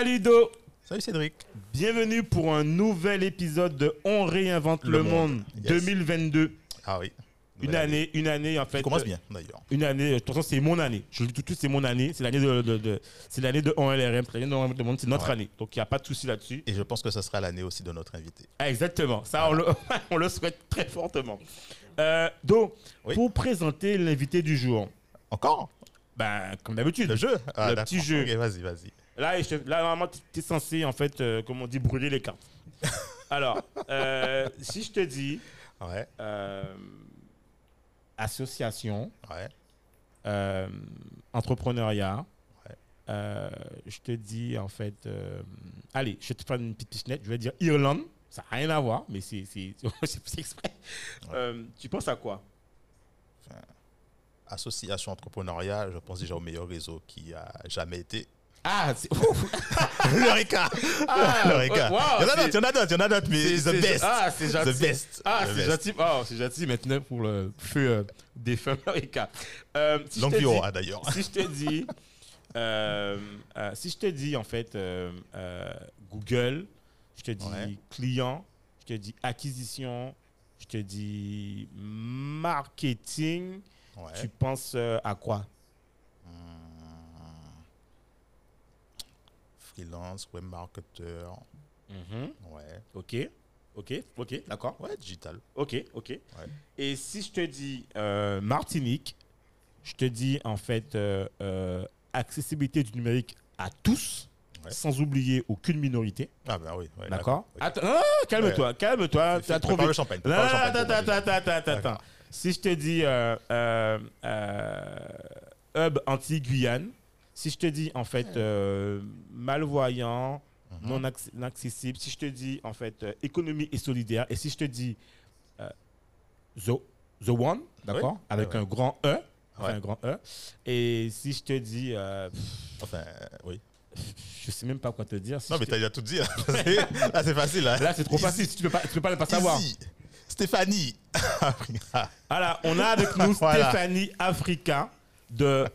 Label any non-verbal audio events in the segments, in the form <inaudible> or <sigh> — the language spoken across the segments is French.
Salut Do Salut Cédric. Bienvenue pour un nouvel épisode de On réinvente le, Le monde, monde, yes. 2022. Ah oui. Une année, une année en fait. Ça commence euh, bien d'ailleurs. Une année, de toute façon c'est mon année. Je le dis tout de suite, c'est mon année. C'est l'année de, de- de- c'est l'année de ONLRM, c'est l'année de le monde, c'est notre Ouais. année. Donc il n'y a pas de souci là-dessus. Et je pense que ce sera l'année aussi de notre invité. Ah, exactement, ça on le, <laughs> on le souhaite très fortement. Euh, Do, Oui. pour présenter l'invité du jour, Encore? Ben, comme d'habitude, Le jeu? Le d'accord. petit jeu. Vas-y, vas-y. Là, je- là, normalement, tu es censé, en fait, euh, comme on dit, brûler les cartes. Alors, euh, si je te dis Ouais, euh, association, ouais. entrepreneuriat, Ouais. je te dis, en fait, allez, je vais te faire une petite pichenette, je vais dire Irlande, ça n'a rien à voir, mais c'est <laughs> exprès. Tu penses à quoi? Association entrepreneuriale, je pense déjà au meilleur réseau qui a jamais été. Ah, c'est <laughs> L'Eureka Ah, L'Eureka wow, Il y en a d'autres, il y en a d'autres, il y en a d'autres, mais C'est- the best Ah, c'est gentil. The best Ah, c'est gentil. Oh, c'est gentil maintenant pour le feu euh, des feux <laughs> américains. Euh, si je Longue te vie dis- au roi, d'ailleurs. Si je te dis, euh, euh, si je te dis en fait euh, Google, je te dis Ouais. client, je te dis acquisition, je te dis marketing, Ouais. tu penses à quoi? Freelance, web marketer. Mhm. Ouais. Ok, ok, ok, d'accord. Ouais, digital. Ok, ok. Et si je te dis euh, Martinique, je te dis en fait euh, euh, accessibilité du numérique à tous, Ouais. sans oublier aucune minorité. Ah ben oui. ouais, D'accord. Attends, ah, Calme-toi, calme-toi. Tu as trop Prépare le champagne. Non, attends, attends, attends, attends. Si je te dis hub anti-Guyane, si je te dis en fait euh, malvoyant, Mhm. non acc- accessible, si je te dis en fait euh, économie et solidaire, et si je te dis euh, the, the One, d'accord, Oui. avec Ouais, ouais. un grand E, enfin Ouais. un grand E, et si je te dis, euh, pff, Enfin, oui. je sais même pas quoi te dire. si Non, mais te- t'as déjà tout dit. <laughs> Là, C'est- là, c'est facile. Là, Là, c'est trop facile, tu peux pas, tu peux pas ne pas savoir. Easy. Stéphanie. <laughs> Voilà, on a avec nous <laughs> Voilà. Stéphanie Africa de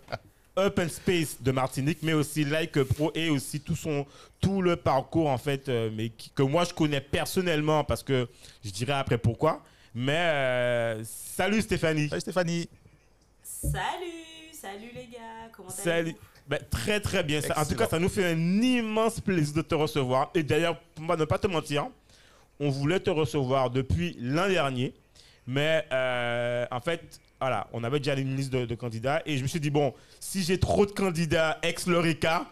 Open Space de Martinique, mais aussi Like Pro et aussi tout son tout le parcours en fait, euh, mais qui- que moi je connais personnellement parce que je dirai après pourquoi. Mais euh, salut Stéphanie. Salut Stéphanie. Salut, salut les gars, comment Salut. allez-vous Ben, très très bien. Ça- en tout cas, ça nous fait un immense plaisir de te recevoir. Et d'ailleurs, pour ne pas te mentir, on voulait te recevoir depuis l'an dernier. Mais euh, en fait, voilà, on avait déjà une liste de, de candidats. Et je me suis dit, bon, si j'ai trop de candidats ex-Lorica,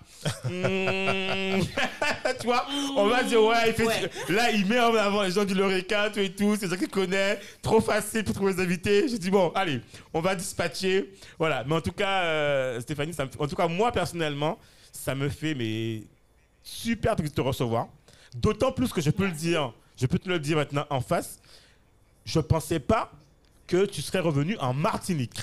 hmm, <laughs> tu vois, on va dire, ouais, il fait, Ouais. là, il met en avant les gens du Lorica, tout et tout, c'est ça qu'il connaît. Trop facile pour trouver des invités. J'ai dit, bon, allez, on va dispatcher. Voilà, mais en tout cas, euh, Stéphanie, ça me en tout cas, moi, personnellement, ça me fait mais, super de te recevoir. D'autant plus que je peux le dire, je peux te le dire maintenant en face, je pensais pas que tu serais revenu en Martinique.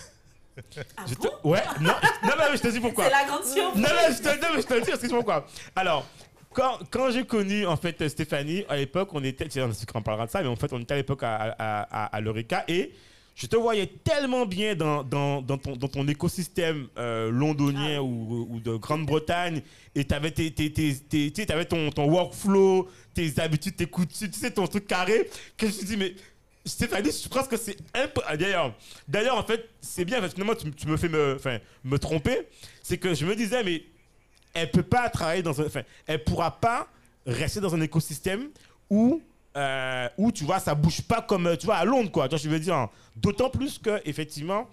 Ah Je bon? Te- Ouais, non, non, mais je te dis pourquoi. C'est la grande surprise Non, non, je te, non, mais je te le dis, excuse-moi pourquoi. Alors, quand, quand j'ai connu en fait Stéphanie, à l'époque, on était, on parlera de ça, mais en fait, on était à l'époque à, à, à, à l'Eureka et je te voyais tellement bien dans, dans, dans, ton, dans ton écosystème euh, londonien Ah. ou, ou de Grande-Bretagne et tu avais, tes, tes, tes, ton, ton workflow, tes habitudes, tes coutumes, tu sais, ton truc carré, que je me suis dit, mais Stéphanie, je pense que c'est imp- ah, D'ailleurs, d'ailleurs, en fait, c'est bien, finalement, tu, me fais me, enfin, me tromper. C'est que je me disais, mais elle peut pas travailler dans un. Enfin, elle pourra pas rester dans un écosystème où, euh, où tu vois, ça bouge pas comme, tu vois, à Londres, quoi. Je veux dire. hein. D'autant plus que, effectivement,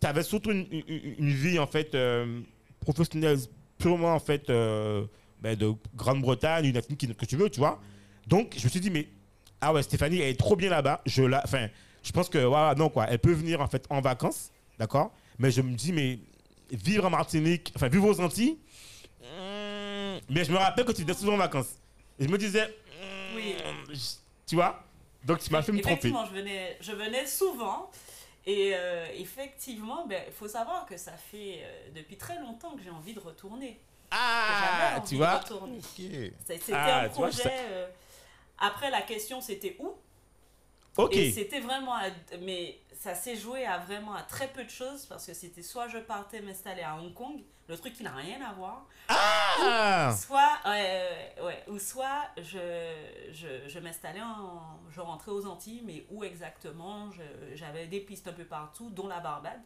tu avais surtout une, vie, en fait, euh, professionnelle, purement, en fait, euh, ben, de Grande-Bretagne, une ethnie que tu veux, tu vois. Donc, je me suis dit, mais ah ouais, Stéphanie, elle est trop bien là-bas. Je la, enfin, je pense que voilà, non quoi, elle peut venir en fait en vacances, d'accord? Mais je me dis, mais vivre en Martinique, enfin vivre aux Antilles, Mais je me rappelle que tu étais souvent en vacances. Et je me disais, hmm, Oui. je- tu vois? Donc tu m'as fait me tromper. Effectivement, je venais, je venais souvent. Et euh, effectivement, ben, il faut savoir que ça fait euh, depuis très longtemps que j'ai envie de retourner. Ah, envie tu vois? retourner. Ok. C'est- C'était Ah, un vois, projet. euh, après, la question, c'était où? Ok. Et c'était vraiment. à- mais ça s'est joué à vraiment à très peu de choses parce que c'était soit je partais m'installer à Hong Kong, le truc qui n'a rien à voir, Ah soit. ouais, ouais, ou soit je, je, je m'installais en. Je rentrais aux Antilles, mais où exactement Je- J'avais des pistes un peu partout, dont la Barbade.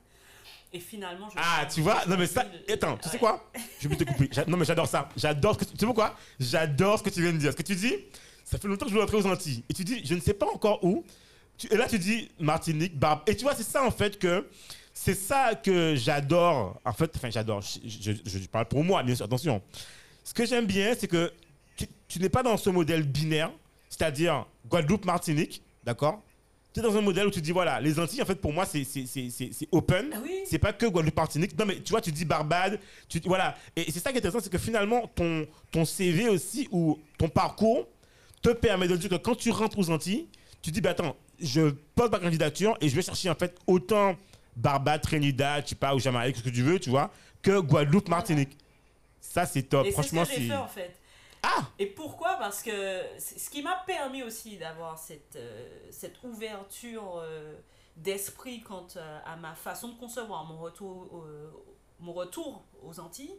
Et finalement, je. Ah, tu vois Non, mais ça. Attends, tu sais quoi? Je vais te couper. Non, mais j'adore ça. J'adore ce que tu. Tu sais pourquoi? J'adore ce que tu viens de dire. Ce que tu dis, ça fait longtemps que je veux rentrer aux Antilles. Et tu dis, je ne sais pas encore où. Et là, tu dis Martinique, Barbe. Et tu vois, c'est ça, en fait, que. C'est ça que j'adore. En fait, enfin, j'adore. Je, je- je parle pour moi, bien sûr, attention. Ce que j'aime bien, c'est que tu, tu n'es pas dans ce modèle binaire, c'est-à-dire Guadeloupe-Martinique, d'accord? Tu es dans un modèle où tu dis, voilà, les Antilles, en fait, pour moi, c'est open. Ah oui. C'est pas que Guadeloupe-Martinique. Non, mais tu vois, tu dis Barbade. Tu, voilà. Et c'est ça qui est intéressant, c'est que finalement, ton, ton CV aussi, ou ton parcours, te permet de dire que quand tu rentres aux Antilles, tu dis, bah attends, je pose ma candidature et je vais chercher, en fait, autant Barbade, Trinidad, je sais pas, ou Jamaïque, ce que tu veux, tu vois, que Guadeloupe-Martinique. Ça, c'est top. Et Franchement, c'est. fait en fait. Ah Et pourquoi? Parce que ce qui m'a permis aussi d'avoir cette, euh, cette ouverture euh, d'esprit quant euh, à ma façon de concevoir mon retour, euh, mon retour aux Antilles,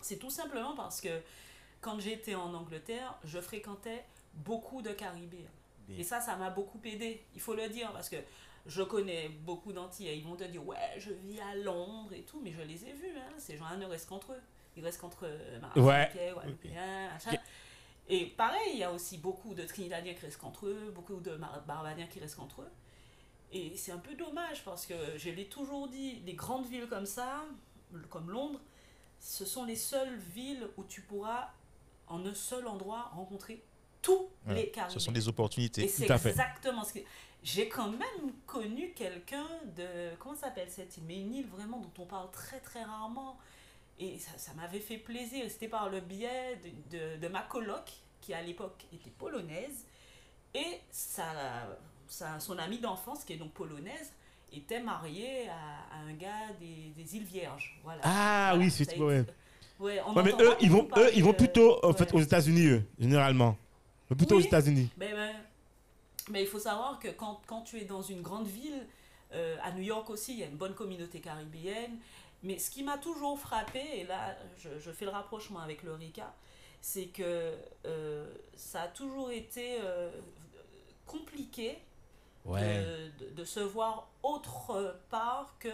c'est tout simplement parce que quand j'étais en Angleterre, je fréquentais beaucoup de Caribéens. Et ça, ça m'a beaucoup aidé, il faut le dire, parce que je connais beaucoup d'Antillais. Ils vont te dire, ouais, je vis à Londres et tout, mais je les ai vus, hein. ces gens-là ne restent qu'entre eux. Ils restent qu'entre euh, Martiniquais, Guadeloupéens, machin. Et pareil, il y a aussi beaucoup de Trinidadiens qui restent qu'entre eux, beaucoup de Mar- Barbadiens qui restent qu'entre eux. Et c'est un peu dommage parce que je l'ai toujours dit, les grandes villes comme ça, comme Londres, ce sont les seules villes où tu pourras en un seul endroit rencontrer tous les Caribéens. Ce sont des Et opportunités. c'est à fait. exactement ce que. J'ai quand même connu quelqu'un de. Comment s'appelle cette île? Mais une île vraiment dont on parle très très rarement. Et ça, ça m'avait fait plaisir. Et C'était par le biais de, de, de ma coloc, qui à l'époque était polonaise. Et sa, sa- son amie d'enfance, qui est donc polonaise, était mariée à, à un gars des, des îles Vierges. Voilà. Ah Voilà, oui, c'est ouais. Ouais, on Ouais, mais eux, ils vont, eux, ils vont parler, plutôt en euh, fait aux États-Unis, généralement. Mais Plutôt aux. États-Unis. Mais, mais, mais il faut savoir que quand, quand tu es dans une grande ville, euh, à New York aussi, il y a une bonne communauté caribéenne. Mais ce qui m'a toujours frappé, et là je, je fais le rapprochement avec le RICA, c'est que euh, ça a toujours été euh, compliqué de, de- de se voir autre part que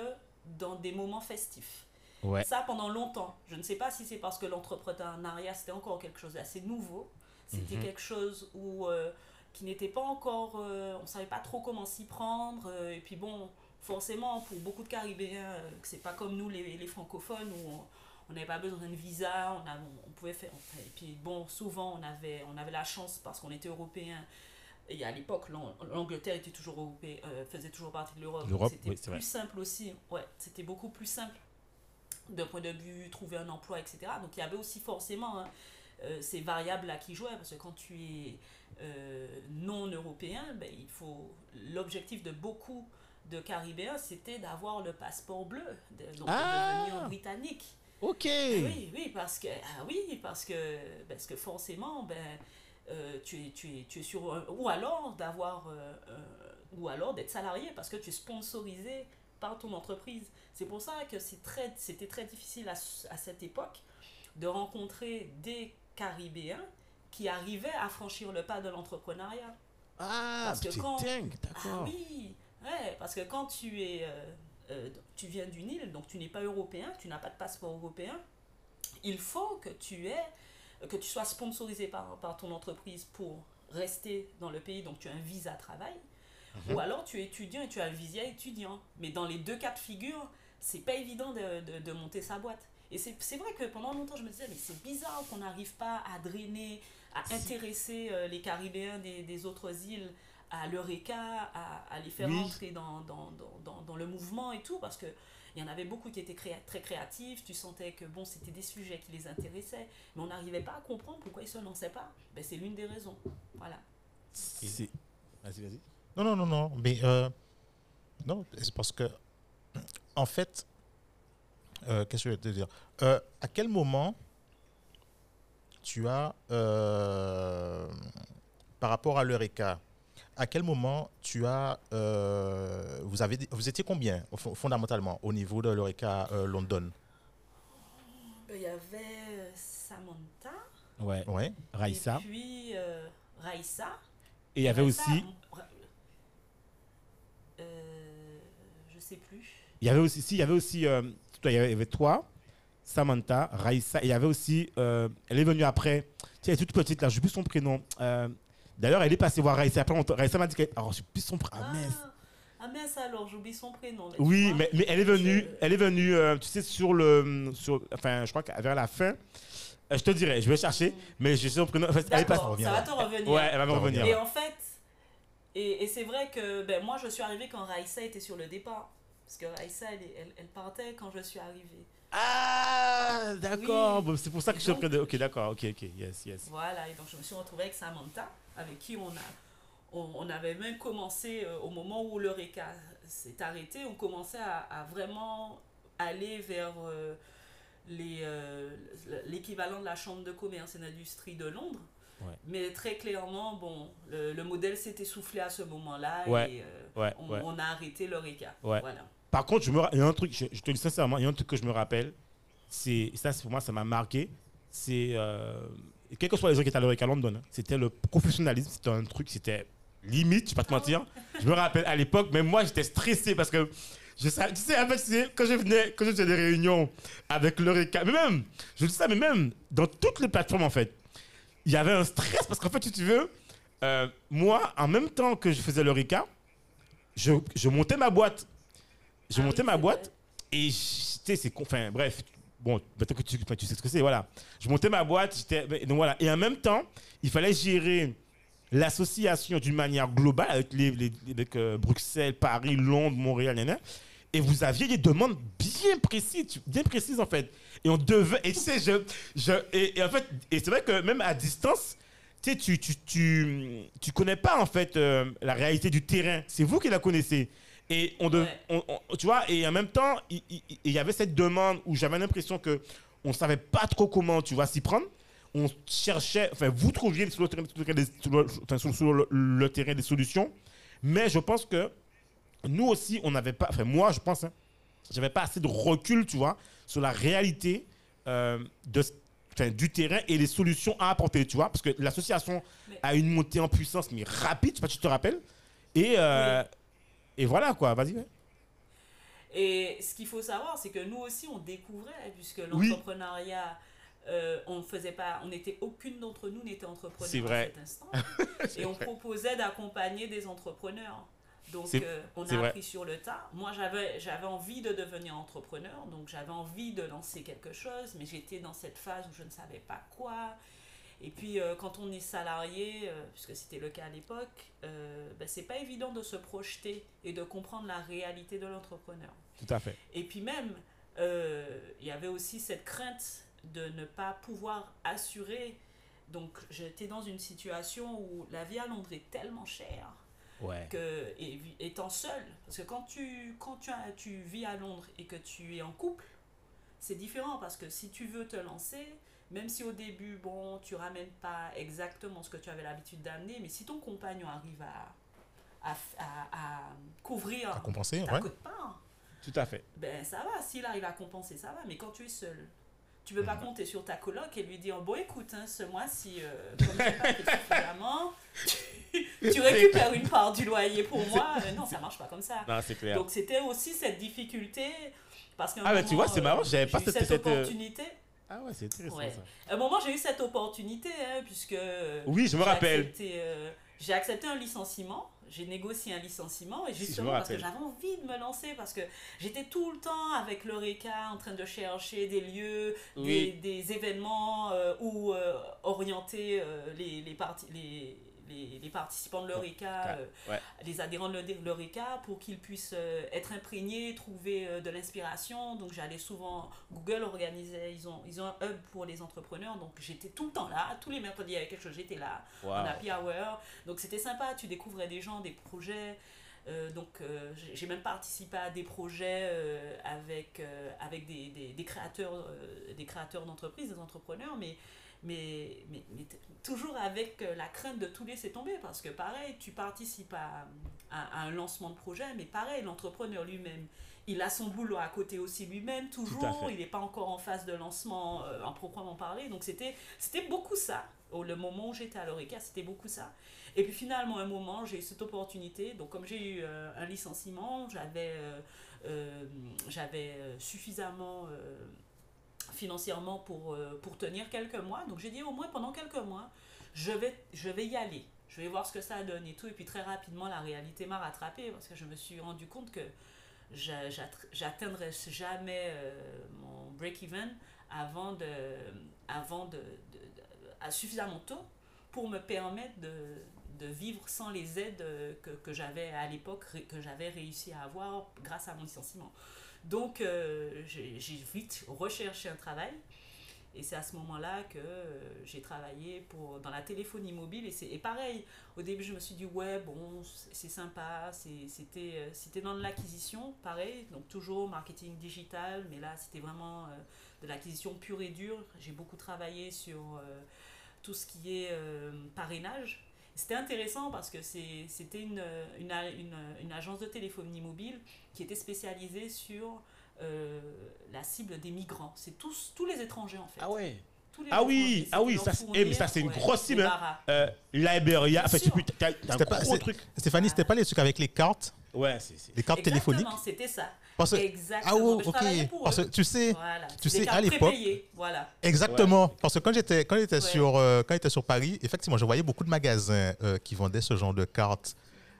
dans des moments festifs. Ouais. Ça pendant longtemps. Je ne sais pas si c'est parce que l'entrepreneuriat c'était encore quelque chose d'assez nouveau. C'était Mhm. quelque chose où, euh, qui n'était pas encore. euh, on ne savait pas trop comment s'y prendre. euh, et puis bon, forcément, pour beaucoup de Caribéens, c'est pas comme nous les, les francophones où on- n'avait pas besoin de visa, on, a- on pouvait faire. et puis bon, souvent on avait, on avait la chance parce qu'on était européens. Et à l'époque, l'An- l'Angleterre était toujours europé, euh, faisait toujours partie de l'Europe. C'était oui, plus vrai. simple aussi. Ouais, c'était beaucoup plus simple d'un point de vue trouver un emploi, etc. Donc il y avait aussi forcément hein, euh, ces variables-là qui jouaient, parce que quand tu es euh, non européen, ben, il faut l'objectif de beaucoup de Caribéens, c'était d'avoir le passeport bleu, de, donc de Ah devenir britannique. Ok. Oui, oui, parce que, ah oui, parce que, parce que forcément, ben, euh, tu, es, tu, es, tu es sur. un- Ou alors d'avoir. euh, ou alors d'être salarié parce que tu es sponsorisé par ton entreprise. C'est pour ça que c'est très- c'était très difficile à, à cette époque de rencontrer des Caribéens qui arrivaient à franchir le pas de l'entrepreneuriat. Ah, Parce que quand- dingue, Ah d'accord. oui, ouais, parce que quand tu es, euh, euh, tu viens d'une île, donc tu n'es pas européen, tu n'as pas de passeport européen, il faut que tu aies, que tu sois sponsorisé par, par ton entreprise pour rester dans le pays, donc tu as un visa travail, ou alors tu es étudiant et tu as un visa étudiant. Mais dans les deux cas de figure, c'est pas évident de, de, de monter sa boîte. Et c'est c'est vrai que pendant longtemps, je me disais, mais c'est bizarre qu'on n'arrive pas à drainer, à intéresser euh, les Caribéens des, des autres îles à l'Eureka, à, à les faire Oui. entrer dans, dans, dans, dans, dans le mouvement et tout, parce que Il y en avait beaucoup qui étaient créa- très créatifs. Tu sentais que bon, c'était des sujets qui les intéressaient, mais on n'arrivait pas à comprendre pourquoi ils se lançaient pas. Ben, c'est l'une des raisons. Voilà. C'est- Vas-y, vas-y. Non, non, non, non. Mais euh, non, c'est parce que, en fait, euh, qu'est-ce que je vais te dire? Euh, À quel moment tu as, euh, par rapport à l'Eureka, à quel moment tu as, euh, vous avez, vous étiez combien fondamentalement au niveau de l'Eureka euh, London? Il y avait Samantha, Ouais. Ouais. Raïssa. et puis euh, Raïssa. Et il y avait aussi, euh, je sais plus. il y avait aussi, si, il y avait aussi, euh, il y avait- il y avait toi, Samantha, Raïssa, et il y avait aussi, euh, elle est venue après, tu sais, elle est toute petite là, je sais plus son prénom. Euh, D'ailleurs, elle est passée voir Raïssa. Après, on- Raïssa m'a dit qu'elle. Alors, je sais plus son prénom. Ah, mince. ah mince alors, j'oublie son prénom. Oui, mais, mais elle est venue, je- elle est venue, euh, tu sais, sur le, sur, enfin, je crois qu'à vers la fin, je te dirai, je vais chercher, mais je sais son prénom. en fait, elle est passée. ça va te revenir. Ouais, elle va me revenir. Et en fait, et, et c'est vrai que ben, moi je suis arrivée quand Raïssa était sur le départ. Parce que Raïssa, elle, elle, elle partait quand je suis arrivée. Ah, d'accord. Oui. C'est pour ça que je suis en train de. Ok, d'accord. Ok, ok. Yes, yes. Voilà, et donc je me suis retrouvée avec Samantha, avec qui on a. On, on avait même commencé euh, au moment où l'Eureka s'est arrêté, on commençait à, à vraiment aller vers euh, les, euh, l'équivalent de la Chambre de commerce et d'industrie de Londres. Ouais. Mais très clairement, bon, le, le modèle s'est essoufflé à ce moment-là Ouais, et euh, Ouais, on, ouais. on a arrêté. Ouais. Voilà. Par contre, je me, ra- il y a un truc, je, je te dis sincèrement, il y a un truc que je me rappelle, c'est ça, pour moi, ça m'a marqué. C'est euh, quels que soient les gens qui étaient à l'Eureka London, hein, c'était le professionnalisme, c'était un truc, c'était limite, je vais pas te mentir. Je me rappelle à l'époque, même moi, j'étais stressé parce que je savais, tu sais, en fait, tu sais, quand je venais, quand je faisais des réunions avec l'Eureka, mais même, je dis ça, mais même dans toutes les plateformes en fait, il y avait un stress parce qu'en fait, si tu veux, euh, moi, en même temps que je faisais l'Eureka, je, je montais ma boîte. Je Ah montais oui, ma boîte vrai. et tu sais, c'est con- enfin bref, bon, peut-être que tu, sais ce que c'est, voilà. Je montais ma boîte, j'étais, donc voilà. Et en même temps, il fallait gérer l'association d'une manière globale avec, les, les- avec euh, Bruxelles, Paris, Londres, Montréal, nanana. Et vous aviez des demandes bien précises, bien précises en fait. Et on devait, et tu sais, je, je, et, et en fait, et c'est vrai que même à distance, tu sais, tu, tu, tu, tu connais pas en fait euh, la réalité du terrain. C'est vous qui la connaissez. Et on, de, Ouais. on- on- tu vois, et en même temps, il il- il- y avait cette demande où j'avais l'impression que on savait pas trop comment, tu vois, s'y prendre. On cherchait, enfin, vous trouviez sur le terrain, sur le, sur le- terrain des solutions, mais je pense que nous aussi, on n'avait pas, enfin, moi, je pense, hein, j'avais pas assez de recul, tu vois, sur la réalité euh, de, enfin, du terrain et les solutions à apporter, tu vois, parce que l'association a une montée en puissance, mais rapide, je sais pas si tu te rappelles, et, euh, et voilà, quoi, vas-y. Et ce qu'il faut savoir, c'est que nous aussi, on découvrait, puisque Oui. l'entrepreneuriat, euh, on faisait pas, on était, aucune d'entre nous n'était entrepreneur à cet instant. <laughs> et on proposait d'accompagner des entrepreneurs. Donc, euh, on a appris sur le tas. Moi, j'avais, j'avais envie de devenir entrepreneur, donc j'avais envie de lancer quelque chose, mais j'étais dans cette phase où je ne savais pas quoi. Et puis, euh, quand on est salarié, euh, puisque c'était le cas à l'époque, euh, ben, c'est pas évident de se projeter et de comprendre la réalité de l'entrepreneur. Tout à fait. Et puis même, euh, il y avait aussi cette crainte de ne pas pouvoir assurer. Donc j'étais dans une situation où la vie à Londres est tellement chère Ouais. que, et, étant seule, parce que quand tu, quand tu, as- tu vis à Londres et que tu es en couple, c'est différent parce que si tu veux te lancer, même si au début, bon, tu ramènes pas exactement ce que tu avais l'habitude d'amener, mais si ton compagnon arrive à, à, à, à couvrir À compenser, ta ouais. Tout à fait. ben ça va, s'il arrive à compenser, ça va, mais quand tu es seul, tu peux pas Mhm. compter sur ta coloc et lui dire bon écoute, hein, ce mois-ci, euh, comme pas fait suffisamment, tu, tu récupères une part du loyer pour moi. Euh, non, ça marche pas comme ça. Non, c'est clair. Donc c'était aussi cette difficulté parce un Ah, bah, tu vois, c'est euh, marrant, j'avais pas cette, cette, euh, opportunité. Ah ouais, c'est intéressant Ouais. ça. À un moment, j'ai eu cette opportunité hein, puisque Oui, je me rappelle. accepté, euh, j'ai accepté un licenciement, j'ai négocié un licenciement et justement me parce que j'avais envie de me lancer, parce que j'étais tout le temps avec l'Eureka en train de chercher des lieux, des, Oui. des événements euh, où euh, orienter les, les, parties, les, les participants de l'Eureka, euh, Ouais. les adhérents de l'Eureka, pour qu'ils puissent euh, être imprégnés, trouver euh, de l'inspiration. Donc j'allais souvent, Google organisait, ils ont, ils ont un hub pour les entrepreneurs, donc j'étais tout le temps là, tous les mercredis il y avait quelque chose, j'étais là, en Wow. happy hour. Donc c'était sympa, tu découvrais des gens, des projets. Euh, donc euh, j'ai même participé à des projets euh, avec, avec des, des, des créateurs des créateurs d'entreprises, des entrepreneurs, mais, mais, mais, mais toujours avec euh, la crainte de tout laisser tomber parce que pareil, tu participes à, à, à un lancement de projet, mais pareil, l'entrepreneur lui-même, il a son boulot à côté aussi lui-même, toujours, il n'est pas encore en phase de lancement euh, en proprement parler, donc c'était beaucoup ça. Au le moment où j'étais à l'Oreca, c'était beaucoup ça. Et puis finalement, un moment, j'ai eu cette opportunité. Donc, comme j'ai eu euh, un licenciement, j'avais euh, euh, euh, suffisamment euh, financièrement pour, euh, pour tenir quelques mois. Donc, j'ai dit au moins pendant quelques mois, je vais, je vais y aller. Je vais voir ce que ça donne et tout. Et puis, très rapidement, la réalité m'a rattrapé parce que je me suis rendu compte que j'a- j'att- j'atteindrais jamais euh, mon break-even avant de, avant de, à suffisamment tôt pour me permettre de, de vivre sans les aides que, que j'avais à l'époque, que j'avais réussi à avoir grâce à mon licenciement. Donc, euh, j'ai vite recherché un travail. Et c'est à ce moment-là que euh, j'ai travaillé pour, dans la téléphonie mobile. Et, et pareil, au début, je me suis dit, ouais, bon, c'est sympa. euh, c'était dans de l'acquisition, pareil. Donc, toujours marketing digital. Mais là, c'était vraiment de l'acquisition pure et dure. J'ai beaucoup travaillé sur tout ce qui est parrainage. C'était intéressant parce que c'était une agence de téléphonie mobile qui était spécialisée sur euh, la cible des migrants. C'est tous, tous les étrangers en fait. Ah ouais. Tous les Ah oui, ah oui, ça, eh, mais ça, c'est une ouais, grosse cible, hein. Euh, Liberia, enfin, tu t'as un C'était pas- gros truc. Stéphanie, c'était pas les trucs avec les cartes, Ouais, c'est. c'est- les cartes téléphoniques Exactement, c'était ça. Parce Exactement. Ah je ok. Parce que tu sais, Voilà. tu sais, à l'époque- Voilà. Exactement. Ouais. Parce que quand j'étais quand j'étais Ouais. sur euh, quand j'étais sur Paris, effectivement, je voyais beaucoup de magasins euh, qui vendaient ce genre de cartes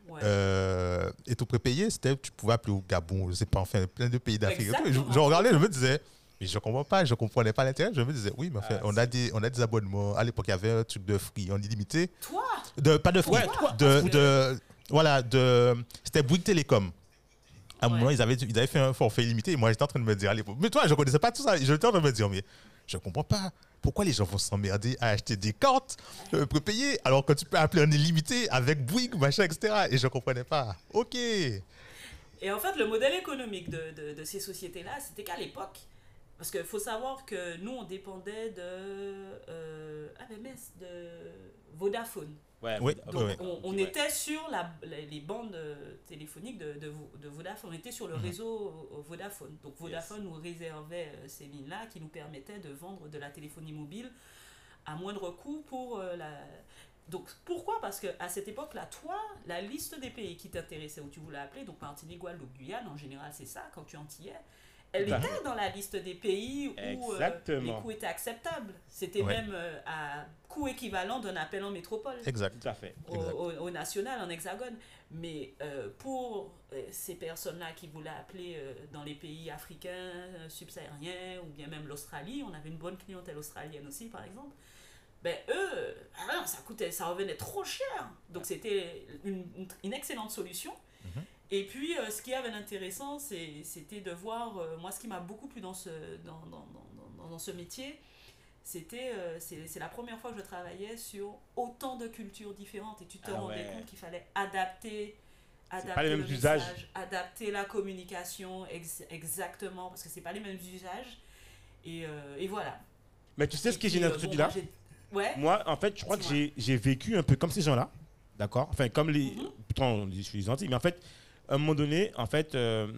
Ouais. euh, et tout prépayé. C'était tu pouvais appeler au Gabon, je sais pas, enfin plein de pays d'Afrique. Je, je regardais, je me disais, mais je comprends pas, je comprenais pas l'intérêt. Je me disais, oui, mais enfin, Ah, on a des on a des abonnements. À l'époque, il y avait un truc de free en illimité, Toi, de pas de free, Ouais, toi, de, de voilà de c'était Bouygues Télécom. À un Ouais. moment, ils avaient, ils avaient fait un forfait illimité et moi, j'étais en train de me dire à l'époque. Mais toi, je connaissais pas tout ça. J'étais en train de me dire, mais je comprends pas. Pourquoi les gens vont s'emmerder à acheter des cartes euh, prépayées alors que tu peux appeler en illimité avec Bouygues, machin, etc. Et je comprenais pas. Ok. Et en fait, le modèle économique de, de, de ces sociétés-là, c'était qu'à l'époque, parce qu'il faut savoir que nous, on dépendait de, euh, ah ben mince, de Vodafone. Ouais, Oui, Donc, ouais. on, on ouais. était sur la, les bandes euh, téléphoniques de, de, Vo- de Vodafone. On était sur le Mhm. réseau euh, Vodafone. Donc, Vodafone nous réservait euh, ces lignes-là qui nous permettaient de vendre de la téléphonie mobile à moindre coût pour euh, la. Donc, pourquoi? Parce qu'à cette époque-là, toi, la liste des pays qui t'intéressaient, où tu voulais appeler, donc Martinique, Guadeloupe, Guyane, en général, c'est ça, quand tu antillais, elle à était dans la liste des pays où euh, les coûts étaient acceptables. C'était Ouais. même euh, à coût équivalent d'un appel en métropole Exact. Tout à fait. au, Exact. au- au national, en hexagone. Mais euh, pour euh, ces personnes-là qui voulaient appeler euh, dans les pays africains, euh, subsahariens, ou bien même l'Australie, on avait une bonne clientèle australienne aussi, par exemple. Ben eux, ah ça coûtait, ça revenait trop cher. Donc c'était une, une- une excellente solution. Mhm. Et puis, euh, ce qui avait d'intéressant, c'était de voir, euh, moi, ce qui m'a beaucoup plu dans ce, dans, dans, dans, dans- ce métier, c'était, euh, c'est la première fois que je travaillais sur autant de cultures différentes et tu te Ah rendais ouais. compte qu'il fallait adapter, pas adapter les le mêmes usages. message, adapter la communication ex- exactement parce que c'est pas les mêmes usages et, euh, et voilà. Mais tu sais ce qui est génial de ce bon, truc-là moi, Ouais. Moi, en fait, je crois que j'ai vécu un peu comme ces gens-là. D'accord? Enfin, comme les. Mhm. Pourtant, je suis gentil, mais en fait, à un moment donné, en fait, euh,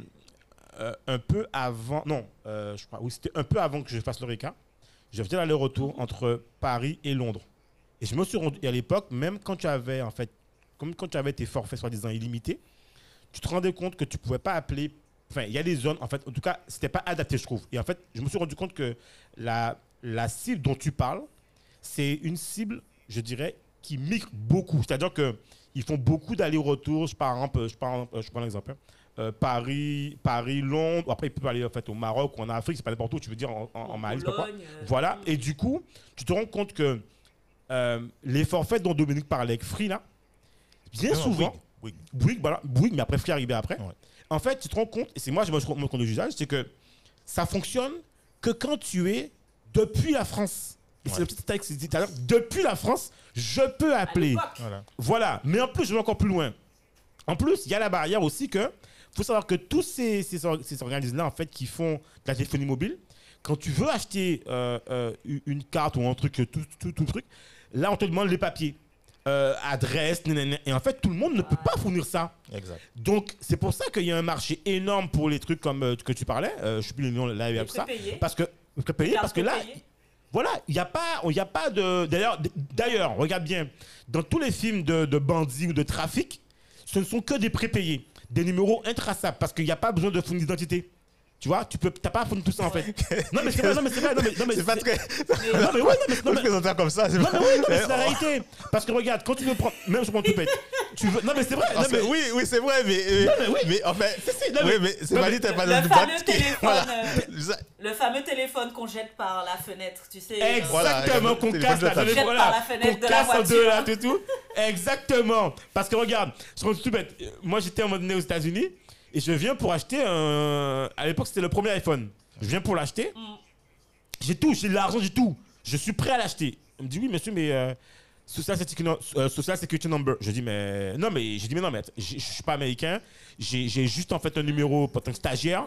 euh, un peu avant. Non, euh, je crois. Oui, c'était un peu avant que je fasse l'Eureka. Je faisais l'aller-retour entre Paris et Londres. Et je me suis rendu. Et à l'époque, même quand tu avais, en fait, comme quand tu avais tes forfaits soi-disant illimités, tu te rendais compte que tu pouvais pas appeler. Enfin, il y a des zones, en fait, en tout cas, c'était pas adapté, je trouve. Et en fait, je me suis rendu compte que la, la cible dont tu parles, c'est une cible, je dirais, qui migre beaucoup. C'est-à-dire qu'ils font beaucoup d'allers-retours. Je, par exemple, je, prends, je prends un exemple. hein. Euh, Paris, Paris, Londres. Après, ils peuvent aller en fait, au Maroc ou en Afrique. C'est pas n'importe où, tu veux dire en, en, en Mali. je sais pas quoi. Pologne, euh, Voilà. Et du coup, tu te rends compte que euh, les forfaits dont Dominique parlait avec Free, là, bien Non, non, souvent, Bouygues, Bouygues. Bouygues, voilà, Bouygues, mais après Free arrivé après. Ouais. En fait, tu te rends compte, et c'est moi, je me rends compte de l'usage, c'est que ça fonctionne que quand tu es depuis la France. Et c'est le petit que je disais tout à l'heure, depuis la France, je peux appeler. Voilà. Voilà. Mais en plus, je vais encore plus loin. En plus, il y a la barrière aussi que faut savoir que tous ces, ces, or- ces organismes-là, en fait, qui font de la téléphonie mobile, quand tu veux acheter euh, euh, une- carte ou un truc, tout, tout, tout truc, là, on te demande les papiers. Euh, adresse, nanana. et en fait, tout le monde ne peut pas fournir ça. Exact. Donc, c'est pour ça qu'il y a un marché énorme pour les trucs comme euh, que tu parlais. Euh, je sais plus le nom là, il y a les tout ça. Parce que, prépayé, Carte parce que là. Voilà, il n'y a pas, de. D'ailleurs, d'ailleurs, regarde bien, dans tous les films de, bandits ou de trafic, ce ne sont que des prépayés, des numéros intraçables, parce qu'il n'y a pas besoin de fournir d'identité. Tu vois, tu peux, t'as pas à fournir tout ça en fait. <laughs> Non mais c'est vrai, non mais c'est vrai, non mais, non mais C'est pas très. <laughs> Non mais ouais, non mais, non, mais- le présenter comme ça. c'est non, pas- mais oui, non, mais c'est la <laughs> réalité. Parce que regarde, quand tu veux prendre, même sur mon tout bête, tu veux, non mais c'est vrai, non mais oui, oui, c'est vrai, mais. euh, mais oui. Mais en fait. si, non, Oui, mais- c'est non, pas dit, t'as pas le dans une fameux téléphone, Voilà. euh, Le fameux téléphone qu'on jette par la fenêtre, tu sais. Exactement, qu'on casse par voilà, la fenêtre qu'on de la casse en deux voiture. là, tout, tout. Exactement. Parce que regarde, sur le tout bête, euh, moi j'étais un moment donné aux États-Unis et je viens pour acheter un. À l'époque, c'était le premier iPhone. Je viens pour l'acheter. Mm. J'ai tout, j'ai de l'argent, j'ai tout. Je suis prêt à l'acheter. Il me dit oui, monsieur, mais. Euh, Social Security, euh, Social Security Number. Je dis, mais. Non, mais. J'ai dit, mais non, mais je je suis pas américain. J'ai juste en fait un numéro pour tant que stagiaire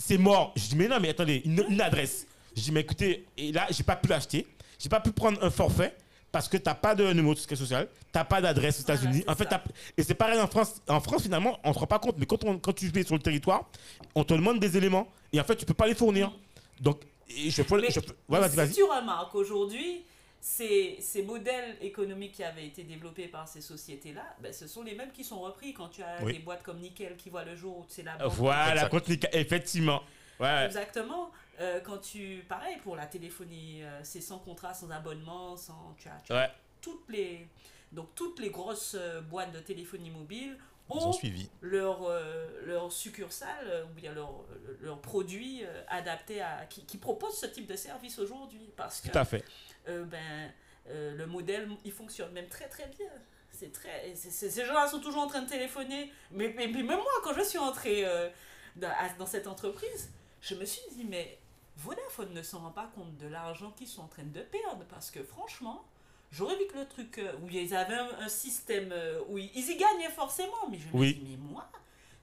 c'est mort. Je dis, mais non, mais attendez, une, une adresse. Je dis, mais écoutez, et là, j'ai pas pu l'acheter. J'ai pas pu prendre un forfait parce que t'as pas de numéro de sécurité sociale, t'as pas d'adresse aux États-Unis. en fait, t'as- et c'est pareil en France. En France, finalement, on se rend pas compte, mais quand, on, quand tu es sur le territoire, on te demande des éléments et en fait, tu peux pas les fournir. Donc, et je, Mais- je, ouais, mais vas-y, si vas-y. tu remarques aujourd'hui, ces, ces modèles économiques qui avaient été développés par ces sociétés-là, ben, ce sont les mêmes qui sont repris quand tu as Oui. des boîtes comme Nickel qui voient le jour où c'est la banque. Voilà, contre effectivement. Ouais. Exactement. Euh, quand tu. Pareil pour la téléphonie, euh, c'est sans contrat, sans abonnement, sans. Tu as, tu as Ouais. toutes les. Donc toutes les grosses euh, boîtes de téléphonie mobile ont ont suivi. leur, euh, leur succursale ou bien leur, leur produit euh, adapté à. Qui, qui propose ce type de service aujourd'hui. Parce que Tout à fait. euh, ben, euh, le modèle, il fonctionne même très très bien. C'est très, c'est- c'est- ces gens-là sont toujours en train de téléphoner. Mais, mais, mais même moi, quand je suis entrée euh, dans, à- dans cette entreprise, je me suis dit, mais Vodafone ne s'en rend pas compte de l'argent qu'ils sont en train de perdre. Parce que franchement, j'aurais vu que le truc euh, où ils avaient un, un système euh, où ils, ils y gagnaient forcément. Mais je me Oui. dis, mais moi,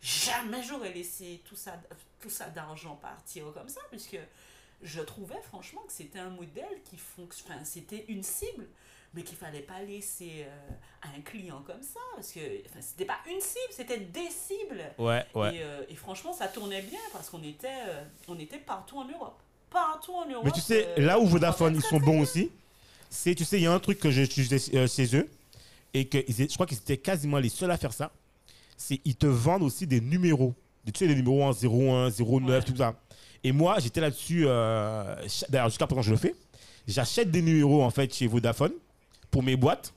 jamais j'aurais laissé tout ça, tout ça d'argent partir comme ça. Puisque je trouvais franchement que c'était un modèle qui fonctionne. Enfin, c'était une cible, mais qu'il fallait pas laisser euh, à un client comme ça. Parce que enfin, c'était pas une cible, c'était des cibles. Ouais, ouais. Et, euh, et franchement, ça tournait bien parce qu'on était, euh, on était partout en Europe. Partout en Europe. Mais tu sais, euh, là où on Vodafone, ils sont bons aussi, c'est, tu sais, il y a un truc que j'ai utilisé euh, chez eux, et que je crois qu'ils étaient quasiment les seuls à faire ça, c'est ils te vendent aussi des numéros. Tu sais, des numéros en 01, 09, Ouais. tout ça. Et moi, j'étais là-dessus, euh, d'ailleurs, jusqu'à présent, je le fais. J'achète des numéros, en fait, chez Vodafone, pour mes boîtes,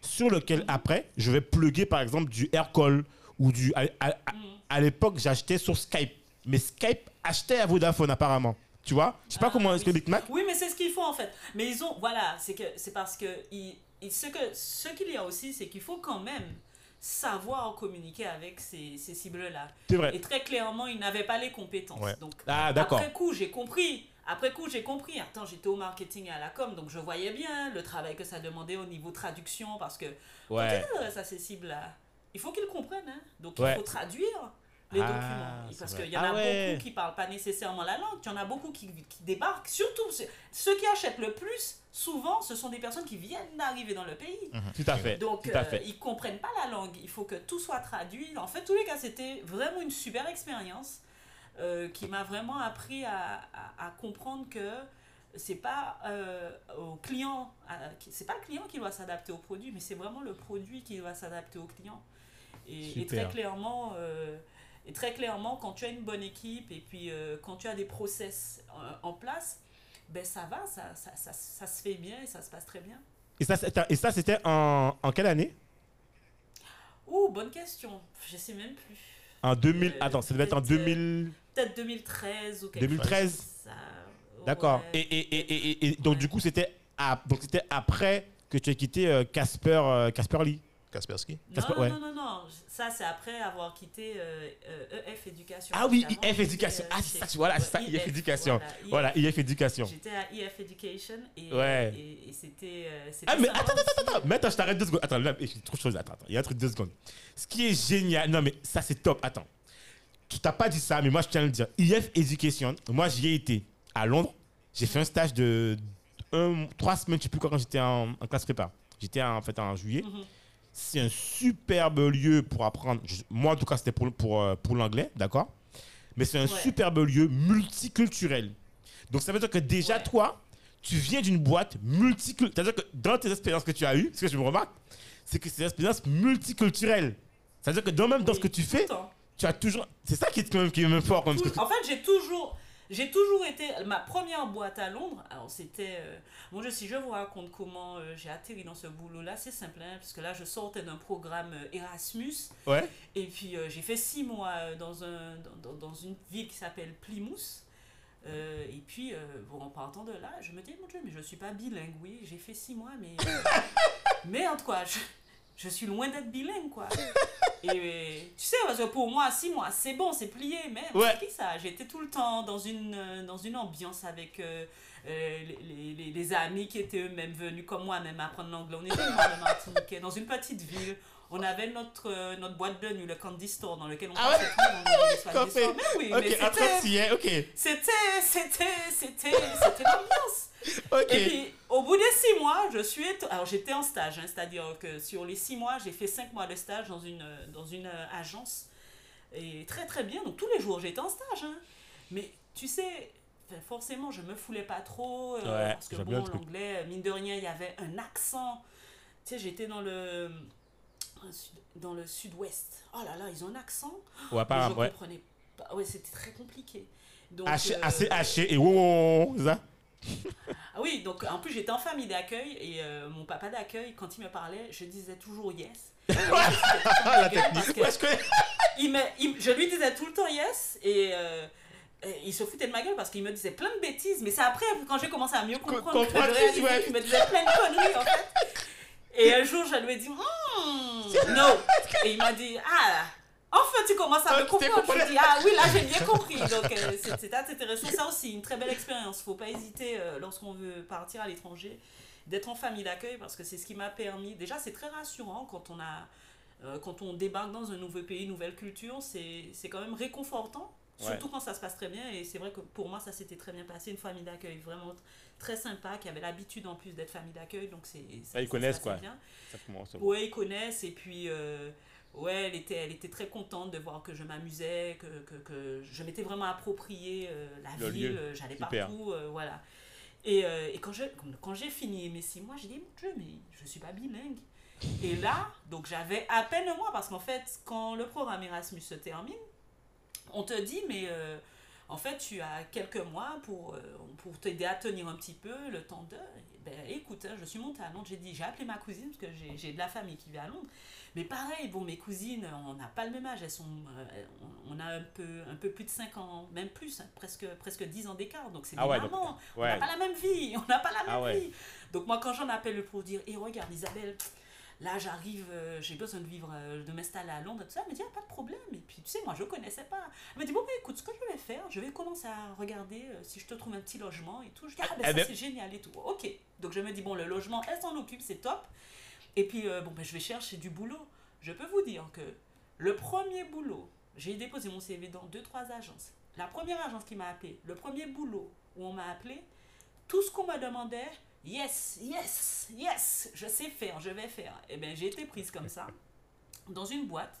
sur lequel, après, je vais plugger, par exemple, du AirCall, ou du... À, à- à- à l'époque, j'achetais sur Skype. Mais Skype achetait à Vodafone, apparemment. Tu vois? Je sais pas Ah, comment oui. expliquer Big Mac. Oui, mais c'est ce qu'ils font en fait. Mais ils ont, voilà, c'est que c'est parce que ils, ils- ce que ce qu'il y a aussi, c'est qu'il faut quand même savoir communiquer avec ces, ces cibles-là. C'est vrai. Et très clairement, ils n'avaient pas les compétences. Ouais. Donc Ah, d'accord. après coup, j'ai compris. Après coup, j'ai compris. Attends, j'étais au marketing et à la com, donc je voyais bien le travail que ça demandait au niveau traduction, parce que Ouais. quand tu adresses à ces cibles-là, il faut qu'ils comprennent. Hein. Donc Ouais. il faut traduire les Ah, documents. Parce qu'il y en Ah a ouais. beaucoup qui parlent pas nécessairement la langue. Il y en a beaucoup qui, qui débarquent. Surtout, ceux- ceux qui achètent le plus, souvent, ce sont des personnes qui viennent d'arriver dans le pays. Tout à fait. Donc, à euh, fait. ils comprennent pas la langue. Il faut que tout soit traduit. En fait, tous les cas, c'était vraiment une super expérience euh, qui m'a vraiment appris à, à- à comprendre que c'est pas euh, au client, c'est pas le client qui doit s'adapter au produit, mais c'est vraiment le produit qui doit s'adapter au client. Et, très clairement, euh, et très clairement, quand tu as une bonne équipe et puis euh, quand tu as des process euh, en place, ben ça va, ça, ça, ça, ça se fait bien et ça se passe très bien. Et ça, c'était- et ça, c'était en, en quelle année? Ouh, bonne question. Je sais même plus. En 2000. Euh, attends, ça devait être en peut-être, 2000. Peut-être 2013 ou quelque 2013. chose. comme ça. D'accord. Ouais. Et, et, et, donc, du coup, c'était après que tu as quitté euh, Casper euh, Casper Lee. Kaspersky Non, non, ouais. non, non, non, ça c'est après avoir quitté euh, euh, EF Éducation. Ah oui, IF j'étais, Éducation. euh, Ah, c'est ça, tu- voilà, c'est ça, ouais, IF Éducation. voilà, Voilà, IF Éducation. J'étais à IF Education et, Ouais. et, et c'était. euh, Ah, mais sympa attends, attends, aussi. attends, mais attends, je t'arrête deux secondes. Attends, là, j'ai trop de choses. Attends, attends, il y a un truc deux secondes. Ce qui est génial, non, mais ça, c'est top. Attends, tu t'as pas dit ça, mais moi, je tiens à le dire. IF Education, moi, j'y ai été à Londres. J'ai fait un stage de un, trois semaines, je sais plus quoi, quand j'étais en, en classe prépa. J'étais en, en fait en juillet. Mhm. C'est un superbe lieu pour apprendre. Moi, en tout cas, c'était pour, pour, euh, pour l'anglais, d'accord? Mais c'est un Ouais. superbe lieu multiculturel. Donc, ça veut dire que déjà, Ouais. toi, tu viens d'une boîte multiculturelle. C'est-à-dire que dans tes expériences que tu as eues, ce que je me remarque, c'est que c'est des expériences multiculturelles. C'est-à-dire que dans, même dans ce que tu fais, tu as toujours. C'est ça qui est quand même, qui est même fort. Que tu- En fait, j'ai toujours, j'ai toujours été ma première boîte à Londres. Alors c'était, euh, bon, je, si je vous raconte comment euh, j'ai atterri dans ce boulot-là, c'est simple, hein, parce que là, je sortais d'un programme euh, Erasmus, Ouais. et puis euh, j'ai fait six mois dans un, dans, dans- une ville qui s'appelle Plymouth. Euh, et puis, euh, bon, en partant de là, je me dis, mon Dieu, mais je suis pas bilingue, oui, j'ai fait six mois, mais. euh, <laughs> merde, quoi, je, je suis loin d'être bilingue, quoi. <laughs> Et euh, tu sais, parce que pour moi, six mois, c'est bon, c'est plié, mais Ouais. c'est qui ça? J'étais tout le temps dans une, euh, dans une ambiance avec euh, euh, les, les- les- amis qui étaient eux-mêmes venus comme moi, même apprendre l'anglais. On était dans le Martiniquais, dans une petite ville. On avait notre, euh, notre boîte de nuit, le Candy Store, dans lequel on Ah passait tout le fait- <laughs> Mais oui, mais Ok, après, c'était, c'était, c'était, c'était, c'était l'ambiance. Et puis, au bout des six mois, je suis. éto- Alors, j'étais en stage, hein, c'est-à-dire que sur les six mois, j'ai fait cinq mois de stage dans une, dans une euh, agence. Et très, très bien. Donc, tous les jours, j'étais en stage. hein. Mais, tu sais, enfin, forcément, je me foulais pas trop. euh, Ouais, parce que, bon, l'anglais, mine de rien, il y avait un accent. Tu sais, j'étais dans le. Dans le sud-ouest. Oh là là, ils ont un accent. Ouais, pas, je ouais. comprenais pas. Ouais, c'était très compliqué. Donc, Haché- euh, Assez haché et wow, ça? <laughs> Ah oui, donc en plus j'étais en famille d'accueil et euh, mon papa d'accueil, quand il me parlait, je disais toujours yes. <laughs> <laughs> La technique. que Ouais, je connais. il me- il- je lui disais tout le temps yes et, euh, et il se foutait de ma gueule parce qu'il me disait plein de bêtises. Mais c'est après, quand j'ai commencé à mieux comprendre, que je réalisais qu'il me disait plein de conneries en fait. Et un jour, je lui ai dit Hmm, non. Et il m'a dit ah. Enfin, tu commences à me comprendre. Je compris. dis, ah oui, là, j'ai bien compris. Donc, euh, assez intéressant. Ça aussi, une très belle expérience. faut pas hésiter, euh, lorsqu'on veut partir à l'étranger, d'être en famille d'accueil parce que c'est ce qui m'a permis. Déjà, c'est très rassurant quand on, a, euh, quand on débarque dans un nouveau pays, une nouvelle culture. C'est c'est quand même réconfortant. Surtout quand ça se passe très bien. Et c'est vrai que pour moi, ça s'était très bien passé. Une famille d'accueil vraiment très sympa, qui avait l'habitude en plus d'être famille d'accueil. Donc, c'est. ça- ils connaissent, quoi. bien. Ouais, ils connaissent et puis euh, ouais, elle était, elle était très contente de voir que je m'amusais, que, que, que je m'étais vraiment approprié euh, la Le ville, euh, j'allais partout, euh, voilà. Et, et quand je- quand j'ai fini mes six mois, j'ai dit, mon Dieu, mais je suis pas bilingue. Et là, donc j'avais à peine un mois parce qu'en fait, quand le programme Erasmus se termine, on te dit, mais en fait, tu as quelques mois pour, euh, pour t'aider à tenir un petit peu le temps de. Ben, écoute, hein, je suis montée à Londres, j'ai dit, j'ai appelé ma cousine parce que j'ai- j'ai de la famille qui vit à Londres. Mais pareil, bon, mes cousines, on n'a pas le même âge, elles sont, euh, on, a un peu, un peu plus de 5 ans, même plus, hein, presque, presque 10 ans d'écart. Donc c'est Ah des donc- mamans, on n'a pas la même vie, <laughs> on n'a pas la même Ah ouais. vie. Donc moi, quand j'en appelle pour dire, et regarde Isabelle, là j'arrive, euh, j'ai besoin de vivre, euh, de m'installer à Londres, tout ça, elle me dit, ah, pas de problème. Et puis tu sais, moi je connaissais pas. Elle me dit, bon, bah, écoute, ce que je vais faire, je vais commencer à regarder euh, si je te trouve un petit logement et tout. Je dis, ah, ben Eh ça ben- c'est génial et tout. Ok. Donc je me dis, bon, le logement, elle s'en occupe, c'est top. Et puis, bon, ben, je vais chercher du boulot. Je peux vous dire que le premier boulot, j'ai déposé mon CV dans deux, trois agences. La première agence qui m'a appelé, le premier boulot où on m'a appelé, tout ce qu'on me demandait, yes, yes, yes, je sais faire, je vais faire. Et bien, j'ai été prise comme ça, dans une boîte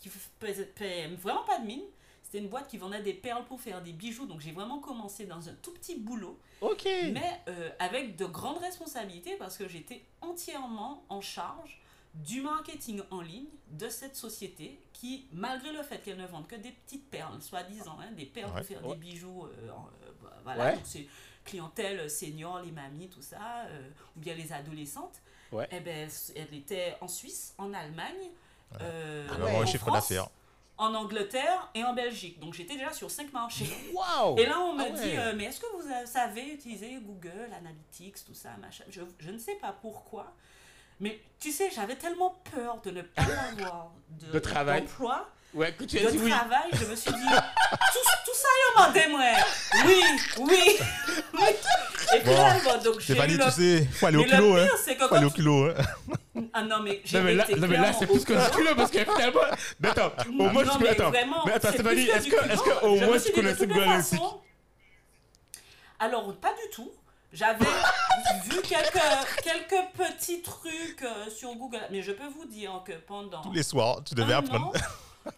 qui faisait vraiment pas de mine. C'était une boîte qui vendait des perles pour faire des bijoux. Donc, j'ai vraiment commencé dans un tout petit boulot Ok. mais euh, avec de grandes responsabilités parce que j'étais entièrement en charge du marketing en ligne de cette société qui, malgré le fait qu'elle ne vende que des petites perles, soi-disant, hein, des perles Ouais. pour faire Ouais. des bijoux, euh, euh, bah, voilà, Ouais. donc clientèle senior, les mamies, tout ça, euh, ou bien les adolescentes, Ouais. eh ben, elle était en Suisse, en Allemagne, euh, avoir un en chiffre d'affaires. en Angleterre et en Belgique. Donc j'étais déjà sur cinq marchés. <laughs> Et là, on me Ah dit, ouais. euh, mais est-ce que vous euh, savez utiliser Google Analytics, tout ça, machin? Je, je ne sais pas pourquoi. Mais tu sais, j'avais tellement peur de ne pas <laughs> avoir de, De travail. d'emploi, Ouais, que tu de as dit oui. travail. Je me suis dit, tout, tout ça, il m'a demandé, moi. Oui, oui, oui. Et puis Bon, là, bon, donc j'ai eu le... tu sais, faut aller au Mais kilo, hein. c'est que Faut aller au kilo, hein. Ah non, mais j'ai Non mais là, été non, mais là c'est plus que du culot parce que finalement. Mais attends, au Non, moins tu mais connais. Attends, vraiment, mais attends, Stéphanie, est-ce que, est-ce que au moins tu de connaissais façons- Alors, pas du tout. J'avais vu quelques, quelques petits trucs euh, sur Google, mais je peux vous dire que pendant Tous les soirs, tu devais apprendre.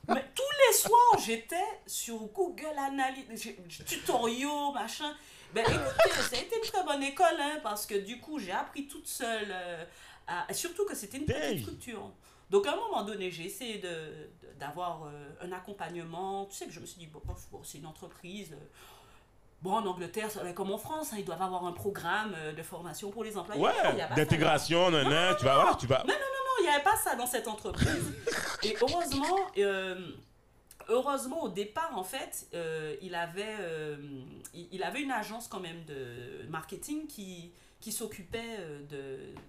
Mais tous les soirs, j'étais sur Google Analytics, tutoriaux, machin. Ben écoutez, ça a été une très bonne école, hein, parce que du coup, j'ai appris toute seule, euh, à- surtout que c'était une petite structure. Donc à un moment donné, j'ai essayé de, de- d'avoir euh, un accompagnement. Tu sais que je me suis dit, bon, c'est une entreprise. euh, Bon, en Angleterre, comme en France, hein, ils doivent avoir un programme euh, de formation pour les employés. Non, Ouais, d'intégration, nan, nan, tu vas, voilà, tu vas. Non, il n'y avait pas ça dans cette entreprise. Et heureusement, euh, heureusement au départ, en fait, euh, il, avait, euh, il, il avait une agence quand même de marketing qui, qui s'occupait euh,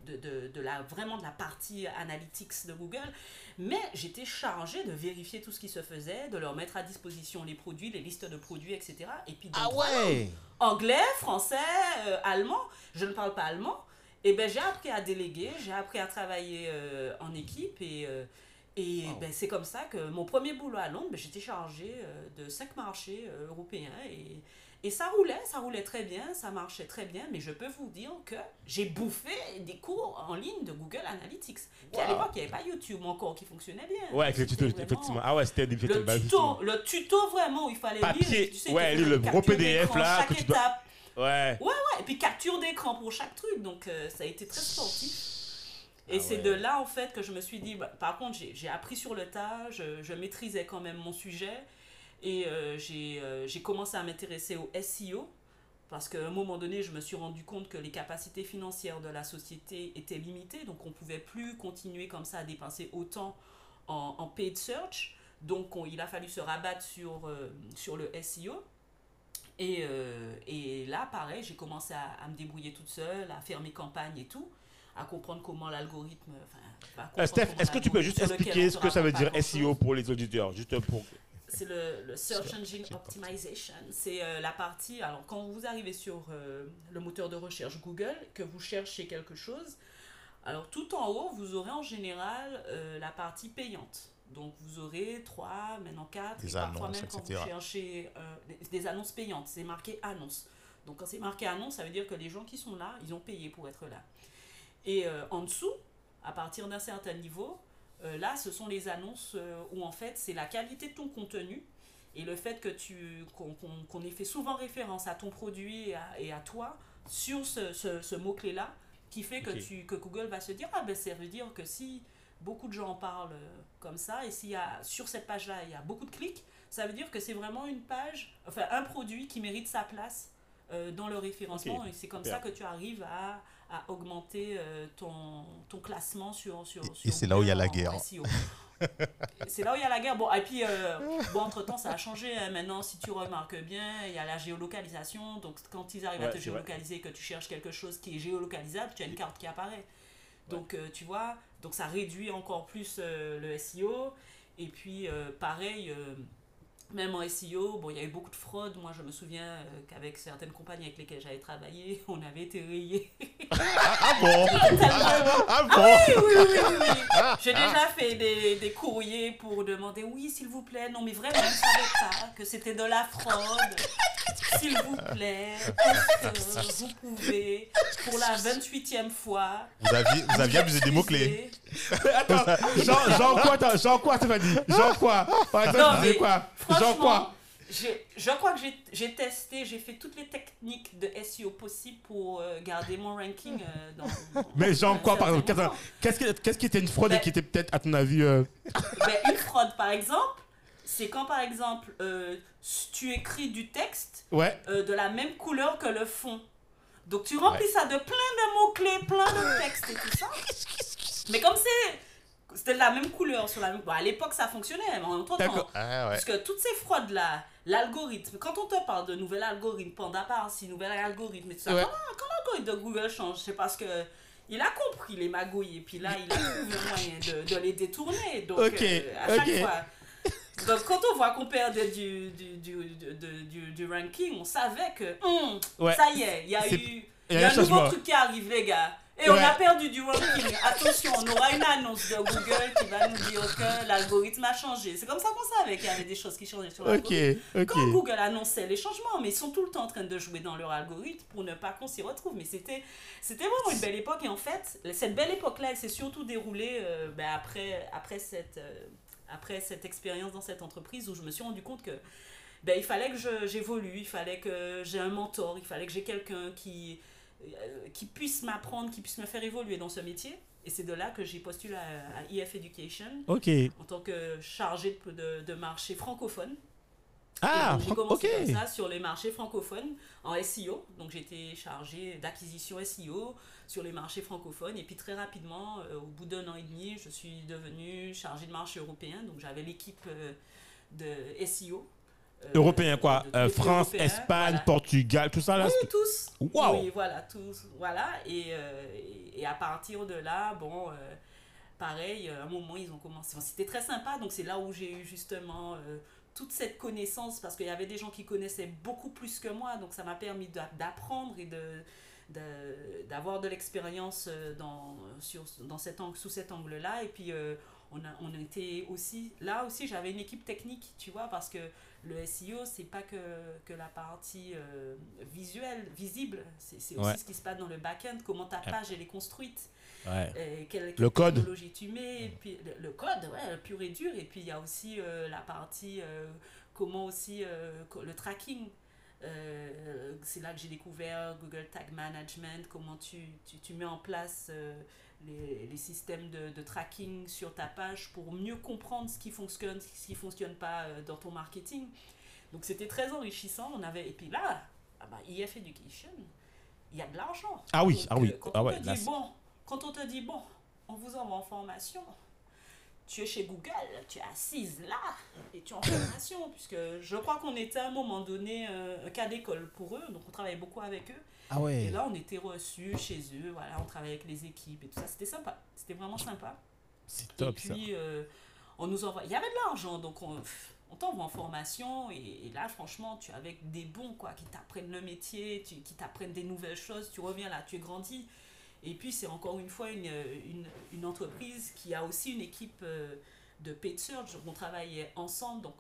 de, de, de, de la, vraiment de la partie analytics de Google. Mais j'étais chargée de vérifier tout ce qui se faisait, de leur mettre à disposition les produits, les listes de produits, etc. Et puis Ah anglais, français, euh, allemand. Je ne parle pas allemand. Et ben j'ai appris à déléguer, j'ai appris à travailler euh, en équipe et, euh, et Wow. ben, c'est comme ça que mon premier boulot à Londres, ben, j'étais chargée de cinq marchés européens et, et ça roulait, ça roulait très bien, ça marchait très bien, mais je peux vous dire que j'ai bouffé des cours en ligne de Google Analytics. Puis à l'époque, il n'y avait pas YouTube encore qui fonctionnait bien. Ouais, avec C'était vraiment- effectivement. Ah ouais, c'était des le tuto, le tuto vraiment où il fallait Papier, lire, tu sais, ouais, faisais le gros PDF là, chaque que tu dois- étape. Ouais. Ouais, et puis capture d'écran pour chaque truc, donc euh, ça a été très sportif. Et Ah c'est ouais. de là, en fait, que je me suis dit, bah, par contre, j'ai j'ai appris sur le tas, je, je maîtrisais quand même mon sujet, et euh, j'ai euh, j'ai commencé à m'intéresser au SEO, parce qu'à un moment donné, je me suis rendu compte que les capacités financières de la société étaient limitées, donc on ne pouvait plus continuer comme ça à dépenser autant en, en paid search, donc on- il a fallu se rabattre sur, euh, sur le SEO. Et, euh, et là, pareil, j'ai commencé à, à me débrouiller toute seule, à faire mes campagnes et tout, à comprendre comment l'algorithme. enfin, Steph, est-ce que tu peux juste expliquer ce que ça veut dire SEO grand-chose pour les auditeurs Juste pour. C'est le, le Search Engine Optimization. C'est euh, la partie. Alors, quand vous arrivez sur euh, le moteur de recherche Google, que vous cherchez quelque chose, alors tout en haut, vous aurez en général euh, la partie payante. Donc, vous aurez 3, maintenant 4, Des et parfois annonces, même quand etc. vous cherchez des, des annonces payantes, c'est marqué annonce. Donc, quand c'est marqué annonce, ça veut dire que les gens qui sont là, ils ont payé pour être là. Et en dessous, à partir d'un certain niveau, euh, là, ce sont les annonces euh, où en fait, c'est la qualité de ton contenu et le fait que tu qu'on ait fait souvent référence à ton produit et à, et à toi sur ce, ce, ce mot-clé là qui fait que, tu, que Google va se dire ah ben ça veut dire que si beaucoup de gens en parlent euh, comme ça et s'il y a sur cette page là il y a beaucoup de clics ça veut dire que c'est vraiment une page enfin un produit qui mérite sa place euh, dans le référencement et c'est comme ça que tu arrives à, à augmenter euh, ton, ton classement sur, sur, Et- et sur c'est là où il y a la guerre. SEO. c'est là où il y a la guerre. Bon, et puis, euh, bon, entre-temps, ça a changé. hein. Maintenant, si tu remarques bien, il y a la géolocalisation. Donc, quand ils arrivent à te géolocaliser, que tu cherches quelque chose qui est géolocalisable, tu as une carte qui apparaît. Donc, euh, tu vois, donc ça réduit encore plus euh, le SEO. Et puis, euh, pareil, euh, même en SEO, bon, il y a eu beaucoup de fraude. Moi, je me souviens euh, qu'avec certaines compagnies avec lesquelles j'avais travaillé, <laughs> on avait été rayés. Ah bon? Tellement. Ah bon? <laughs> Oui, oui, oui, oui, oui. J'ai déjà fait des, des courriers pour demander oui, s'il vous plaît. Non, mais vraiment, je ne savais pas que c'était de la fraude. S'il vous plaît, est-ce que vous pouvez, pour la 28e fois, Vous aviez, vous aviez abusé des mots-clés. Attends, Jean, Jean quoi, Jean quoi, Stéphanie Jean quoi Par exemple, Non, tu disais mais quoi? Quoi j'ai- je crois que j'ai- testé, j'ai fait toutes les techniques de SEO possibles pour euh, garder mon ranking euh, dans, <laughs> Mais un quoi, par exemple. Qu'est-ce qui, qu'est-ce qui était une fraude et Ben- qui était peut-être, à ton avis. euh, <laughs> Ben, une fraude, par exemple, c'est quand, par exemple, euh, tu écris du texte Ouais. de la même couleur que le fond. Donc, tu remplis ça de plein de mots-clés, plein de textes et tout ça. <laughs> Mais comme c'est C'était de la même couleur sur la même. Bon, à l'époque, ça fonctionnait, mais en temps. Ah ouais. parce que toutes ces fraudes-là, l'algorithme, quand on te parle de nouvel algorithme, Panda par si nouvel algorithme et tout ça, Ouais. quand, quand l'algorithme de Google change, c'est parce que il a compris les magouilles et puis là, il a trouvé un moyen de, de les détourner. Donc, euh, à chaque fois. Donc, quand on voit qu'on perdait du, du, du, du, ranking, on savait que hum, Ouais. ça y est, il y a eu il y a y a un nouveau truc qui arrive, les gars. Et Ouais. on a perdu du ranking. Attention, on aura une annonce de Google qui va nous dire que l'algorithme a changé. C'est comme ça qu'on savait qu'il y avait des choses qui changeaient sur l'algorithme. ok. Quand Google annonçait les changements, mais ils sont tout le temps en train de jouer dans leur algorithme pour ne pas qu'on s'y retrouve. Mais c'était, c'était vraiment une belle époque. Et en fait, cette belle époque-là, elle s'est surtout déroulée euh, ben, après, après, cette, euh, après cette expérience dans cette entreprise où je me suis rendu compte que ben, il fallait que je- j'évolue, il fallait que j'ai un mentor, il fallait que j'ai quelqu'un qui, qui puisse m'apprendre, qui puisse me faire évoluer dans ce métier. Et c'est de là que j'ai postulé à, à EF Education Ok. en tant que chargé de, de, de marché francophone. Ah, j'ai commencé comme ça sur les marchés francophones en SEO. Donc j'étais chargée d'acquisition SEO sur les marchés francophones. Et puis très rapidement, euh, au bout d'un an et demi, je suis devenue chargée de marché européen. Donc j'avais l'équipe euh, de SEO. Euh, Européen quoi de Euh, pays France, Espagne, voilà. Portugal, tout ça là Oui, tous. Wow. Oui, voilà, tous. Voilà. Et, euh, et, et à partir de là, bon, euh, pareil, à un moment, ils ont commencé. C'était très sympa. Donc, c'est là où j'ai eu justement euh, toute cette connaissance parce qu'il y avait des gens qui connaissaient beaucoup plus que moi. Donc, ça m'a permis d'a- d'apprendre et de d'avoir de l'expérience euh, dans, sur, dans cet angle, sous cet angle-là. Et puis, euh, on, a, on a été aussi, là aussi, j'avais une équipe technique, tu vois, parce que le SEO, c'est pas que, que la partie euh, visuelle, visible, c'est aussi Ouais. ce qui se passe dans le back-end, comment ta page elle est construite, Ouais. euh, quelle, Le quelle code. technologie tu mets, et puis le, le code, ouais, le pur et dur, et puis il y a aussi euh, la partie, euh, comment aussi euh, le tracking. Euh, c'est là que j'ai découvert Google Tag Management, comment tu, tu, tu mets en place euh, les, les systèmes de, de tracking sur ta page pour mieux comprendre ce qui fonctionne, ce qui ne fonctionne pas euh, dans ton marketing. Donc c'était très enrichissant. On avait, et puis là, ah bah, EF Education, il y a de l'argent. Ah oui, Donc, ah oui, Quand ah on ouais, te dit, bon, quand on te dit, bon, on vous envoie en formation, tu es chez Google, tu es assise là, et tu es en formation, <coughs> puisque je crois qu'on était à un moment donné euh, un cas d'école pour eux, donc on travaillait beaucoup avec eux. Ah ouais. Et là, on était reçus chez eux, voilà, on travaillait avec les équipes et tout ça. C'était sympa, c'était vraiment sympa. C'est Et top ça. puis, euh, on nous envoie. Il y avait de l'argent, donc on, on t'envoie en formation. Et, et là, franchement, tu es avec des bons, quoi, qui t'apprennent le métier, tu- qui t'apprennent des nouvelles choses. Tu reviens là, tu es grandi. Et puis, c'est encore une fois une, une, entreprise qui a aussi une équipe euh, de paid search. On travaillait ensemble, donc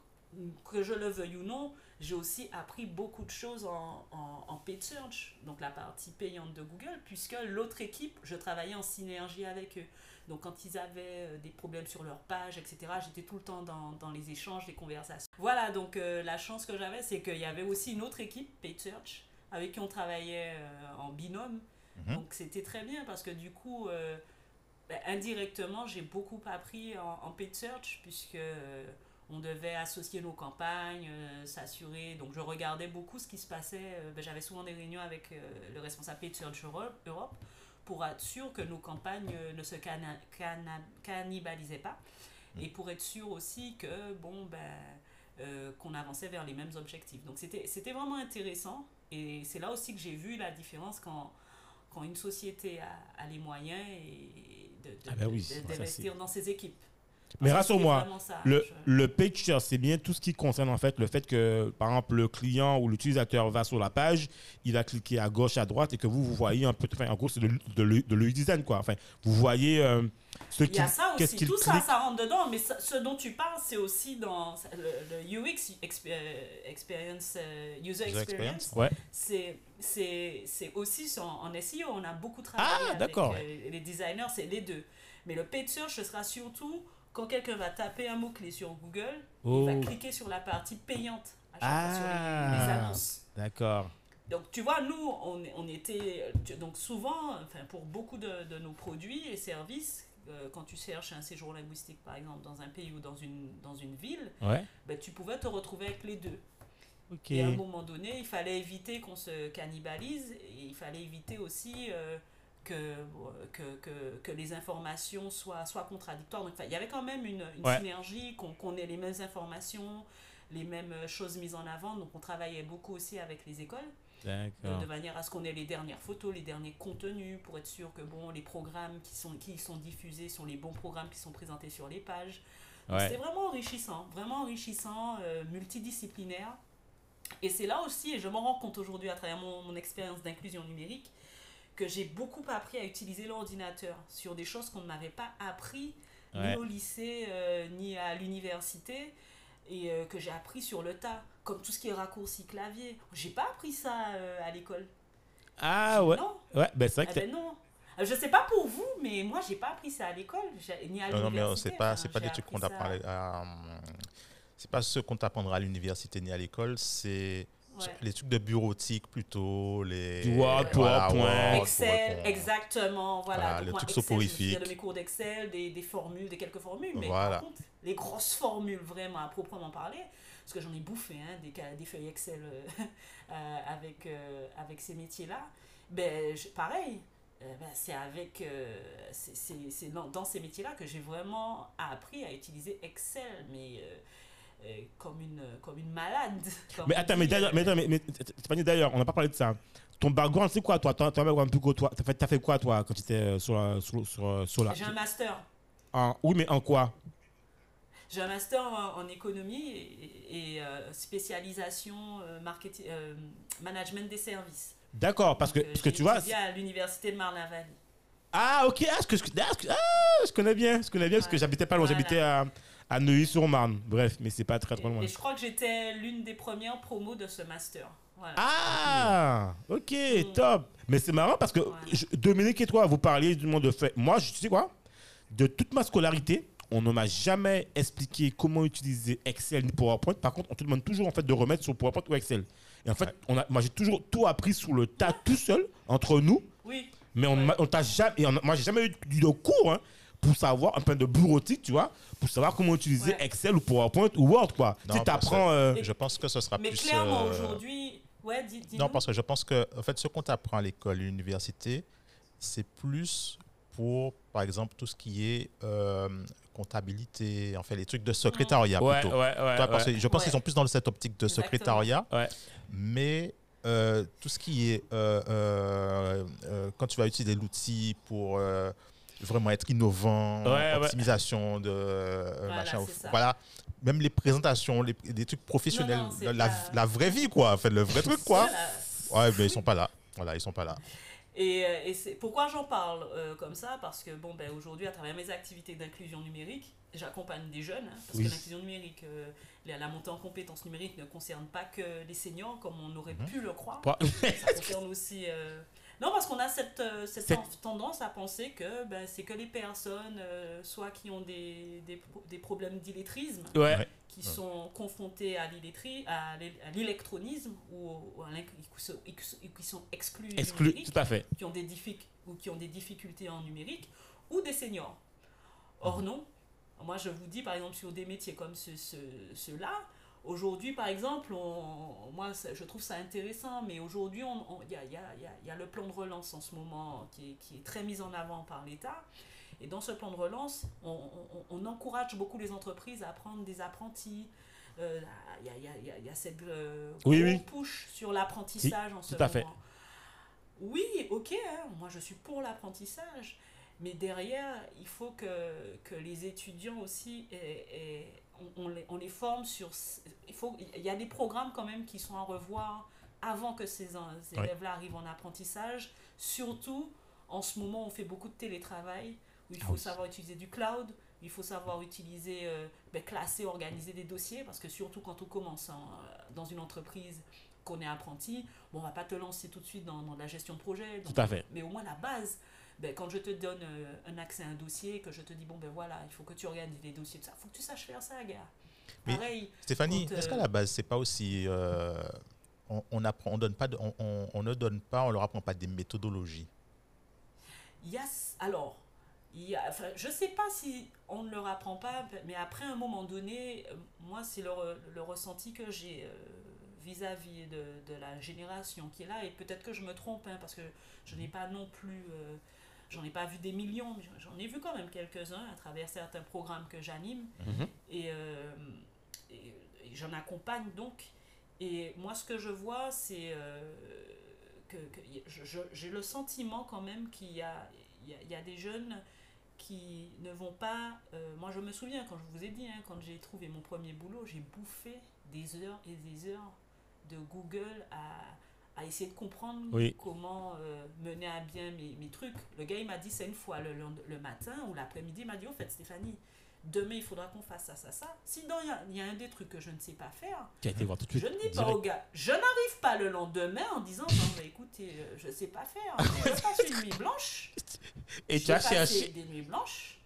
que je le veuille ou non, j'ai aussi appris beaucoup de choses en, paid search, donc la partie payante de Google, puisque l'autre équipe, je travaillais en synergie avec eux. Donc quand ils avaient euh, des problèmes sur leur page, etc., j'étais tout le temps dans, les échanges, les conversations. Voilà, donc euh, la chance que j'avais, c'est qu'il y avait aussi une autre équipe, Paid Search, avec qui on travaillait en binôme. Mhm. Donc c'était très bien parce que du coup, euh, ben, indirectement, j'ai beaucoup appris en, en Paid Search, puisque... euh, on devait associer nos campagnes, euh, s'assurer. Donc, je regardais beaucoup ce qui se passait. ben, J'avais souvent des réunions avec le responsable Paid Search Europe, pour être sûr que nos campagnes ne se cana- cana- cannibalisaient pas. Et pour être sûr aussi que, bon, ben, euh, qu'on avançait vers les mêmes objectifs. Donc, c'était c'était vraiment intéressant. Et c'est là aussi que j'ai vu la différence quand, quand une société a, a les moyens et de, de- Ah ben oui, d'investir dans ses équipes. Mais rassure-moi. Le, Je- le picture, c'est bien tout ce qui concerne en fait le fait que, par exemple, le client ou l'utilisateur va sur la page, il a cliqué à gauche, à droite et que vous, vous voyez un peu, enfin, en gros, c'est de, de, de l'UI design, quoi. Enfin, vous voyez euh, ce Il y qui, a ça aussi, tout ça, clique. ça rentre dedans, mais ça- ce dont tu parles, c'est aussi dans le, le UX, exp- euh, experience, euh, user User experience. Ouais. c'est c'est c'est aussi sur- en SEO, on a beaucoup travaillé Ah, avec d'accord. euh, les designers, c'est les deux. Mais le paid search, ce sera surtout quand quelqu'un va taper un mot-clé sur Google, Oh. il va cliquer sur la partie payante à chaque fois sur les- Ah. les annonces. D'accord. Donc, tu vois, nous, on, on était. tu- Donc, souvent, enfin, pour beaucoup de, de nos produits et services, euh, quand tu cherches un séjour linguistique, par exemple, dans un pays ou dans une, dans une ville, Ouais. ben, tu pouvais te retrouver avec les deux. Et à un moment donné, il fallait éviter qu'on se cannibalise et il fallait éviter aussi euh, que, que, que, que les informations soient, soient contradictoires. Donc, il y avait quand même une, une Ouais. synergie, qu'on qu'on ait les mêmes informations, les mêmes choses mises en avant. Donc on travaillait beaucoup aussi avec les écoles, de, manière à ce qu'on ait les dernières photos, les derniers contenus, pour être sûr que bon, les programmes qui sont, qui sont diffusés sont les bons programmes qui sont présentés sur les pages. Ouais. C'était vraiment enrichissant, vraiment enrichissant, euh, multidisciplinaire. Et c'est là aussi, et je m'en rends compte aujourd'hui à travers mon, mon expérience d'inclusion numérique, que j'ai beaucoup appris à utiliser l'ordinateur sur des choses qu'on ne m'avait pas appris Ouais. ni au lycée, euh, ni à l'université, et euh, que j'ai appris sur le tas, comme tout ce qui est raccourci clavier. J'ai pas appris ça euh, à l'école. Ah ouais. Non, Ouais, ben c'est vrai eh que ben non. Je sais pas pour vous, mais moi j'ai pas appris ça à l'école, j'ai- ni à Non, non, mais l'université. c'est pas, c'est pas des trucs qu'on t'apprend. à- C'est pas ce qu'on t'apprendra à l'université ni à l'école, c'est Ouais. les trucs de bureautique plutôt, les Du Word, Voilà, PowerPoint. Word, Excel, exactement, voilà. Voilà, Donc le moi, truc Excel, je me souviens soporifique. de mes cours d'Excel, des, des formules, des quelques formules, mais Voilà. par contre, les grosses formules vraiment à proprement parler, parce que j'en ai bouffé, hein, des, des feuilles Excel euh, <laughs> euh, avec, euh, avec ces métiers-là, ben, je- pareil, euh, ben, c'est avec, euh, c'est- c'est c'est dans, dans ces métiers-là que j'ai vraiment appris à utiliser Excel, mais euh, comme, une, comme une malade. <laughs> comme Mais attends, mais d'ailleurs, euh, mais, mais, mais d'ailleurs, on n'a pas parlé de ça. Ton background, c'est quoi, toi? T'as fait, t'as fait quoi, toi, quand tu étais sur la. Sur, sur, sur la J'ai un master. en- Oui, mais en quoi? J'ai un master en, en économie et, et, euh, spécialisation euh, marketing, euh, management des services. D'accord, parce que, euh, parce que j'ai tu vois. étudié à l'université de Marne-la-Vallée. Ah, ok, ah, ce que, ah, ce que- ah, je connais bien, je connais bien, parce que j'habitais pas loin, Voilà. j'habitais à, à Neuilly-sur-Marne. Bref, mais c'est pas très très loin. Et, et je crois que j'étais l'une des premières promos de ce master. Voilà. Ah, ok, Mm. top. Mais c'est marrant parce que Ouais. je- Dominique et toi, vous parliez du monde de fait. Moi, je tu sais quoi? De toute ma scolarité, on ne m'a jamais expliqué comment utiliser Excel ni PowerPoint. Par contre, on te demande toujours en fait de remettre sur PowerPoint ou Excel. Et en fait, Ouais. on a, moi, j'ai toujours tout appris sous le tas, tout seul, entre nous. Oui, Mais on, Ouais. on t'a jamais. et on- moi, j'ai jamais eu de de cours hein, pour savoir, un peu de bureautique, tu vois, pour savoir comment utiliser Ouais. Excel ou PowerPoint ou Word, quoi. Non, tu t'apprends. euh, Je pense que ce sera mais plus. clairement euh, aujourd'hui, ouais, dis, dis Non, parce que je pense que en fait, ce qu'on t'apprend à l'école, l'université, c'est plus pour, par exemple, tout ce qui est euh, comptabilité, en fait, les trucs de secrétariat ouais, plutôt. ouais, ouais, Toi, parce ouais. que je pense Ouais. qu'ils sont plus dans cette optique de secrétariat, Ouais. mais euh, tout ce qui est euh, euh, euh, quand tu vas utiliser l'outil pour euh, vraiment être innovant, Ouais, ouais. optimisation de euh, Voilà, machin, voilà, même les présentations, les, des trucs professionnels, Non, non, c'est la, la- pas- la vraie vie quoi, en fait, le vrai truc quoi. Voilà. Ouais, mais ils sont pas là. Voilà, ils sont pas là. Et, euh, et c'est pourquoi j'en parle euh, comme ça? Parce que bon ben aujourd'hui à travers mes activités d'inclusion numérique j'accompagne des jeunes hein, parce Oui. que l'inclusion numérique euh, la, la montée en compétences numériques ne concerne pas que les seniors comme on aurait pu le croire Pas- ça concerne aussi euh, non parce qu'on a cette, euh, cette Cette- ten- tendance à penser que ben, c'est que les personnes euh, soit qui ont des, des, pro- des problèmes d'illettrisme Ouais. Ouais. qui sont confrontés à l'électronisme ou, à qui sont- exclus Exclu, tout à fait. qui ont des ou qui ont des difficultés en numérique ou des seniors. Or non, moi je vous dis par exemple sur des métiers comme ce, ce- ceux-là, aujourd'hui par exemple, on- moi je trouve ça intéressant, mais aujourd'hui on- on- il y a, il y a- il y a- il y a le plan de relance en ce moment qui est, qui est très mis en avant par l'État. Et dans ce plan de relance, on, encourage beaucoup les entreprises à prendre des apprentis. Il y, a, y y cette euh, Oui, gros oui. push sur l'apprentissage en ce tout à fait. moment. Oui, ok, hein, moi je suis pour l'apprentissage, mais derrière, il faut que, que les étudiants aussi, aient- aient- on, on les, on les forme sur... Il, faut, il y a des programmes quand même qui sont à revoir avant que ces, en- ces Oui. élèves-là arrivent en apprentissage. Surtout, en ce moment, on fait beaucoup de télétravail, où il Ah faut oui. savoir utiliser du cloud, il faut savoir utiliser, euh, ben, classer, organiser des dossiers, parce que surtout quand on commence hein, dans une entreprise, qu'on est apprenti, bon, on va pas te lancer tout de suite dans, dans la gestion de projet. donc- Tout à fait. mais au moins la base, ben, quand je te donne euh, un accès à un dossier, que je te dis, bon ben voilà, il faut que tu organises les dossiers, tout ça, il faut que tu saches faire ça, gars. Mais- Pareil, Stéphanie, est-ce euh, qu'à la base, c'est pas aussi. euh, on, on apprend, on donne pas, de- on, on- on ne donne pas, on leur apprend pas des méthodologies? il y a, alors, il y a, enfin, je sais pas si on ne leur apprend pas, mais après un moment donné, moi c'est le, le ressenti que j'ai euh, vis-à-vis de, de la génération qui est là, et peut-être que je me trompe, hein, parce que je n'ai pas non plus, euh, j'en ai pas vu des millions, mais j'en ai vu quand même quelques-uns à travers certains programmes que j'anime, Mhm. et, euh, et- et j'en accompagne donc. Et moi, ce que je vois, c'est euh, que, j'ai le sentiment quand même qu'il y a, il y, a, il y a des jeunes qui ne vont pas. euh, moi, je me souviens, quand je vous ai dit, hein, quand j'ai trouvé mon premier boulot, j'ai bouffé des heures et des heures de Google à, à essayer de comprendre Oui. comment euh, mener à bien mes, mes trucs. Le gars, il m'a dit ça une fois le, le matin ou l'après-midi. Il m'a dit Au fait, Stéphanie, demain, il faudra qu'on fasse ça, ça, ça. Sinon, il y a, il y a un des trucs que je ne sais pas faire. Qui a été voir tout de suite. Je ne dis pas au gars, je n'arrive pas le lendemain en disant non, mais écoutez, euh, je sais pas faire. Je passe une nuit blanche. <laughs> Et tu as cherché. des nuits blanches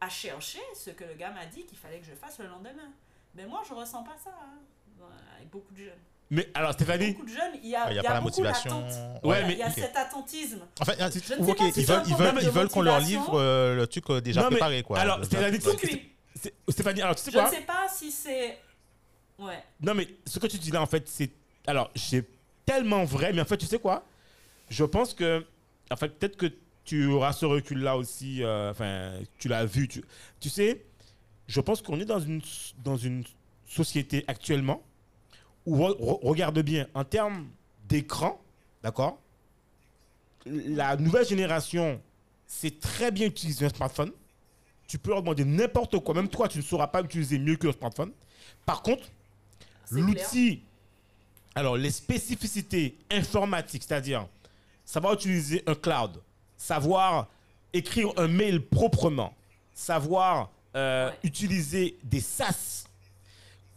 à chercher ce que le gars m'a dit qu'il fallait que je fasse le lendemain. Mais moi, je ressens pas ça hein, avec beaucoup de jeunes. Mais alors, Stéphanie, Beaucoup de jeunes, il y a, Il pas la motivation. Ouais, Il y a- mais- il y a cet attentisme. En fait, ah, Je ne sais ok, pas si ils veulent, ils veulent, ils veulent qu'on leur livre euh, le truc euh, déjà Non, mais- préparé, quoi. alors, Stéphanie, tu- cuit. c'est- Stéphanie, alors tu sais Je ne quoi? sais pas si c'est. Ouais. Non, mais ce que tu dis là, en fait, c'est. Alors, c'est tellement vrai, mais en fait, tu sais quoi? Je pense que. En fait, peut-être que tu auras ce recul-là aussi. euh, Enfin, tu l'as vu. Tu, tu sais, je pense qu'on est dans une, dans une société actuellement re- re- regarde bien, en termes d'écran, d'accord La nouvelle génération sait très bien utiliser un smartphone. Tu peux leur demander n'importe quoi. Même toi, tu ne sauras pas utiliser mieux que le smartphone. Par contre. L'outil, alors les spécificités informatiques, c'est-à-dire savoir utiliser un cloud, savoir écrire un mail proprement, savoir euh, Ouais. utiliser des SaaS,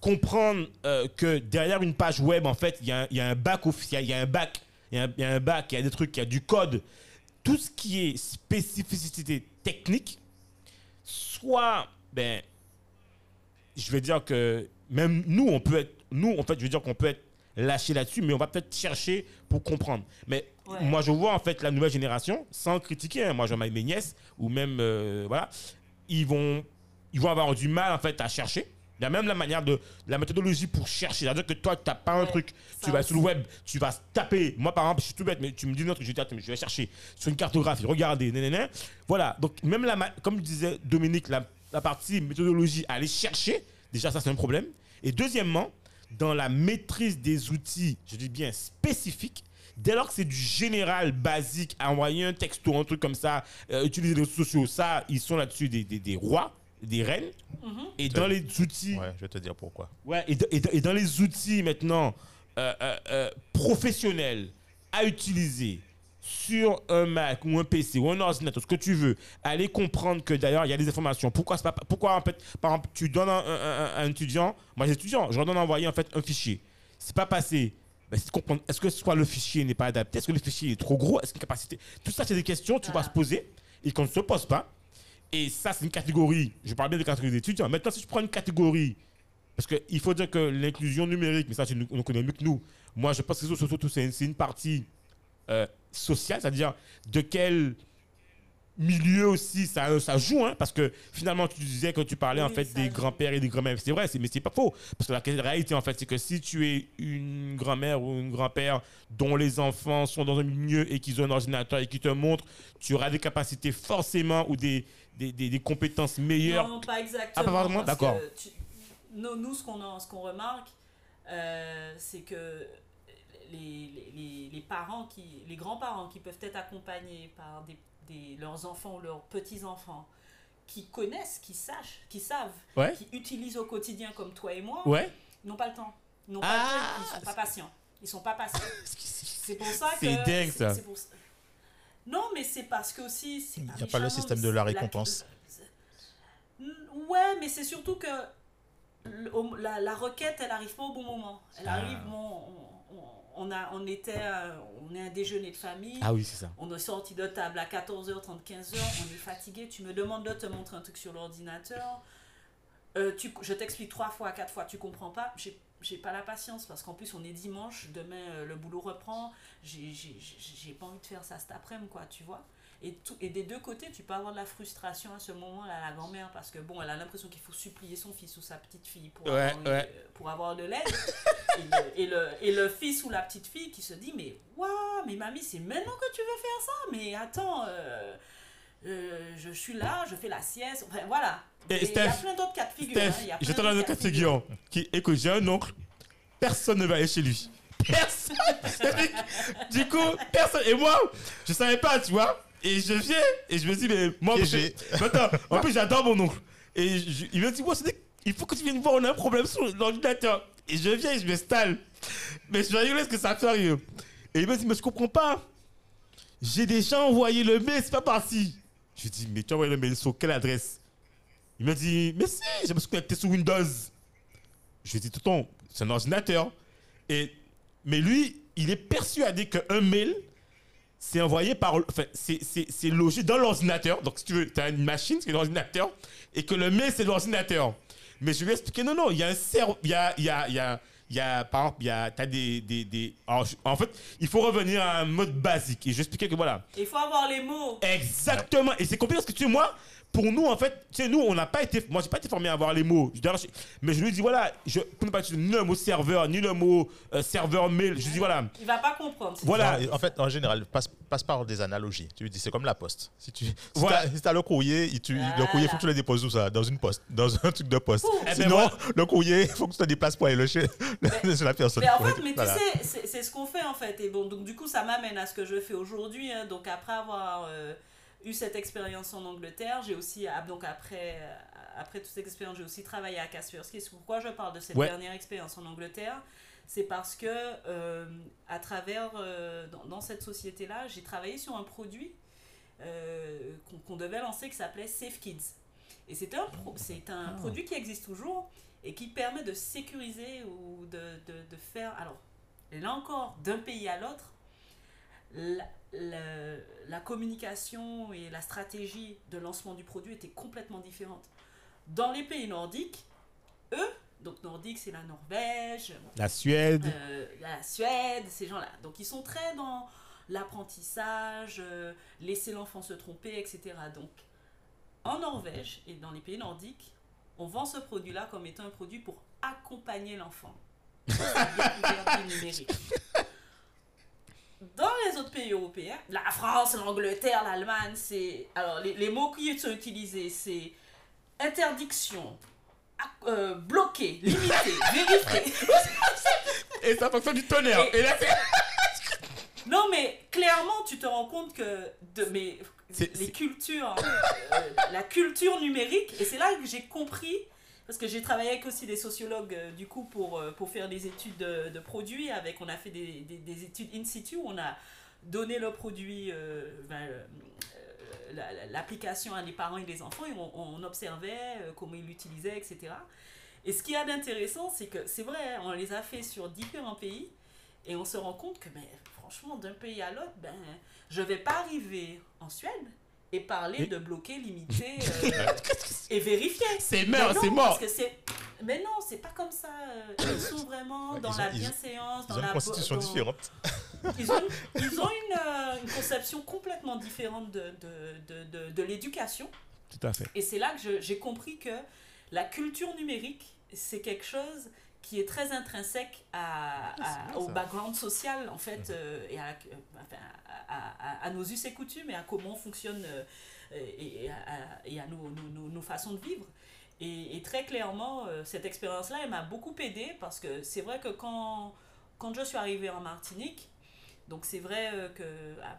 comprendre euh, que derrière une page web, en fait, il y, a un- y a un office, il y a- il y, a un back, il y, a un- il y a un back, il y a des trucs, il y a du code. Tout ce qui est spécificité technique, soit, ben, je vais dire que même nous, on peut être, nous, en fait, je veux dire qu'on peut être lâché là-dessus, mais on va peut-être chercher pour comprendre. Mais Ouais. moi, je vois en fait la nouvelle génération, sans critiquer, hein, moi, je vois mes nièces, ou même, euh, voilà, ils vont, ils vont avoir du mal en fait à chercher. Il y a même la manière de, la méthodologie pour chercher. C'est-à-dire que toi, tu n'as pas un Ouais, truc, tu vas sur le web, tu vas taper. Moi, par exemple, je suis tout bête, mais tu me dis notre, je mais je vais chercher sur une cartographie, regarder, nanana. Voilà. Donc, même la, comme disait Dominique, la, la partie méthodologie, aller chercher, déjà, ça, c'est un problème. Et deuxièmement, dans la maîtrise des outils, je dis bien spécifiques, dès lors que c'est du général, basique, envoyer un texto, un truc comme ça, euh, utiliser les réseaux sociaux, ça, ils sont là-dessus des, des- des rois, des reines. Mhm. Et dans les outils Ouais, je vais te dire pourquoi. Ouais, et, et dans les outils maintenant euh, euh, euh, professionnels à utiliser sur un Mac ou un PC ou un ordinateur, ce que tu veux, aller comprendre que d'ailleurs il y a des informations. Pourquoi, pas, pourquoi en fait, par exemple, tu donnes à un, un- un- un étudiant, moi j'ai étudiant, je leur donne à envoyer en fait un fichier. C'est pas passé. Ben, c'est de comprendre, est-ce que soit le fichier n'est pas adapté, est-ce que le fichier est trop gros, est-ce qu'il y a une capacité? Tout ça, c'est des questions que tu vas Ah. se poser et qu'on ne se pose pas. Et ça, c'est une catégorie. Je parle bien de catégorie d'étudiants. Maintenant, si je prends une catégorie parce qu'il faut dire que l'inclusion numérique, mais ça, tu nous- on connaît mieux que nous. Moi, je pense que surtout, c'est une, c'est une partie euh, sociale, c'est-à-dire de quel milieu aussi ça, ça joue, hein, parce que finalement, tu disais que tu parlais en fait des grands-pères et des grands-mères. C'est vrai, c'est- mais c'est pas faux. Parce que la réalité, en fait, c'est que si tu es une grand-mère ou un grand-père dont les enfants sont dans un milieu et qu'ils ont un ordinateur et qui te montrent, tu auras des capacités forcément ou des, des, des- des compétences meilleures. Non, pas exactement. Ah, pas vraiment D'accord. Nous, nous, ce qu'on remarque, euh, c'est que les, les, les- parents, qui, les grands-parents qui peuvent être accompagnés par des, des- leurs enfants ou leurs petits-enfants, qui connaissent, qui sachent, qui savent, Ouais. qui utilisent au quotidien comme toi et moi, Ouais. ils n'ont pas le temps. Ils n'ont pas Ah. le temps, ils sont pas patients. Ils sont pas patients. <laughs> C'est pour ça que. C'est dingue, ça. c'est pour ça- Non, mais c'est parce que aussi. Il y a pas le système de la récompense. Ouais, mais c'est surtout que la, la requête, elle arrive pas au bon moment. Elle Ah. arrive, bon, on, on- on a, on était, euh, on est un déjeuner de famille. Ah oui, c'est ça. On est sorti de table à 14h30, 15h, on est fatigué. Tu me demandes de te montrer un truc sur l'ordinateur. Euh, tu, je t'explique trois fois, quatre fois, tu comprends pas. J'ai, j'ai pas la patience parce qu'en plus on est dimanche, demain euh, le boulot reprend. J'ai, j'ai, j'ai- j'ai pas envie de faire ça cet après-midi, quoi, tu vois. Et, tout, et des deux côtés, tu peux avoir de la frustration à ce moment-là, la grand-mère, parce que bon, elle a l'impression qu'il faut supplier son fils ou sa petite fille pour, Ouais, avoir, ouais. pour avoir de l'aide. <laughs> et, le, et, le, et le fils ou la petite fille qui se dit Mais waouh, mais mamie, c'est maintenant que tu veux faire ça Mais attends, euh, euh, je suis là, je fais la sieste. Enfin, voilà. Et Et il y a Steph, plein d'autres cas de figure. Steph, hein, il y a je plein te donne un d'autres cas de figure. Qui, écoute, j'ai un oncle, personne ne va aller chez lui. Personne. du coup, personne. Et moi, je savais pas, tu vois. Et je viens et je me dis, mais moi, mais attends, en plus, j'adore mon oncle. Et je- il me dit, ouais, il faut que tu viennes voir, on a un problème sur l'ordinateur. Et je viens et je m'installe. Mais je vais rigoler parce que ça fait rire. Et il me dit, mais je comprends pas. J'ai déjà envoyé le mail, c'est pas parti. Je lui dis, mais tu as envoyé le mail sur quelle adresse? Il me dit, mais si, je me suis connecté sur Windows. Je lui dis, tonton, c'est un ordinateur. Et, mais lui, il est persuadé qu'un mail, c'est envoyé par. Enfin, c'est- logé dans l'ordinateur. Donc, si tu veux, tu as une machine, c'est l'ordinateur. Et que le mail, c'est l'ordinateur. Mais je lui ai expliqué, non, non, il y a un cerveau. Il y a. Y a il y a, par exemple, il y a, t'as des, des, des alors, en fait, il faut revenir à un mode basique. Et je expliquais que voilà, Il faut avoir les mots. Exactement. Et c'est compliqué parce que tu sais, moi, pour nous, en fait, tu sais, nous, on n'a pas été. Moi, j'ai pas été formé à avoir les mots. Je- Mais je lui dis, voilà, je peux ne pas utiliser ni le mot serveur, ni le mot euh, serveur mail. Je lui dis, voilà. Il va pas comprendre. Voilà. Non, en fait, en général, passe, passe par des analogies. Tu lui dis, c'est comme la poste. Si tu si Voilà. t'as- si t'as le courrier, il tu- le courrier, il faut que tu le déposes où ça? Dans une poste, dans un truc de poste. Ouh. Eh ben Sinon, voilà. le courrier, il faut que tu te déplaces pour aller le chez, la personne. Mais en fait, mais voilà. tu sais, c'est- c'est ce qu'on fait en fait. Et bon, donc du coup, ça m'amène à ce que je fais aujourd'hui. hein. Donc après avoir euh, eu cette expérience en Angleterre, j'ai aussi, ah, donc après, euh, après toute cette expérience, j'ai aussi travaillé à Kaspersky. Pourquoi je parle de cette Ouais. dernière expérience en Angleterre? C'est parce que euh, à travers, euh, dans, dans cette société-là, j'ai travaillé sur un produit euh, qu'on devait lancer qui s'appelait Safe Kids. Et c'est un, pro- un produit qui existe toujours et qui permet de sécuriser ou de, de, de faire. Alors, là encore, d'un pays à l'autre, la, communication et la stratégie de lancement du produit était complètement différente. Dans les pays nordiques, eux, donc nordique c'est la Norvège, La Suède. euh, la Suède, ces gens-là. Donc ils sont très dans l'apprentissage, euh, laisser l'enfant se tromper, etc. Donc en Norvège et dans les pays nordiques, on vend ce produit-là comme étant un produit pour accompagner l'enfant numérique. Dans les autres pays européens, la France, l'Angleterre, l'Allemagne, c'est. Alors, les, les mots qui sont utilisés, c'est interdiction, euh, bloqué, limité, <laughs> vérifié. <laughs> Et ça fonctionne du tonnerre. Et- Et là, c'est. <laughs> Non, mais clairement, tu te rends compte que de, mais, C'est- les cultures, euh, la culture numérique, et c'est là que j'ai compris, parce que j'ai travaillé avec aussi des sociologues, euh, du coup, pour, euh, pour faire des études de, produits, avec, on a fait des, des, des études in situ, on a donné le produit, euh, ben, euh, la- la- l'application à des parents et des enfants, et on, observait comment ils l'utilisaient, etc. Et ce qu'il y a d'intéressant, c'est que c'est vrai, on les a fait sur différents pays, et on se rend compte que, ben, franchement, d'un pays à l'autre, ben, je vais pas arriver en Suède et parler de bloquer, limiter <laughs> euh, et vérifier. C'est mort, c'est mort. Parce que c'est... Mais non, c'est pas comme ça. euh, Ils sont <coughs> vraiment dans la bienséance, Ils dans ont une la... constitution dans- différente. <laughs> Ils ont, ils ont une, euh, une conception complètement différente de, de, de, de, de l'éducation. Tout à fait. Et c'est là que j'ai compris que la culture numérique, c'est quelque chose qui est très intrinsèque à, à- bien, au background social, en fait, euh, et à, euh, à, nos us et coutumes, et à comment on fonctionne, euh, et, et à, et à nos, nos- nos- façons de vivre. Et, et très clairement, euh, cette expérience-là, elle m'a beaucoup aidée, parce que c'est vrai que quand, quand je suis arrivée en Martinique, donc c'est vrai que... ah,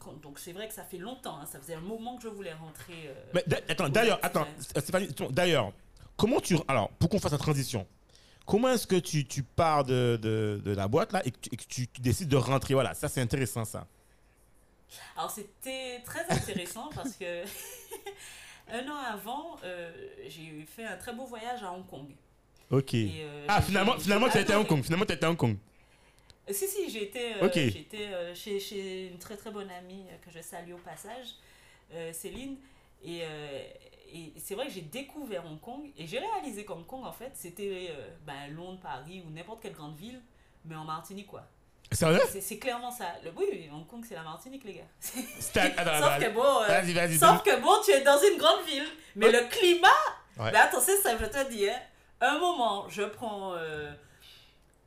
quand- donc c'est vrai que ça fait longtemps, hein, ça faisait un moment que je voulais rentrer... Mais attends, d'ailleurs, attends, Stéphanie, attends, d'ailleurs, comment tu. Alors, pour qu'on fasse la transition, comment est-ce que tu, tu pars de, de, de la boîte là et que, tu, et que tu- tu décides de rentrer? Voilà, ça c'est intéressant ça. Alors c'était très intéressant parce que <laughs> un an avant, euh, j'ai fait un très beau voyage à Hong Kong. Ok. Et, euh, ah, finalement, finalement tu as été à Hong. Kong. Finalement, tu as été à Hong Kong. Si, si, j'ai été, euh, été, chez, chez une très très bonne amie que je salue au passage, Céline. Et, et c'est vrai que j'ai découvert Hong Kong et j'ai réalisé qu'Hong Kong, en fait, c'était euh, ben, Londres, Paris ou n'importe quelle grande ville, mais en Martinique, quoi. Sérieux? C'est clairement ça. Le, oui, oui, Hong Kong, c'est la Martinique, les gars. <laughs> Attends, Sauf que bon, euh, sauf que bon, tu es dans une grande ville, mais le climat. Ouais. Mais attends, c'est ça, je te dis. Hein. Un moment, je prends, euh,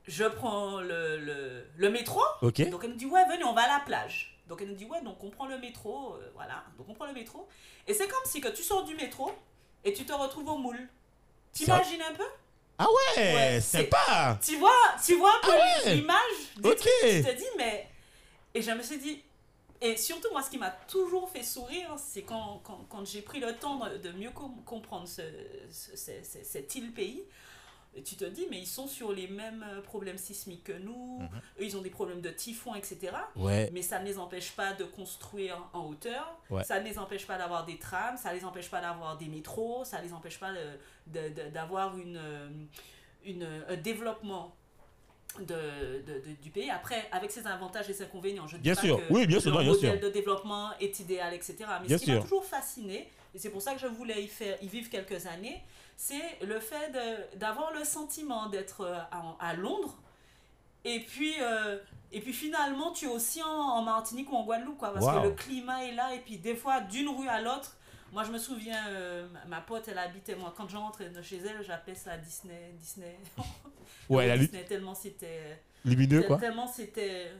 je prends le, le, le métro. Donc elle nous dit ouais, venez, on va à la plage. Donc elle nous dit ouais, donc on prend le métro, euh, voilà. Donc on prend le métro. Et c'est comme si que tu sors du métro et tu te retrouves au moule. T'imagines un peu? Ah ouais, Ouais, sympa. Tu vois, tu vois un peu Ah ouais. l'image Ok. tu te dis mais et je me suis dit et surtout moi ce qui m'a toujours fait sourire c'est quand, quand, quand j'ai pris le temps de, mieux com- comprendre ce, ce- ce- ce- cette île pays et tu te dis mais ils sont sur les mêmes euh, problèmes sismiques que nous eux ils ont des problèmes de typhon etc Ouais. mais ça ne les empêche pas de construire en hauteur, Ouais. ça ne les empêche pas d'avoir des trams, ça ne les empêche pas d'avoir des métros, ça ne les empêche pas de- de- de- d'avoir une, euh, une, un développement de, de- de- du pays. Après, avec ses avantages et ses inconvénients, je dis Bien pas sûr. que Oui, bien sûr, bien modèle sûr. de développement est idéal, etc. Mais Bien ce qui m'a toujours fasciné, et c'est pour ça que je voulais y, faire, y vivre quelques années, c'est le fait d'avoir le sentiment d'être euh, à, à Londres et puis, euh, et puis finalement, tu es aussi en, en Martinique ou en Guadeloupe, quoi, parce Wow. que le climat est là, et puis des fois, d'une rue à l'autre, moi je me souviens, euh, ma- pote, elle habitait, moi quand je rentrais de chez elle, j'appelais ça Disney. Disney. <laughs> Ouais, la lutte Disney, tellement c'était. lumineux quoi. Tellement c'était.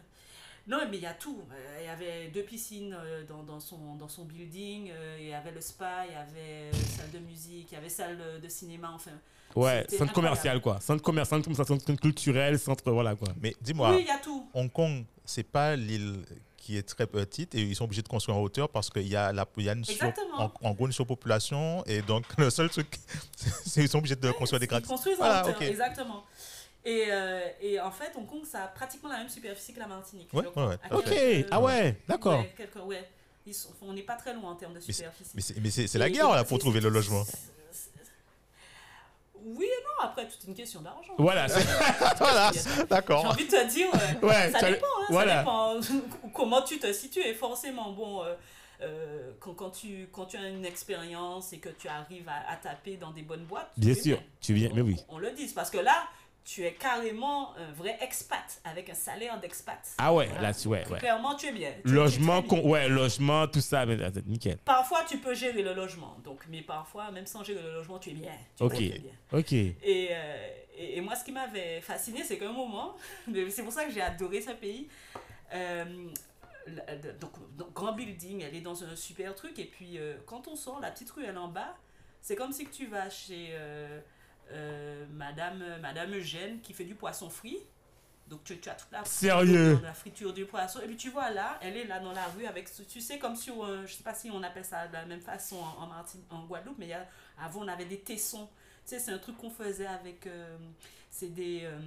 Non, mais il y a tout. Euh, Il y avait deux piscines euh, dans, dans, son, dans son building, euh, il y avait le spa, il y avait salle de musique, il y avait salle de, cinéma, enfin. Ouais, centre commercial quoi. Centre commercial, centre, centre culturel, centre voilà quoi. Mais dis-moi, Oui, il y a tout. Hong Kong, c'est pas l'île qui est très petite et ils sont obligés de construire en hauteur parce qu'il y a, la, il y a une sur- Exactement. en, en gros une surpopulation et donc <laughs> le seul truc, <laughs> c'est qu'ils sont obligés de construire des Ils gratte construisent en Voilà, hauteur, exactement. Et, euh, et en fait, Hong Kong, ça a pratiquement la même superficie que la Martinique. Ouais, ouais, ouais. Ok, quelques- ah ouais, d'accord. ouais, quelques- ouais. Ils sont- on n'est pas très loin en termes de superficie. Mais c'est- la guerre là pour trouver le logement. Oui et non, après, toute une question d'argent. Voilà, c'est- <laughs> <laughs> voilà, J'ai d'accord. envie de te dire, ouais, Ouais, ça tu as- dépend, hein, voilà. ça dépend <laughs> comment tu te situes. Et forcément, bon, euh, euh, quand, quand, tu, quand tu as une expérience et que tu arrives à, à taper dans des bonnes boîtes, Bien sûr, tu viens, mais oui. On, on le dit, parce que là, tu es carrément un vrai expat, avec un salaire d'expat. Ah ouais, Voilà. là, tu- ouais, ouais. Clairement, tu es bien. Tu- tu es Logement, bien. ouais, logement, tout ça, mais nickel. Parfois, tu peux gérer le logement. Donc, mais parfois, même sans gérer le logement, tu es bien. Tu Ok. bien. Ok. Et, euh, et, et moi, ce qui m'avait fasciné, c'est qu'à un moment, <laughs> c'est pour ça que j'ai adoré ce pays. euh, donc, donc, grand building, elle est dans un super truc. Et puis, euh, quand on sort, la petite rue, elle est en bas. C'est comme si que tu vas chez euh, euh, Madame, Madame Eugène qui fait du poisson frit. Donc, tu, tu as toute la friture, la friture du poisson. Et puis, tu vois là, elle est là dans la rue avec, tu sais, comme sur, un- je sais pas si on appelle ça de la même façon en, en, Martinique- en Guadeloupe, mais y a, avant, on avait des tessons. Tu sais, c'est un truc qu'on faisait avec. euh, c'est des. euh,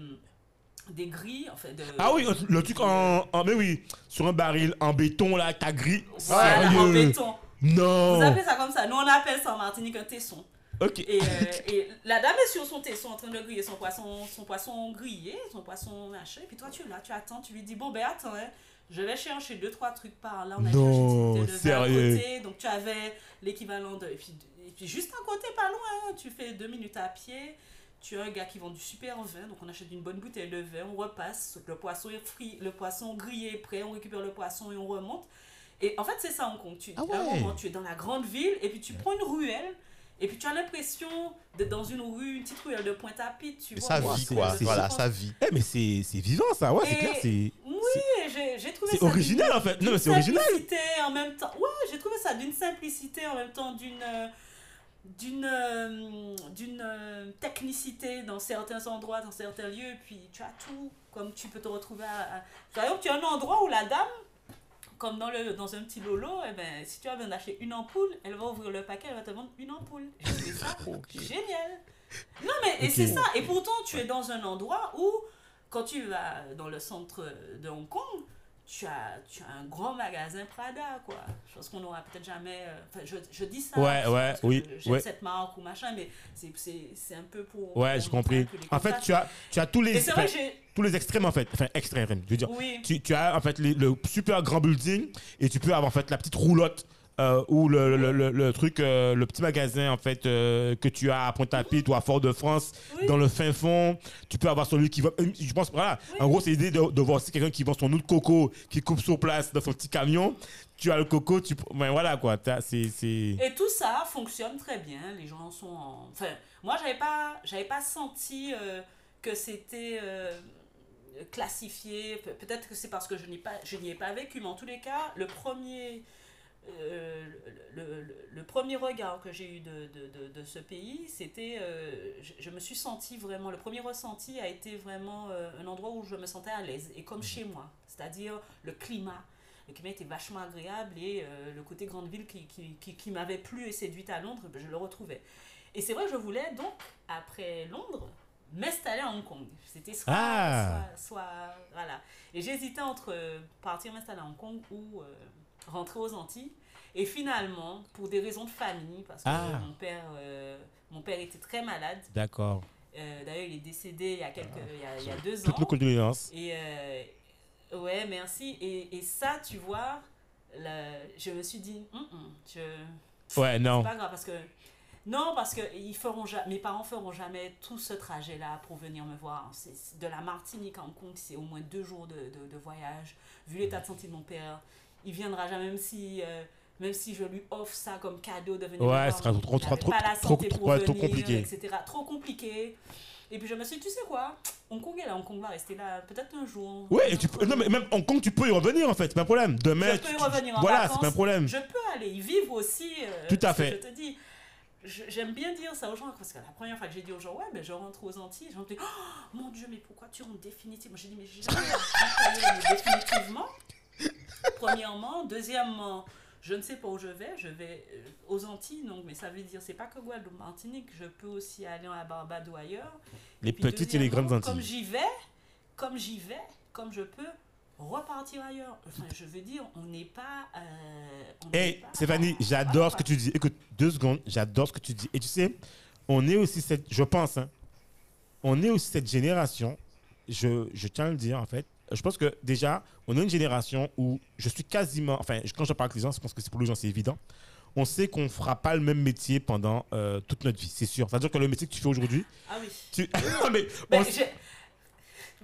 des grilles, en fait. De, Ah oui, le truc en, en- mais oui, sur un baril en béton là, t'as gris. Voilà, en Sérieux béton. Non. Vous appelez ça comme ça. Nous, on appelle ça en Martinique un tesson. Et, euh, et la dame est sur son tesson en train de griller son poisson, son poisson grillé, son poisson machin. Et puis toi, tu es là, tu attends, tu lui dis Bon, ben attends, hein, je vais chercher deux, trois trucs par là. On a Non, cherché sérieux. à côté. Donc tu avais l'équivalent de. Et puis, et puis juste à côté, pas loin, tu fais deux minutes à pied. Tu as un gars qui vend du super vin, donc on achète une bonne bouteille de vin, on repasse, le poisson est frit, le poisson grillé est prêt, on récupère le poisson et on remonte. Et en fait, c'est ça Hong Kong. Tu, Ah à un ouais. moment, tu es dans la grande ville et puis tu prends une ruelle et puis tu as l'impression d'être dans une rue, une petite ruelle de Pointe-à-Pitre, tu vois. sa Ouais, vie c'est- quoi, c'est- voilà, c'est- sa vie. Eh, mais c'est c'est vivant ça, ouais, c'est clair, c'est Oui, j'ai trouvé c'est ça. original d'une- en fait. Non, mais c'est original. simplicité en même temps. Ouais, j'ai trouvé ça d'une simplicité en même temps d'une d'une euh, d'une euh, technicité dans certains endroits, dans certains lieux. Puis tu as tout, comme tu peux te retrouver à. à- Par exemple, tu as un endroit où la dame, comme dans, le, dans un petit lolo, eh ben, si tu as besoin d'acheter une ampoule, elle va ouvrir le paquet, elle va te vendre une ampoule. Trouvé ça <laughs> génial. Non, mais et c'est ça. Et pourtant, tu es dans un endroit où, quand tu vas dans le centre de Hong Kong, tu as, tu as un grand magasin Prada, quoi. Je pense qu'on n'aura peut-être jamais. euh, Enfin, je, je dis ça. Ouais, ouais, oui, J'aime ouais. cette marque ou machin, mais c'est- un peu pour. Ouais, j'ai compris. En fait, tu as tu as tous les vrai tous les extrêmes en fait, enfin extrêmes, je veux dire. Oui. Tu, tu as en fait les- le super grand building et tu peux avoir en fait la petite roulotte euh, ou le, le, le, le truc, euh, le petit magasin en fait euh, que tu as à Pointe-à-Pitre ou à Fort-de-France, Oui. dans le fin fond. Tu peux avoir celui qui va. euh, Je pense, voilà. En gros, c'est l'idée de, de voir aussi quelqu'un qui vend son noix de coco, qui coupe sur place dans son petit camion. Tu as le coco, tu. Ben voilà quoi. C'est. Et tout ça fonctionne très bien. Les gens sont en... Enfin, moi, j'avais pas, j'avais pas senti que c'était classifié. Pe- Peut-être que c'est parce que je n'y pas, je n'y ai pas vécu, mais en tous les cas, le premier, euh, le, le- premier regard que j'ai eu de, de, de, de ce pays, c'était, euh, je, je me suis senti vraiment, le premier ressenti a été vraiment euh, un endroit où je me sentais à l'aise et comme chez moi, c'est-à-dire le climat. Le climat était vachement agréable et le côté grande ville qui, qui, qui, qui m'avait plu et séduite à Londres, ben, je le retrouvais. Et c'est vrai que je voulais donc, après Londres, m'installer à Hong Kong. C'était soit, Ah. soit, soit- Voilà. Et j'hésitais entre partir m'installer à Hong Kong ou rentrer aux Antilles. Et finalement, pour des raisons de famille, parce que Ah. mon, père, euh, mon père était très malade. D'accord. Euh, D'ailleurs, il est décédé il y a, quelques, il y a, il y a deux ans. Toutes nos condoléances. Et euh, ouais, merci. Et, et ça, tu vois, je me suis dit, Hum, hum, je, Ouais, non. c'est pas grave parce que non parce que ils feront ja- mes parents feront jamais tout ce trajet là pour venir me voir c'est c'est de la Martinique à Hong Kong c'est au moins deux jours de, de, de voyage vu l'état de santé de mon père il viendra jamais même si euh, même si je lui offre ça comme cadeau de venir Ouais, ce sera trop- trop- trop- pas la trop- santé trop- pour ouais, trop venir, compliqué. etc trop compliqué et puis je me suis dit, tu sais quoi Hong Kong est là Hong Kong va rester là peut-être un jour Ouais, et tu peux- non, mais même Hong Kong, tu peux y revenir en fait, c'est pas un problème. Demain, je peux y tu- revenir en voilà, vacances. c'est pas un problème. Je peux aller y vivre aussi. euh, Tout à fait. Je te dis, j'aime bien dire ça aux gens parce que la première fois que j'ai dit aux gens, ouais, ben je rentre aux Antilles, les gens me disent, oh mon Dieu, mais pourquoi tu rentres définitivement? J'ai dit, mais j'ai jamais <laughs> rentré définitivement. <laughs> Premièrement. Deuxièmement, je ne sais pas où je vais. Je vais euh, aux Antilles, donc, mais ça veut dire, c'est pas que Guadeloupe, Martinique. Je peux aussi aller à Barbade ou ailleurs. Les Puis petites et les grandes Comme Antilles. j'y vais, comme j'y vais, comme je peux repartir ailleurs. Enfin, je veux dire, on n'est pas. euh, on n'est Hey, Stéphanie, j'adore ce que tu dis. Écoute, deux secondes, j'adore ce que tu dis. Et tu sais, on est aussi cette, je pense, hein, on est aussi cette génération, je, je tiens à le dire en fait, je pense que déjà, on est une génération où je suis quasiment, enfin, quand je parle avec les gens, je pense que c'est pour les gens, c'est évident. On sait qu'on ne fera pas le même métier pendant euh, toute notre vie, c'est sûr. C'est-à-dire que le métier que tu fais aujourd'hui, Ah oui. tu... <laughs> Non, mais Mais on- j'ai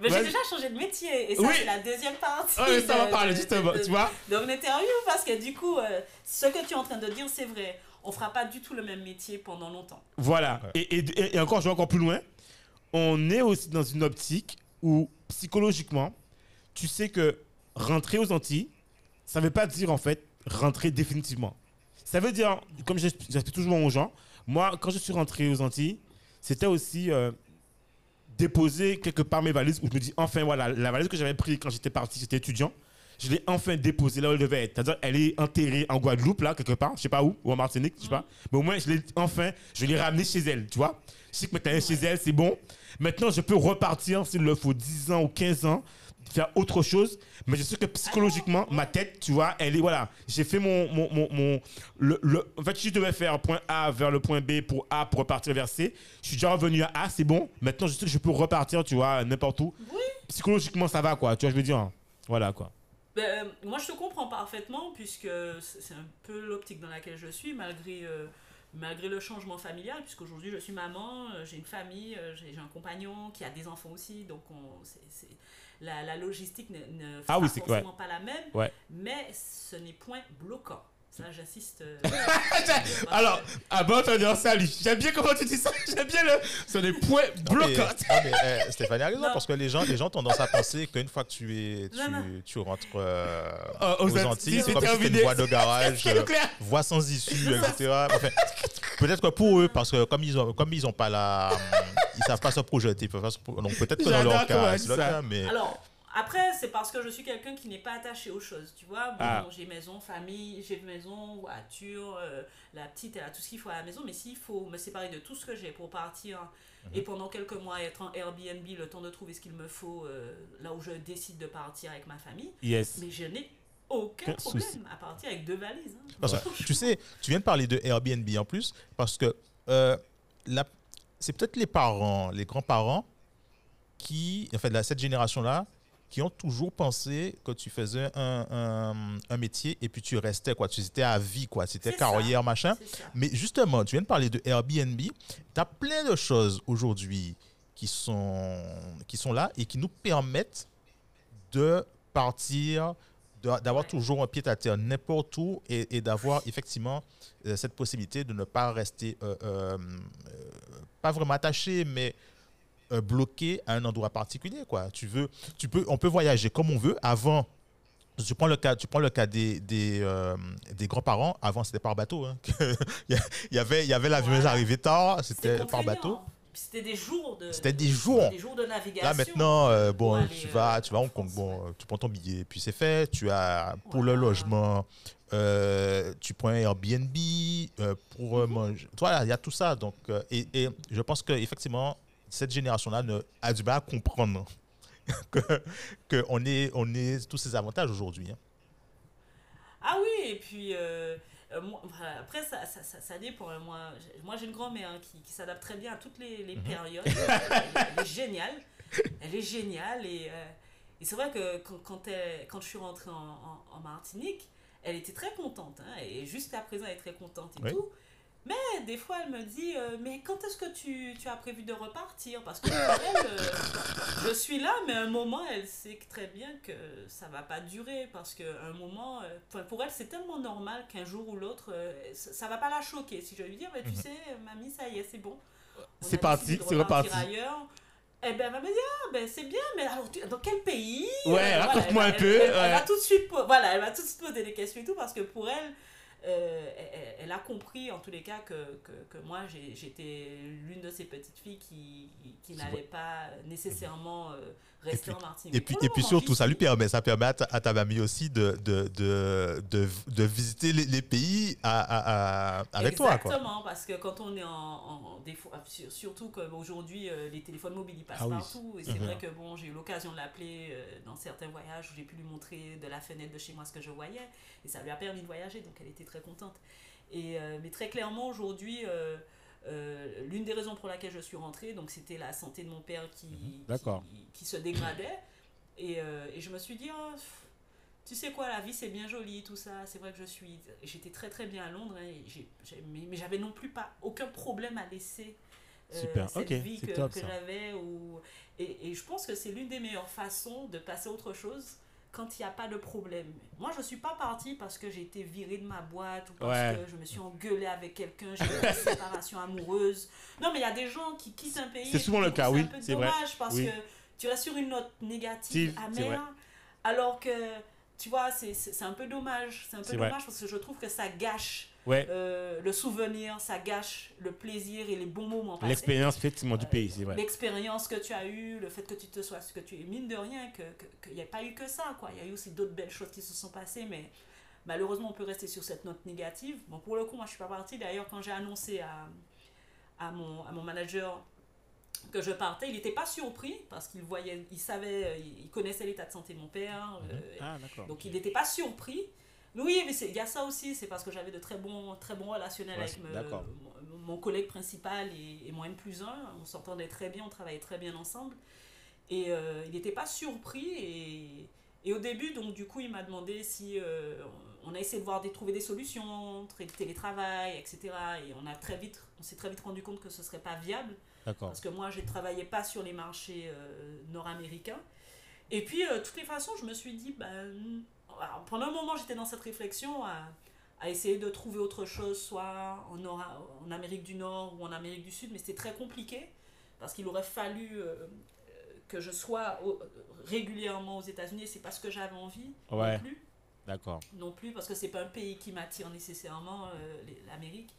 mais j'ai Vas-y. déjà changé de métier et ça Oui. c'est la deuxième partie. Ah, mais ça va parler justement, de- tu vois. de mon interview parce que du coup, euh, ce que tu es en train de dire, c'est vrai. On fera pas du tout le même métier pendant longtemps. Voilà. Ouais. Et, et- et encore, je vais encore plus loin. On est aussi dans une optique où, psychologiquement, tu sais que rentrer aux Antilles, ça ne veut pas dire, en fait, rentrer définitivement. Ça veut dire, comme j'explique toujours aux gens, moi, quand je suis rentré aux Antilles, c'était aussi euh, déposer quelque part mes valises où je me dis, enfin, voilà, la valise que j'avais prise quand j'étais parti, j'étais étudiant, je l'ai enfin déposée là où elle devait être. C'est-à-dire, elle est enterrée en Guadeloupe, là, quelque part, je sais pas où, ou en Martinique, je sais pas. Mais au moins, je l'ai enfin, je l'ai ramenée chez elle, tu vois. Je sais que maintenant, chez elle, c'est bon. Maintenant, je peux repartir, s'il le faut, 10 ans ou 15 ans, faire autre chose. Mais je sais que psychologiquement, ma tête, tu vois, elle est, voilà. J'ai fait mon, mon, mon, mon- le, le- en fait, si je devais faire point A vers le point B pour A pour repartir vers C, je suis déjà revenu à A, c'est bon. Maintenant, je sais que je peux repartir, tu vois, n'importe où. Oui. Psychologiquement, ça va, quoi. Tu vois, je veux dire? Voilà, quoi. Ben, euh, moi, je te comprends parfaitement, puisque c'est un peu l'optique dans laquelle je suis, malgré, euh, malgré le changement familial, puisqu'aujourd'hui, je suis maman, euh, j'ai une famille, j'ai un compagnon qui a des enfants aussi, donc la, la logistique ne, ne Ah sera oui, forcément pas la même, Ouais. mais ce n'est point bloquant. Ça, j'insiste. euh, <laughs> Alors, à bon entendeur, salut. J'aime bien comment tu dis ça. <laughs> J'aime bien le. Ce n'est point Non, mais- bloquant. non, mais, eh, Stéphanie a raison, Non. parce que les gens, les gens ont tendance à penser qu'une fois que tu, es, tu, Non, non. tu rentres euh, Euh, aux aux Antilles, Antilles, c'est comme si c'était terminé. une voie de <laughs> garage, C'est euh, clair. voie sans issue, etc. Enfin, peut-être que pour eux, parce que comme ils ont, comme ils ont pas la, ils savent pas se projeter, ils peuvent pas se pro- donc peut-être que dans J'adore leur comment elle cas, dit c'est ça. cas, mais Alors, après, c'est parce que je suis quelqu'un qui n'est pas attaché aux choses, tu vois. Bon, Ah. j'ai maison, famille, j'ai maison, voiture, euh, la petite, elle a tout ce qu'il faut à la maison, mais s'il faut me séparer de tout ce que j'ai pour partir Mhm. et pendant quelques mois être en Airbnb, le temps de trouver ce qu'il me faut euh, là où je décide de partir avec ma famille, Yes. mais je n'ai aucun problème souci. à partir avec deux valises. hein. Parce que, tu sais, tu viens de parler de Airbnb en plus, parce que euh, c'est peut-être les parents, les grands-parents qui, en fait, de cette génération-là, qui ont toujours pensé que tu faisais un, un- un métier et puis tu restais, quoi. Tu étais à vie, quoi. C'était ça. carrière, machin. Mais justement, tu viens de parler de Airbnb. Tu as plein de choses aujourd'hui qui sont, qui sont là et qui nous permettent de partir, d'avoir Ouais. toujours un pied à terre n'importe où et, et d'avoir effectivement euh, cette possibilité de ne pas rester, euh, euh, pas vraiment attaché, mais euh, bloqué à un endroit particulier. Quoi. Tu veux, tu peux, on peut voyager comme on veut. Avant, tu prends le cas, tu prends le cas des, des, euh, des grands-parents. Avant, c'était par bateau. hein. <laughs> il y avait, il y avait l'avion Voilà. arrivé tard, c'était par bateau. C'était des jours de. C'était des jours. Des jours de navigation. Là maintenant, euh, bon, tu euh, vas, tu vas à Hong Kong, bon, euh, tu prends ton billet, puis c'est fait. Tu as pour le logement, euh, tu prends un Airbnb euh, pour euh, Mhm. manger. Voilà, il y a tout ça. Donc, euh, et, et je pense que effectivement, cette génération-là a du mal à comprendre <laughs> que, que on est, on est tous ces avantages aujourd'hui. hein. Ah oui, et puis euh, euh, moi, voilà, après ça, ça, ça, ça dépend. hein. Moi, j'ai- moi j'ai une grand-mère hein, qui, qui s'adapte très bien à toutes les, Mhm. les périodes. elle, elle est géniale. Elle est géniale et, euh, et c'est vrai que quand, quand, elle- quand je suis rentrée en, en- en Martinique, elle était très contente. hein, et jusqu'à présent, elle est très contente et Oui. tout. Mais des fois, elle me dit euh, Mais quand est-ce que tu, tu as prévu de repartir? Parce que pour elle, euh, je suis là, mais à un moment, elle sait très bien que ça va pas durer. Parce qu'à un moment, euh, pour elle, c'est tellement normal qu'un jour ou l'autre, euh, ça, ça va pas la choquer. Si je lui dis Mais tu Mhm. sais, mamie, ça y est, c'est bon. On C'est parti, c'est reparti. ailleurs. Eh ben, elle va me dire, ah, ben, c'est bien, mais alors, tu- dans quel pays? Ouais, raconte-moi un elle- peu, Elle, va tout de suite, voilà, elle va tout de suite poser des questions et tout, parce que pour elle, euh, elle, a compris en tous les cas que, que, que moi j'étais l'une de ces petites filles qui, qui n'allait pas nécessairement euh, rester puis- en Martinique. Et puis, et puis surtout, ça lui permet, ça permet à ta, à ta mamie aussi de, de, de, de, de visiter les, les pays à, à- à- avec toi. Quoi. Exactement, parce que quand on est en, en des fois- sur- surtout qu'aujourd'hui euh, les téléphones mobiles ils passent Ah oui. partout et c'est Mhm. vrai que bon j'ai eu l'occasion de l'appeler dans certains voyages où j'ai pu lui montrer de la fenêtre de chez moi ce que je voyais et ça lui a permis de voyager donc elle était très contente. Et euh, mais très clairement aujourd'hui euh, euh, l'une des raisons pour laquelle je suis rentrée donc c'était la santé de mon père qui. D'accord. qui, qui se dégradait et, et je me suis dit oh, tu sais quoi, la vie c'est bien joli, tout ça. C'est vrai que je suis. J'étais très très bien à Londres, hein, et j'ai- mais, mais j'avais non plus pas aucun problème à laisser Super, cette vie que, que j'avais. Ou... Et, et je pense que c'est l'une des meilleures façons de passer à autre chose quand il n'y a pas de problème. Moi, je suis pas partie parce que j'ai été virée de ma boîte ou parce Ouais. que je me suis engueulée avec quelqu'un, j'ai eu une <laughs> séparation amoureuse. Non, mais il y a des gens qui quittent un pays. C'est souvent le cas, oui, C'est un peu c'est vrai. dommage parce Oui. que tu restes sur une note négative, amère, alors que tu vois, c'est- un peu dommage. C'est un peu vrai. dommage parce que je trouve que ça gâche Ouais, euh, le souvenir, ça gâche le plaisir et les bons moments passés. l'expérience effectivement du pays, c'est vrai. L'expérience que tu as eue, le fait que tu te sois ce que tu es, mine de rien, qu'il que, n'y a pas eu que ça, quoi. Il y a eu aussi d'autres belles choses qui se sont passées, mais malheureusement, on peut rester sur cette note négative. Bon, pour le coup, moi, je suis pas partie. D'ailleurs, quand j'ai annoncé à, à, mon, à mon manager que je partais, il n'était pas surpris parce qu'il voyait, il savait, il connaissait l'état de santé de mon père. euh, Ah, donc il n'était pas surpris. Oui, mais il y a ça aussi, c'est parce que j'avais de très bons, très bons relationnels Ouais, avec me- mon, mon collègue principal et, et mon N plus 1. On s'entendait très bien, on travaillait très bien ensemble. Et euh, il n'était pas surpris. Et, et au début, donc du coup, il m'a demandé si euh, on a essayé de voir des, trouver des solutions, tra- télétravail, etc. Et on a très vite, on s'est très vite rendu compte que ce serait pas viable parce que moi, je ne travaillais pas sur les marchés euh, nord-américains. Et puis, de toutes les façons, je me suis dit, ben, alors, pendant un moment, j'étais dans cette réflexion à, à essayer de trouver autre chose, soit en, en Amérique du Nord ou en Amérique du Sud, mais c'était très compliqué, parce qu'il aurait fallu euh, que je sois au- régulièrement aux États-Unis, c'est pas ce que j'avais envie Ouais. non plus D'accord. non plus parce que c'est pas un pays qui m'attire nécessairement euh, l'Amérique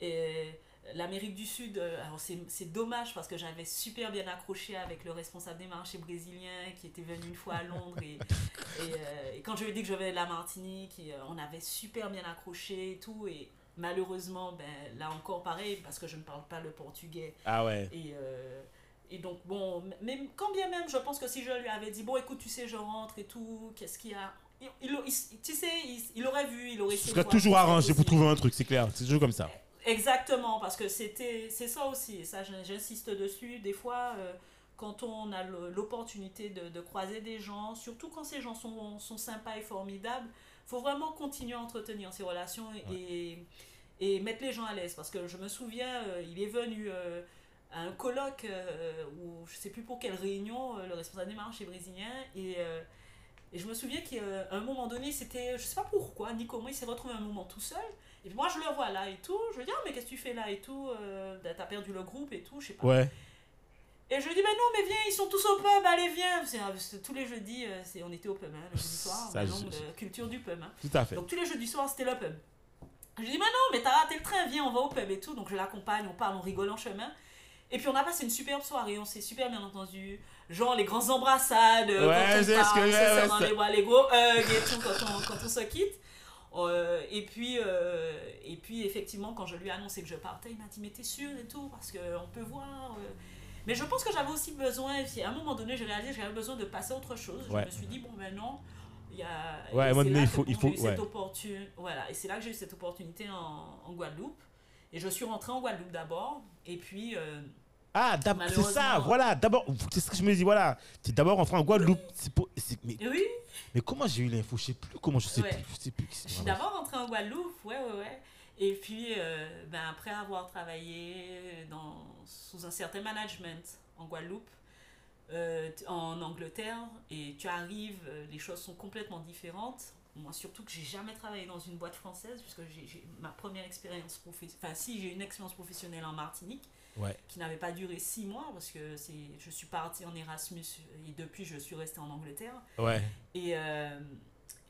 et l'Amérique du Sud euh, alors c'est c'est dommage parce que j'avais super bien accroché avec le responsable des marchés brésilien qui était venu une fois à Londres et, et, euh, et quand je lui ai dit que je venais de la Martinique et, euh, on avait super bien accroché et tout et malheureusement ben là encore pareil parce que je ne parle pas le portugais Ah ouais. et, euh, et donc, bon, même, quand bien même, je pense que si je lui avais dit, bon, écoute, tu sais, je rentre et tout, qu'est-ce qu'il y a? Il, il- il- Tu sais, il, aurait vu, il aurait Ce serait toujours arrangé pour trouver un truc, c'est clair. C'est toujours comme ça. Exactement, parce que c'était, c'est ça aussi, et ça j'in- j'insiste dessus. Des fois, euh, quand on a l'opportunité de, de croiser des gens, surtout quand ces gens sont, sont sympas et formidables, faut vraiment continuer à entretenir ces relations et, et mettre les gens à l'aise. Parce que je me souviens, euh, il est venu euh, à un colloque, ou je sais plus pour quelle réunion, le responsable des marchés brésilien, et, et je me souviens qu'à un moment donné, c'était, je sais pas pourquoi, ni comment, il s'est retrouvé un moment tout seul. Et puis moi, je le vois là et tout. Je lui dis, ah, mais qu'est-ce que tu fais là et tout euh, T'as perdu le groupe et tout, je sais pas. Ouais. Et je lui dis, mais non, mais viens, ils sont tous au pub, allez, viens. C'est, euh, tous les jeudis, euh, c'est, on était au pub, hein, le jeudi soir, Ça, maintenant, je- la culture du pub. hein. Tout à fait. Donc tous les jeudis soirs, c'était le pub. Je lui dis, mais non, mais t'as raté le train, viens, on va au pub et tout. Donc je l'accompagne, on parle, on rigole en chemin. Et puis on a passé une superbe soirée, on s'est super bien entendu. Genre les grandes embrassades, euh, Ouais, quand on ce part, que- on se ouais, serre ouais, dans ça- les bras, les gros hugs et tout quand on, quand on se quitte. Euh, et, puis, euh, et puis effectivement, quand je lui ai annoncé que je partais, il m'a dit, mais t'es sûr et tout, parce qu'on peut voir. euh. Mais je pense que j'avais aussi besoin, à un moment donné, j'ai réalisé que j'avais besoin de passer à autre chose. Ouais. Je me suis dit, bon, maintenant, il y a. Ouais, et là il que, faut- bon, il faut- cette opportun- Voilà, et c'est là que j'ai eu cette opportunité en, en Guadeloupe. Et je suis rentrée en Guadeloupe d'abord, et puis. euh, Ah, c'est ça, voilà. D'abord, c'est ce que je me dis, voilà. C'est d'abord rentré en Guadeloupe. C'est pour- mais, et oui, mais comment j'ai eu l'info? Je sais plus comment, je sais Ouais. plus. Je sais plus. Je suis d'abord rentrée en Guadeloupe, ouais, ouais, ouais. Et puis, euh, ben, après avoir travaillé dans, sous un certain management en Guadeloupe, euh, en Angleterre, et tu arrives, euh, les choses sont complètement différentes. Moi, surtout que j'ai jamais travaillé dans une boîte française, puisque j'ai ma première expérience professionnelle. Enfin, si, j'ai une expérience professionnelle en Martinique, Ouais. qui n'avait pas duré six mois, parce que c'est je suis partie en Erasmus, et depuis, je suis restée en Angleterre. Ouais. Et euh,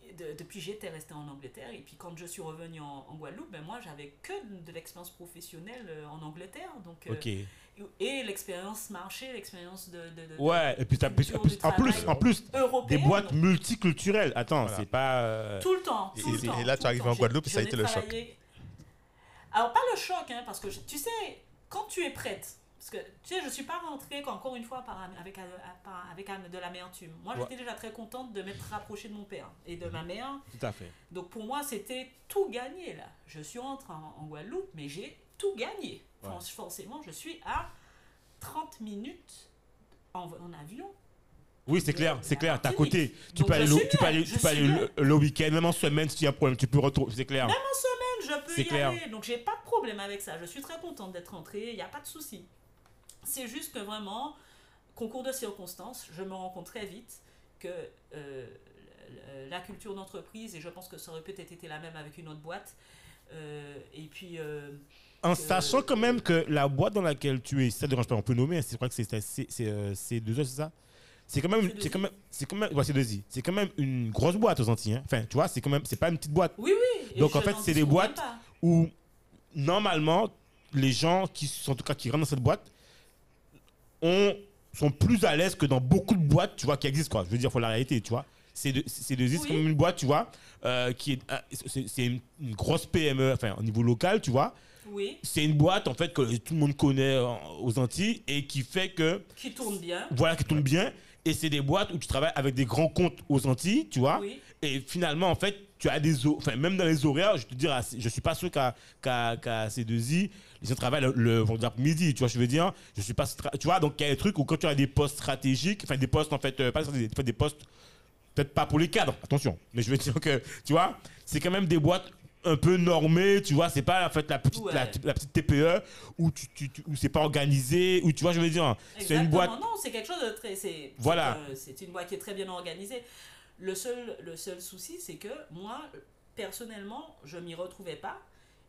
et de- depuis, j'étais restée en Angleterre. Et puis, quand je suis revenue en, en Guadeloupe, ben, moi, j'avais que de, de l'expérience professionnelle euh, en Angleterre. Donc, euh. Et l'expérience marché, l'expérience de, de, de- Ouais, et puis plus, culture en plus, en plus, travail en plus, des boîtes multiculturelles. Attends, Voilà. c'est pas. euh, Tout le temps. Et- tout le et- temps, et là, tu arrives en Guadeloupe, J'ai- ça a été le choc. Alors, pas le choc, hein, parce que je- tu sais, quand tu es prête, parce que tu sais, je suis pas rentrée, encore une fois, par, avec, euh, avec un- de l'amertume. Moi, Ouais. j'étais déjà très contente de m'être rapprochée de mon père et de ma mère. Tout à fait. Donc pour moi, c'était tout gagné là. Je suis rentrée en, en Guadeloupe, mais j'ai tout gagné. Ouais. Forcément, je suis à 30 minutes en, en avion. Oui, c'est clair, c'est clair. T'as côté. Tu peux aller, le, tu peux aller, tu peux le, le week-end, même en semaine, s'il y a un problème, tu peux retrouver. C'est clair. Même en semaine, je peux y clair. aller. Donc j'ai pas de problème avec ça. Je suis très contente d'être rentrée. Il n'y a pas de souci. C'est juste que vraiment, concours de circonstances, je me rends compte très vite que euh, la- culture d'entreprise, et je pense que ça aurait peut-être été la même avec une autre boîte, euh, et puis... euh, En sachant quand même que la boîte dans laquelle tu es, ça ne dérange pas, on peut nommer, hein, c'est- je crois que c'est c'est- c'est, euh, c'est deux heures, c'est ça? C'est quand même, C'est quand même, c'est quand même, c'est quand même une grosse boîte aux Antilles. hein. Enfin, tu vois, c'est quand même, c'est pas une petite boîte Oui, oui. Donc, en fait, c'est des boîtes où normalement les gens qui sont en tout cas qui rentrent dans cette boîte ont, sont plus à l'aise que dans beaucoup de boîtes, tu vois, qui existent quoi. Je veux dire, faut la réalité, tu vois. C'est de, c'est de, Oui. comme une boîte, tu vois, euh, qui est, euh, c'est une, une grosse PME, enfin au niveau local, tu vois. Oui, C'est une boîte en fait que tout le monde connaît euh, aux Antilles et qui fait que qui tourne bien. voilà qui tourne bien. Et c'est des boîtes où tu travailles avec des grands comptes aux Antilles, tu vois. Oui. Et finalement, en fait, tu as des... Enfin, même dans les horaires, je te dire, je suis pas sûr qu'à qu'à qu'à C2I, les gens travaillent le, le vendredi midi, tu vois, je veux dire. Je suis pas... Tu vois, donc il y a des trucs où quand tu as des postes stratégiques, enfin des postes, en fait, euh, pas stratégiques, des, des postes, peut-être pas pour les cadres, attention. Mais je veux dire que, tu vois, c'est quand même des boîtes un peu normées, tu vois, c'est pas en fait la petite, la, Ouais. la petite TPE où, tu, tu, tu- où c'est pas organisé, où tu vois, je veux dire, c'est une boîte... Non, c'est quelque chose de très. C'est, Voilà. c'est, euh, une boîte qui est très bien organisée. Le seul, le seul souci, c'est que moi, personnellement, je m'y retrouvais pas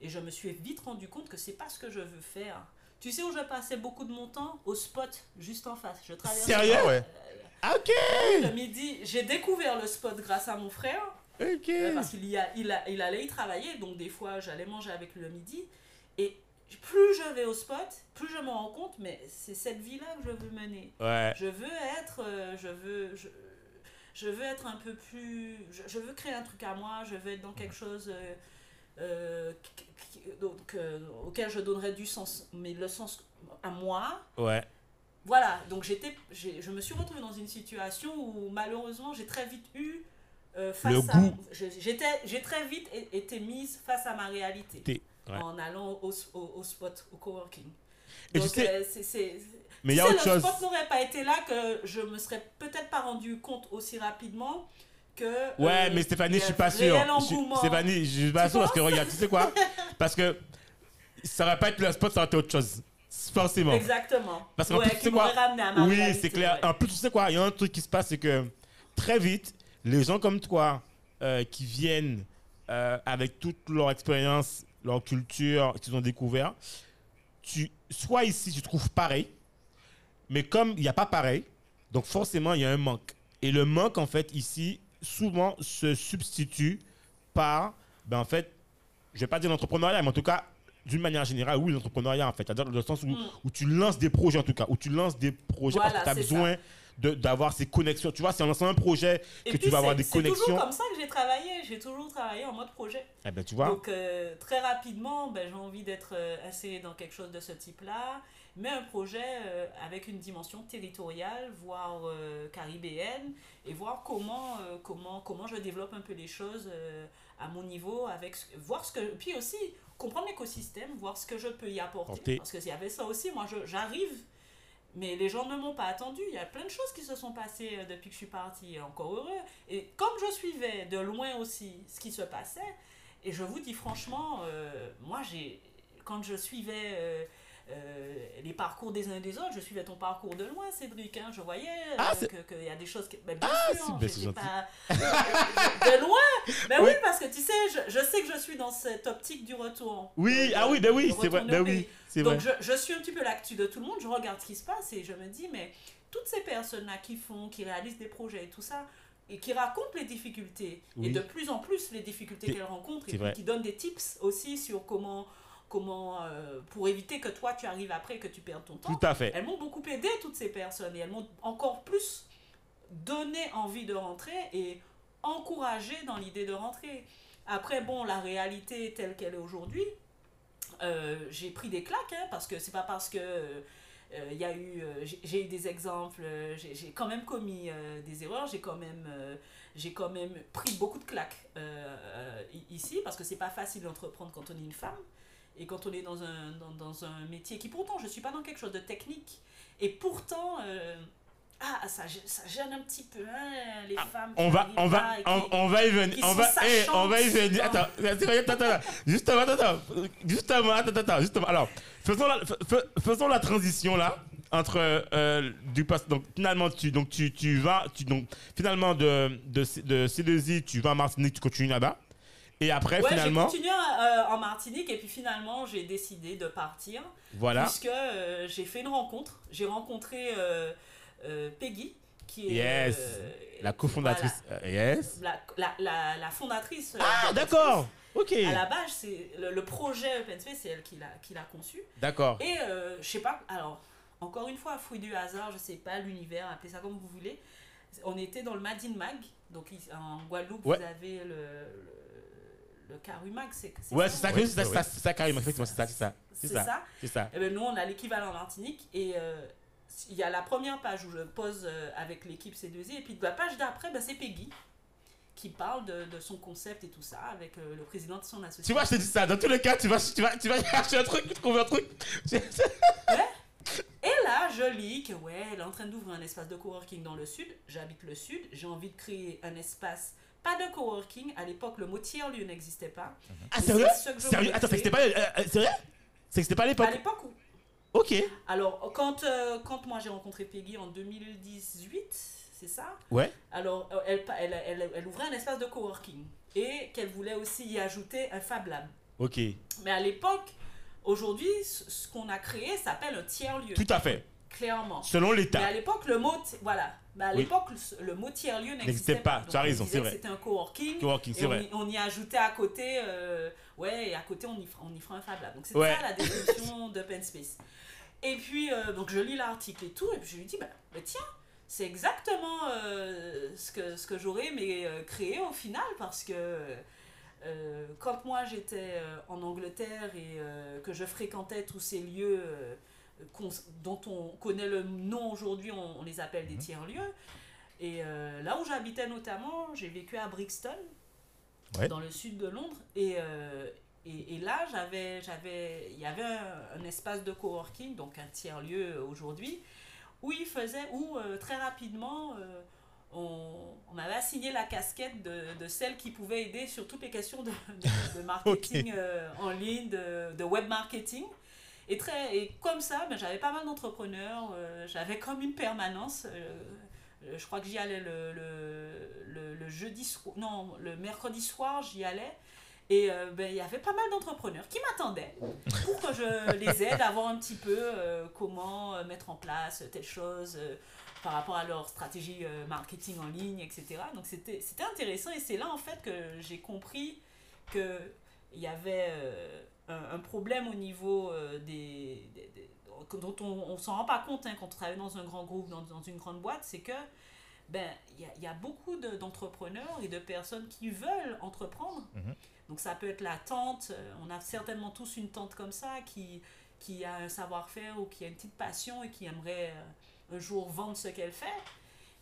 et je me suis vite rendu compte que c'est pas ce que je veux faire. Tu sais où je passais beaucoup de mon temps? Au spot, juste en face. Je traversais Sérieux? Ah ouais. Ah, ok le midi. J'ai découvert le spot grâce à mon frère. Ok parce qu'il y a, il, a, il allait y travailler, donc des fois j'allais manger avec lui le midi. Et plus je vais au spot, plus je me rends compte, mais c'est cette vie-là que je veux mener. Ouais. Je veux être, euh, je veux, je, je veux être un peu plus, je, je veux créer un truc à moi, je veux être dans quelque chose euh, euh, donc, euh, auquel je donnerais du sens, mais le sens à moi. Ouais. Voilà, donc j'étais, je me suis retrouvée dans une situation où malheureusement j'ai très vite eu euh, face Le à, goût. j'étais, j'ai très vite été mise face à ma réalité ouais. en allant au, au, au spot, au coworking. Et donc tu sais- euh, c'est, c'est- Mais il y a sais, autre le chose. spot n'aurait pas été là que je me serais peut-être pas rendu compte aussi rapidement que. Ouais, euh, mais Stéphanie, je suis pas sûr. Stéphanie, je suis pas sûr parce que regarde, tu sais quoi? <laughs> Parce que ça aurait pas été le spot, ça aurait été autre chose. Forcément. Exactement. Parce qu'en ouais, plus, tu sais quoi? Oui, réalité, c'est clair. ouais. En plus, tu sais quoi? Il y a un truc qui se passe, c'est que très vite, les gens comme toi euh, qui viennent euh, avec toute leur expérience, leur culture qu'ils ont découvert, tu, soit ici, tu trouves pareil, mais comme il n'y a pas pareil, donc forcément, il y a un manque. Et le manque, en fait, ici, souvent se substitue par, ben, en fait, je vais pas dire l'entrepreneuriat, mais en tout cas, d'une manière générale, oui, l'entrepreneuriat, en fait. C'est-à-dire dans le sens où, Mm. où tu lances des projets, en tout cas, où tu lances des projets Voilà, parce que tu as besoin d'avoir ces connexions. Tu vois, c'est en lançant un projet Et que puis, tu vas avoir c'est- des C'est connexions. toujours comme ça que j'ai travaillé. J'ai toujours travaillé en mode projet. Eh ben, tu vois, Donc, euh, très rapidement, ben, j'ai envie d'être euh, insérée dans quelque chose de ce type-là, mais un projet euh, avec une dimension territoriale, voire euh, caribéenne, et voir comment, comment, comment je développe un peu les choses à mon niveau, avec, voir ce que. Puis aussi, comprendre l'écosystème, voir ce que je peux y apporter. Parce que s'il y avait ça aussi, moi, j'arrive. Mais les gens ne m'ont pas attendu. Il y a plein de choses qui se sont passées euh, depuis que je suis partie. Encore heureux. Et comme je suivais de loin aussi ce qui se passait, et je vous dis franchement, euh, moi, j'ai, quand je suivais euh, euh, les parcours des uns et des autres, je suivais ton parcours de loin, Cédric. hein. je voyais euh, Ah, que- qu'il y a des choses. Que, ben, bien Ah, sûr, pas- de loin. Ben Oui. oui, parce que tu sais, je, je sais que je suis dans cette optique du retour. oui, De- ah oui, ben oui, c'est vrai, ben oui, c'est vrai. Donc je, je suis un petit peu l'actu de tout le monde, je regarde ce qui se passe et je me dis, mais toutes ces personnes-là qui font, qui réalisent des projets et tout ça, et qui racontent les difficultés, Oui. et de plus en plus les difficultés qu'elles rencontrent, et qui donnent des tips aussi sur comment, comment euh, pour éviter que toi tu arrives après, que tu perdes ton temps. Tout à fait. Elles m'ont beaucoup aidé, toutes ces personnes, et elles m'ont encore plus donné envie de rentrer et encouragé dans l'idée de rentrer. Après, bon, la réalité telle qu'elle est aujourd'hui, euh, j'ai pris des claques, hein, parce que c'est pas parce que euh, il y a eu, euh, j'ai- eu des exemples, euh, j'ai quand même commis euh, des erreurs, j'ai quand même, euh, j'ai quand même pris beaucoup de claques euh, euh, ici, parce que c'est pas facile d'entreprendre quand on est une femme et quand on est dans un, dans, dans un métier qui pourtant, je suis pas dans quelque chose de technique, et pourtant, euh, ah, ça, ça gêne un petit peu, hein, les femmes. qui On va, on on, qui- on va y venir. On va, on va y venir. Attends, attends, attends, attends. <laughs> Justement, attends, attends. Justement, attends, attends, justement. Alors, faisons la, faisons transition là entre euh, du pass. Donc finalement, tu, donc tu, tu vas, tu donc finalement de de, C- de C2I, tu vas à Martinique, tu continues là-bas. Et après, Ouais, j'ai finalement, continué euh, en Martinique et puis finalement j'ai décidé de partir voilà. puisque euh, j'ai fait une rencontre. J'ai rencontré euh, euh, Peggy qui est Yes. euh, La cofondatrice. euh, yes. voilà, la, la, la fondatrice. Ah, d'accord. Ok. À la base, c'est le, le projet OpenSpace, c'est elle qui l'a conçu. D'accord. Et je sais pas, alors encore une fois, fruit du hasard, je sais pas, l'univers, appelez ça comme vous voulez. On était dans le Madin Mag, donc en Guadeloupe, Ouais. vous avez le, le, le Carumag, c'est Ouais, ça, c'est ça, Ouais, c'est ça, ouais. c'est ça, c'est ça. Effectivement, c'est ça, c'est ça. C'est C'est ça. ça? C'est ça. Eh ben, nous, on a l'équivalent en Martinique. Et euh, il y a la première page où je pose euh, avec l'équipe C2I. Et puis la page d'après, ben, c'est Peggy qui parle de, de son concept et tout ça avec euh, le président de son association. Tu vois, je te dis ça. Dans tous les cas, tu vas, tu vas, tu vas <laughs> chercher un truc, tu trouves un truc. <laughs> Et là, je lis que, ouais, elle est en train d'ouvrir un espace de coworking dans le sud. J'habite le sud. J'ai envie de créer un espace, pas de coworking. À l'époque, le mot tiers-lieu n'existait pas. Ah, sérieux c'est Sérieux Attends, c'est c'était pas. euh, euh, sérieux C'est que c'était pas à À l'époque. l'époque, où Ok. Alors, quand, euh, quand moi j'ai rencontré Peggy en 2018, c'est ça Ouais. Alors, elle, elle, elle, elle ouvrait un espace de coworking et qu'elle voulait aussi y ajouter un Fab Lab. Ok. Mais à l'époque, aujourd'hui, ce qu'on a créé s'appelle un tiers-lieu, Tout à fait. clairement. Selon Mais à l'État. l'époque, le mot, voilà. Mais à l'époque, le, le mot tiers-lieu N'existait n'existait pas. pas. Tu as raison, c'est vrai. C'était un coworking. Coworking, c'est on vrai. y, on y ajoutait à côté, euh, ouais, et à côté on y fera, on y fera un Fab Lab. Donc c'est Ouais. ça la définition d'open space. Et puis, euh, donc je lis l'article et tout, et puis je lui dis, bah, bah, tiens, c'est exactement euh, ce que, ce que j'aurais aimé créer au final, parce que quand moi j'étais en Angleterre et que je fréquentais tous ces lieux dont on connaît le nom aujourd'hui, on, on les appelle des tiers-lieux. Et euh, là où j'habitais notamment, j'ai vécu à Brixton, Ouais. dans le sud de Londres, et, euh, et, et là, j'avais, j'avais, il y avait un, un espace de coworking, donc un tiers-lieu aujourd'hui, où il faisait, où euh, très rapidement, on, on m'avait assigné la casquette de, de celle qui pouvait aider sur toutes les questions de, de, de <laughs> marketing en ligne, de web marketing. Et, très, et comme ça, ben, j'avais pas mal d'entrepreneurs, euh, j'avais comme une permanence. euh, euh, je crois que j'y allais le, le, le, jeudi soir, non, le mercredi soir, j'y allais. Et ben, il y avait pas mal d'entrepreneurs qui m'attendaient pour que je les aide à voir un petit peu comment mettre en place telle chose par rapport à leur stratégie marketing en ligne, etc. Donc c'était intéressant et c'est là en fait que j'ai compris qu'il y avait un, problème au niveau euh, des, des- des- dont on ne s'en rend pas compte hein, quand on travaille dans un grand groupe, dans, dans une grande boîte, c'est que ben il y y a beaucoup de- d'entrepreneurs et de personnes qui veulent entreprendre. Mhm. Donc ça peut être la tante, euh, on a certainement tous une tante comme ça qui, qui a un savoir-faire ou qui a une petite passion et qui aimerait euh, un jour vendre ce qu'elle fait.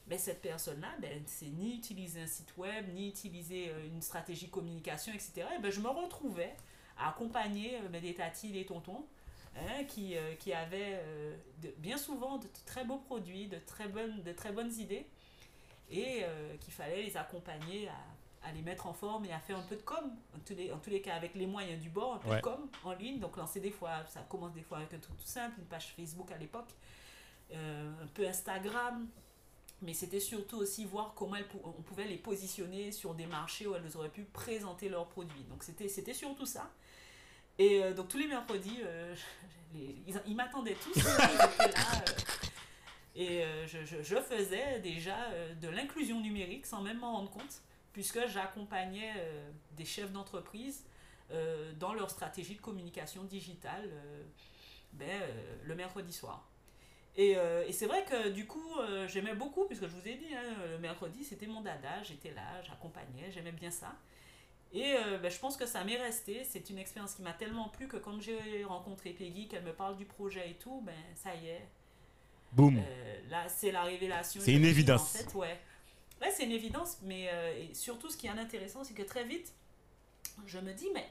Mais cette personne-là, ben, c'est ni utiliser un site web, ni utiliser une stratégie communication, etc. Et ben, je me retrouvais à accompagner euh, ben, des tatis, des tontons, hein, qui, euh, qui avaient euh, de- bien souvent de très beaux produits, de très bonnes, de très bonnes idées, et qu'il fallait les accompagner à, à les mettre en forme et à faire un peu de com, en tous les, en tous les cas avec les moyens du bord, un peu Ouais. de com en ligne, donc lancer des fois, ça commence des fois avec un truc tout simple, une page Facebook à l'époque, euh, un peu Instagram, mais c'était surtout aussi voir comment elles on pouvait les positionner sur des marchés où elles auraient pu présenter leurs produits. Donc c'était surtout ça. Et euh, donc tous les mercredis, euh, <laughs> ils, m'attendaient tous. ils là, euh, et je, je- faisais déjà de l'inclusion numérique sans même m'en rendre compte, puisque j'accompagnais des chefs d'entreprise dans leur stratégie de communication digitale ben, le mercredi soir. Et, et c'est vrai que du coup, j'aimais beaucoup, puisque je vous ai dit, hein, le mercredi, c'était mon dada, j'étais là, j'accompagnais, j'aimais bien ça. Et euh, ben, je pense que ça m'est resté. C'est une expérience qui m'a tellement plu que quand j'ai rencontré Peggy, qu'elle me parle du projet et tout, ben ça y est. Boum. Euh, là, c'est la révélation. C'est une évidence. En fait, ouais. Ouais, c'est une évidence, mais euh, et surtout, ce qui est intéressant, c'est que très vite, je me dis, mais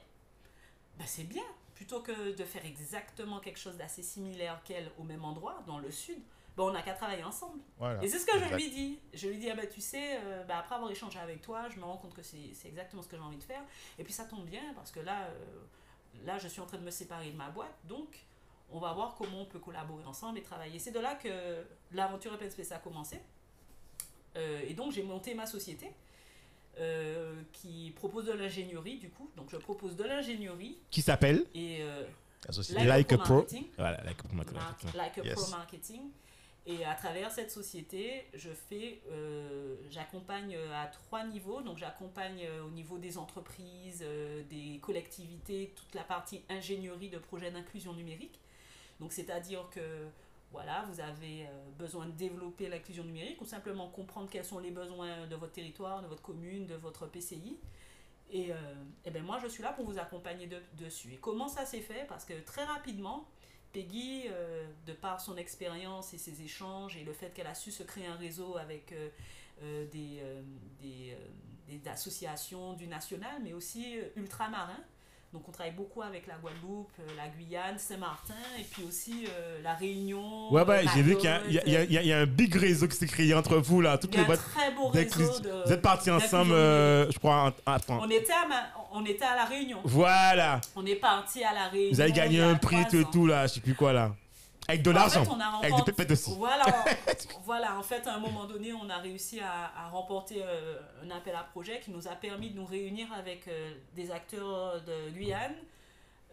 ben, c'est bien. Plutôt que de faire exactement quelque chose d'assez similaire qu'elle au même endroit, dans le sud, on n'a qu'à travailler ensemble. Voilà. Et c'est ce que je lui dis. Je lui dis, ah bah, tu sais, euh, bah, après avoir échangé avec toi, je me rends compte que c'est exactement ce que j'ai envie de faire. Et puis ça tombe bien parce que là, euh, là, je suis en train de me séparer de ma boîte. Donc, on va voir comment on peut collaborer ensemble et travailler. C'est de là que l'aventure Open Space a commencé. Euh, et donc, j'ai monté ma société euh, qui propose de l'ingénierie, du coup. Donc, je propose de l'ingénierie Qui s'appelle et euh, La société. Like a Pro. Marketing. Voilà, like a pro. Mark- like a Yes. pro marketing. Et à travers cette société, je fais, euh, j'accompagne euh, à trois niveaux. Donc j'accompagne euh, au niveau des entreprises, des collectivités, toute la partie ingénierie de projets d'inclusion numérique. Donc c'est-à-dire que voilà, vous avez besoin de développer l'inclusion numérique ou simplement comprendre quels sont les besoins de votre territoire, de votre commune, de votre PCI. Et, euh, eh ben moi, je suis là pour vous accompagner de- dessus. Et comment ça s'est fait? Parce que très rapidement, Peggy, euh, de par son expérience et ses échanges et le fait qu'elle a su se créer un réseau avec euh, euh, des, des, des associations du national, mais aussi ultramarins. Donc on travaille beaucoup avec la Guadeloupe, la Guyane, Saint-Martin, et puis aussi euh, la Réunion. Ouais, ouais, j'ai vu qu'il y, y y y a- un big réseau qui s'est créé entre vous, là. Toutes Il y a les un très beau réseau de... Vous êtes partis ensemble, euh, je crois. en-. On était, à on était à la Réunion. Voilà. On est parti à la Réunion. Vous avez gagné un prix, tout et tout, là. Je sais plus quoi, là. Avec de En l'argent. Avec des pépettes aussi. Voilà, <laughs> voilà, en fait, à un moment donné, on a réussi à, à remporter euh, un appel à projet qui nous a permis de nous réunir avec euh, des acteurs de Guyane,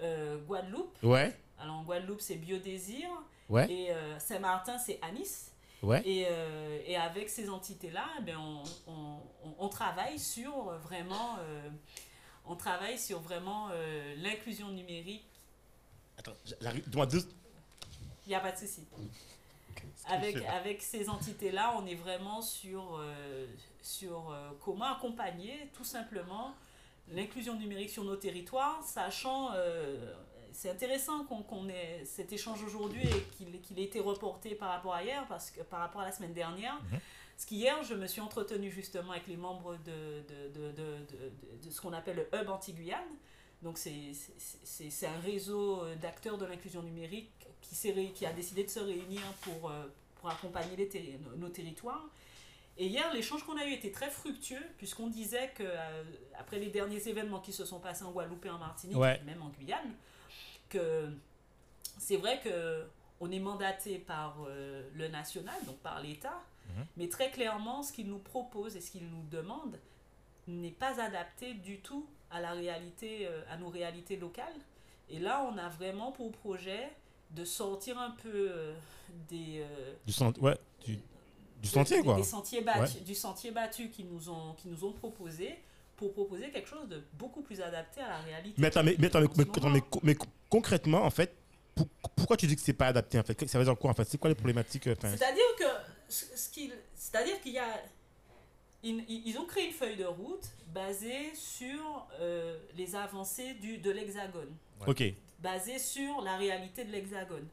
euh, Guadeloupe. Ouais, Alors, en Guadeloupe, c'est Biodésir. ouais, Et Saint-Martin, c'est Anis. ouais. Et, euh, et avec ces entités-là, eh on, on, travaille sur vraiment, euh, on travaille sur vraiment euh, l'inclusion numérique. Attends, j'arrive. Dis-moi deux. Il n'y a pas de souci. Avec, avec ces entités-là, on est vraiment sur, euh, sur euh, comment accompagner tout simplement l'inclusion numérique sur nos territoires, sachant, c'est intéressant qu'on ait cet échange aujourd'hui et qu'il qu'il ait été reporté par rapport à hier, parce que par rapport à la semaine dernière. Parce qu'hier, je me suis entretenue justement avec les membres de, de, de, de, ce qu'on appelle le Hub Anti-Guyane. Donc c'est un réseau euh, d'acteurs de l'inclusion numérique qui, qui a décidé de se réunir pour, euh, pour accompagner les terri- nos, territoires. Et hier, l'échange qu'on a eu était très fructueux, puisqu'on disait que euh, après les derniers événements qui se sont passés en Guadeloupe et en Martinique, Ouais. et même en Guyane, que c'est vrai que on est mandaté par euh, le national, donc par l'État, Mhm. mais très clairement, ce qu'il nous propose et ce qu'il nous demande n'est pas adapté du tout à la réalité, euh, à nos réalités locales. Et là, on a vraiment pour projet de sortir un peu euh, des, euh, Du, ouais, du, du sentier, quoi. des sentiers battus, du sentier battu qu'ils nous ont, qu'ils nous ont proposé pour proposer quelque chose de beaucoup plus adapté à la réalité. Mais attends, mais, mais, attends, mais, concrètement, en fait, pour- pourquoi tu dis que c'est pas adapté, en fait? Ça veut dire quoi, en fait? C'est quoi les problématiques enfin, C'est-à-dire que ce, qu'il, c'est-à-dire qu'il y a, ils, ils ont créé une feuille de route basée sur euh, les avancées du, de l'Hexagone, Ok, basée sur la réalité de l'Hexagone.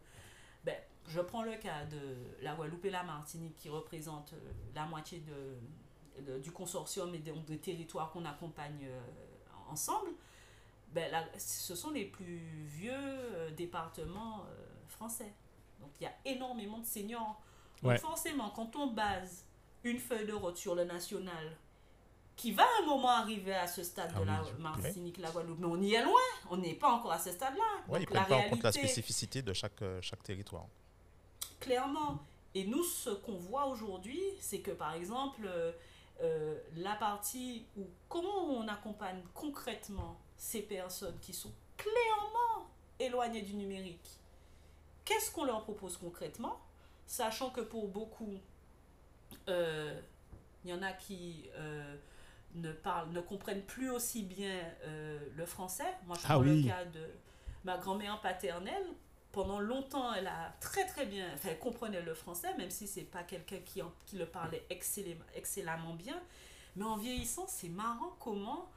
Ben, je prends le cas de la Guadeloupe et la Martinique qui représentent euh, la moitié de, de- du consortium et donc des territoires qu'on accompagne euh, ensemble. Ben, là, ce sont les plus vieux euh, départements euh, français. Donc il y a énormément de seniors. Donc forcément, quand on base une feuille de route sur le national, qui va à un moment arriver à ce stade Ah de oui, la je- Martinique, la Guadeloupe, mais on y est loin, on n'est pas encore à ce stade-là. Ouais, ils la prennent pas en compte la spécificité de chaque, euh, chaque territoire. Clairement. Et nous, ce qu'on voit aujourd'hui, c'est que par exemple, euh, euh, la partie où comment on accompagne concrètement ces personnes qui sont clairement éloignées du numérique, qu'est-ce qu'on leur propose concrètement? Sachant que pour beaucoup, euh, il y en a qui euh, ne, parlent, ne comprennent plus aussi bien euh, le français. Moi, je Ah prends oui. le cas de ma grand-mère paternelle pendant longtemps, elle a très très bien, enfin, elle comprenait le français, même si c'est pas quelqu'un qui, en- qui le parlait excellemment, excellemment bien. Mais en vieillissant, c'est marrant comment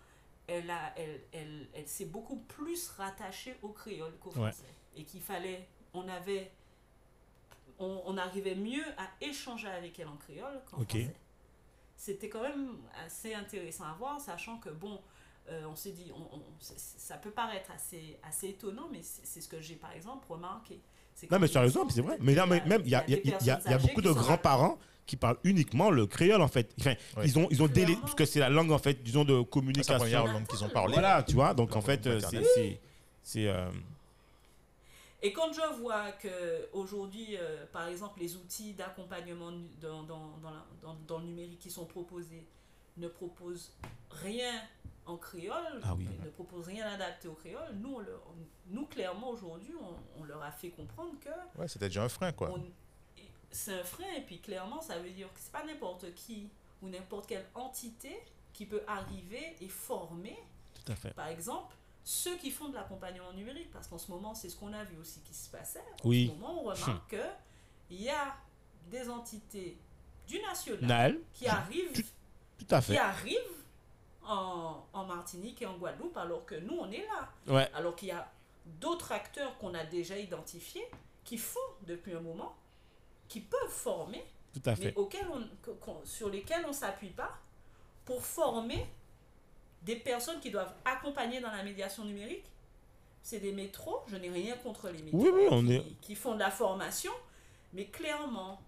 elle, a, elle, elle, elle s'est beaucoup plus rattachée au créole qu'au Ouais. français. Et qu'il fallait, on avait, on, on arrivait mieux à échanger avec elle en créole qu'en Ok. français. C'était quand même assez intéressant à voir, sachant que bon, euh, on s'est dit, on, ça peut paraître assez, assez étonnant, mais c'est ce que j'ai par exemple remarqué. Non, mais tu as raison, c'est vrai. Mais là, y mais a- même, il y a, y y y beaucoup de grands-parents qui parlent uniquement le créole, en fait. Enfin, Ouais. ils ont, ils ont délai, parce que c'est la langue, en fait, disons, de C'est la communication. première langue qu'ils ont parlé. Voilà, tu vois. Donc, en fait, euh, c'est. maternelle. c'est- C'est. euh, Et quand je vois que aujourd'hui, euh, par exemple, les outils d'accompagnement dans, dans, dans, le numérique qui sont proposés ne proposent rien en créole, Ah oui. ne proposent rien adapté au créole, nous, on leur- nous clairement, aujourd'hui, on, on leur a fait comprendre que Ouais, c'était déjà un frein, quoi. c'est un frein, et puis clairement, ça veut dire que c'est pas n'importe qui ou n'importe quelle entité qui peut arriver et former Tout à fait. par exemple, ceux qui font de l'accompagnement numérique, parce qu'en ce moment, c'est ce qu'on a vu aussi qui se passait. Oui. En ce moment, on remarque que il y a des entités du national Naël, qui arrivent, tout à qui arrivent en, en Martinique et en Guadeloupe, alors que nous, on est là. Ouais. Alors qu'il y a d'autres acteurs qu'on a déjà identifiés qui font depuis un moment, qui peuvent former, Tout à mais auxquels on, sur lesquels on ne s'appuie pas pour former des personnes qui doivent accompagner dans la médiation numérique. C'est des métros, je n'ai rien contre les métros Oui, oui, on qui, est- qui font de la formation, mais clairement,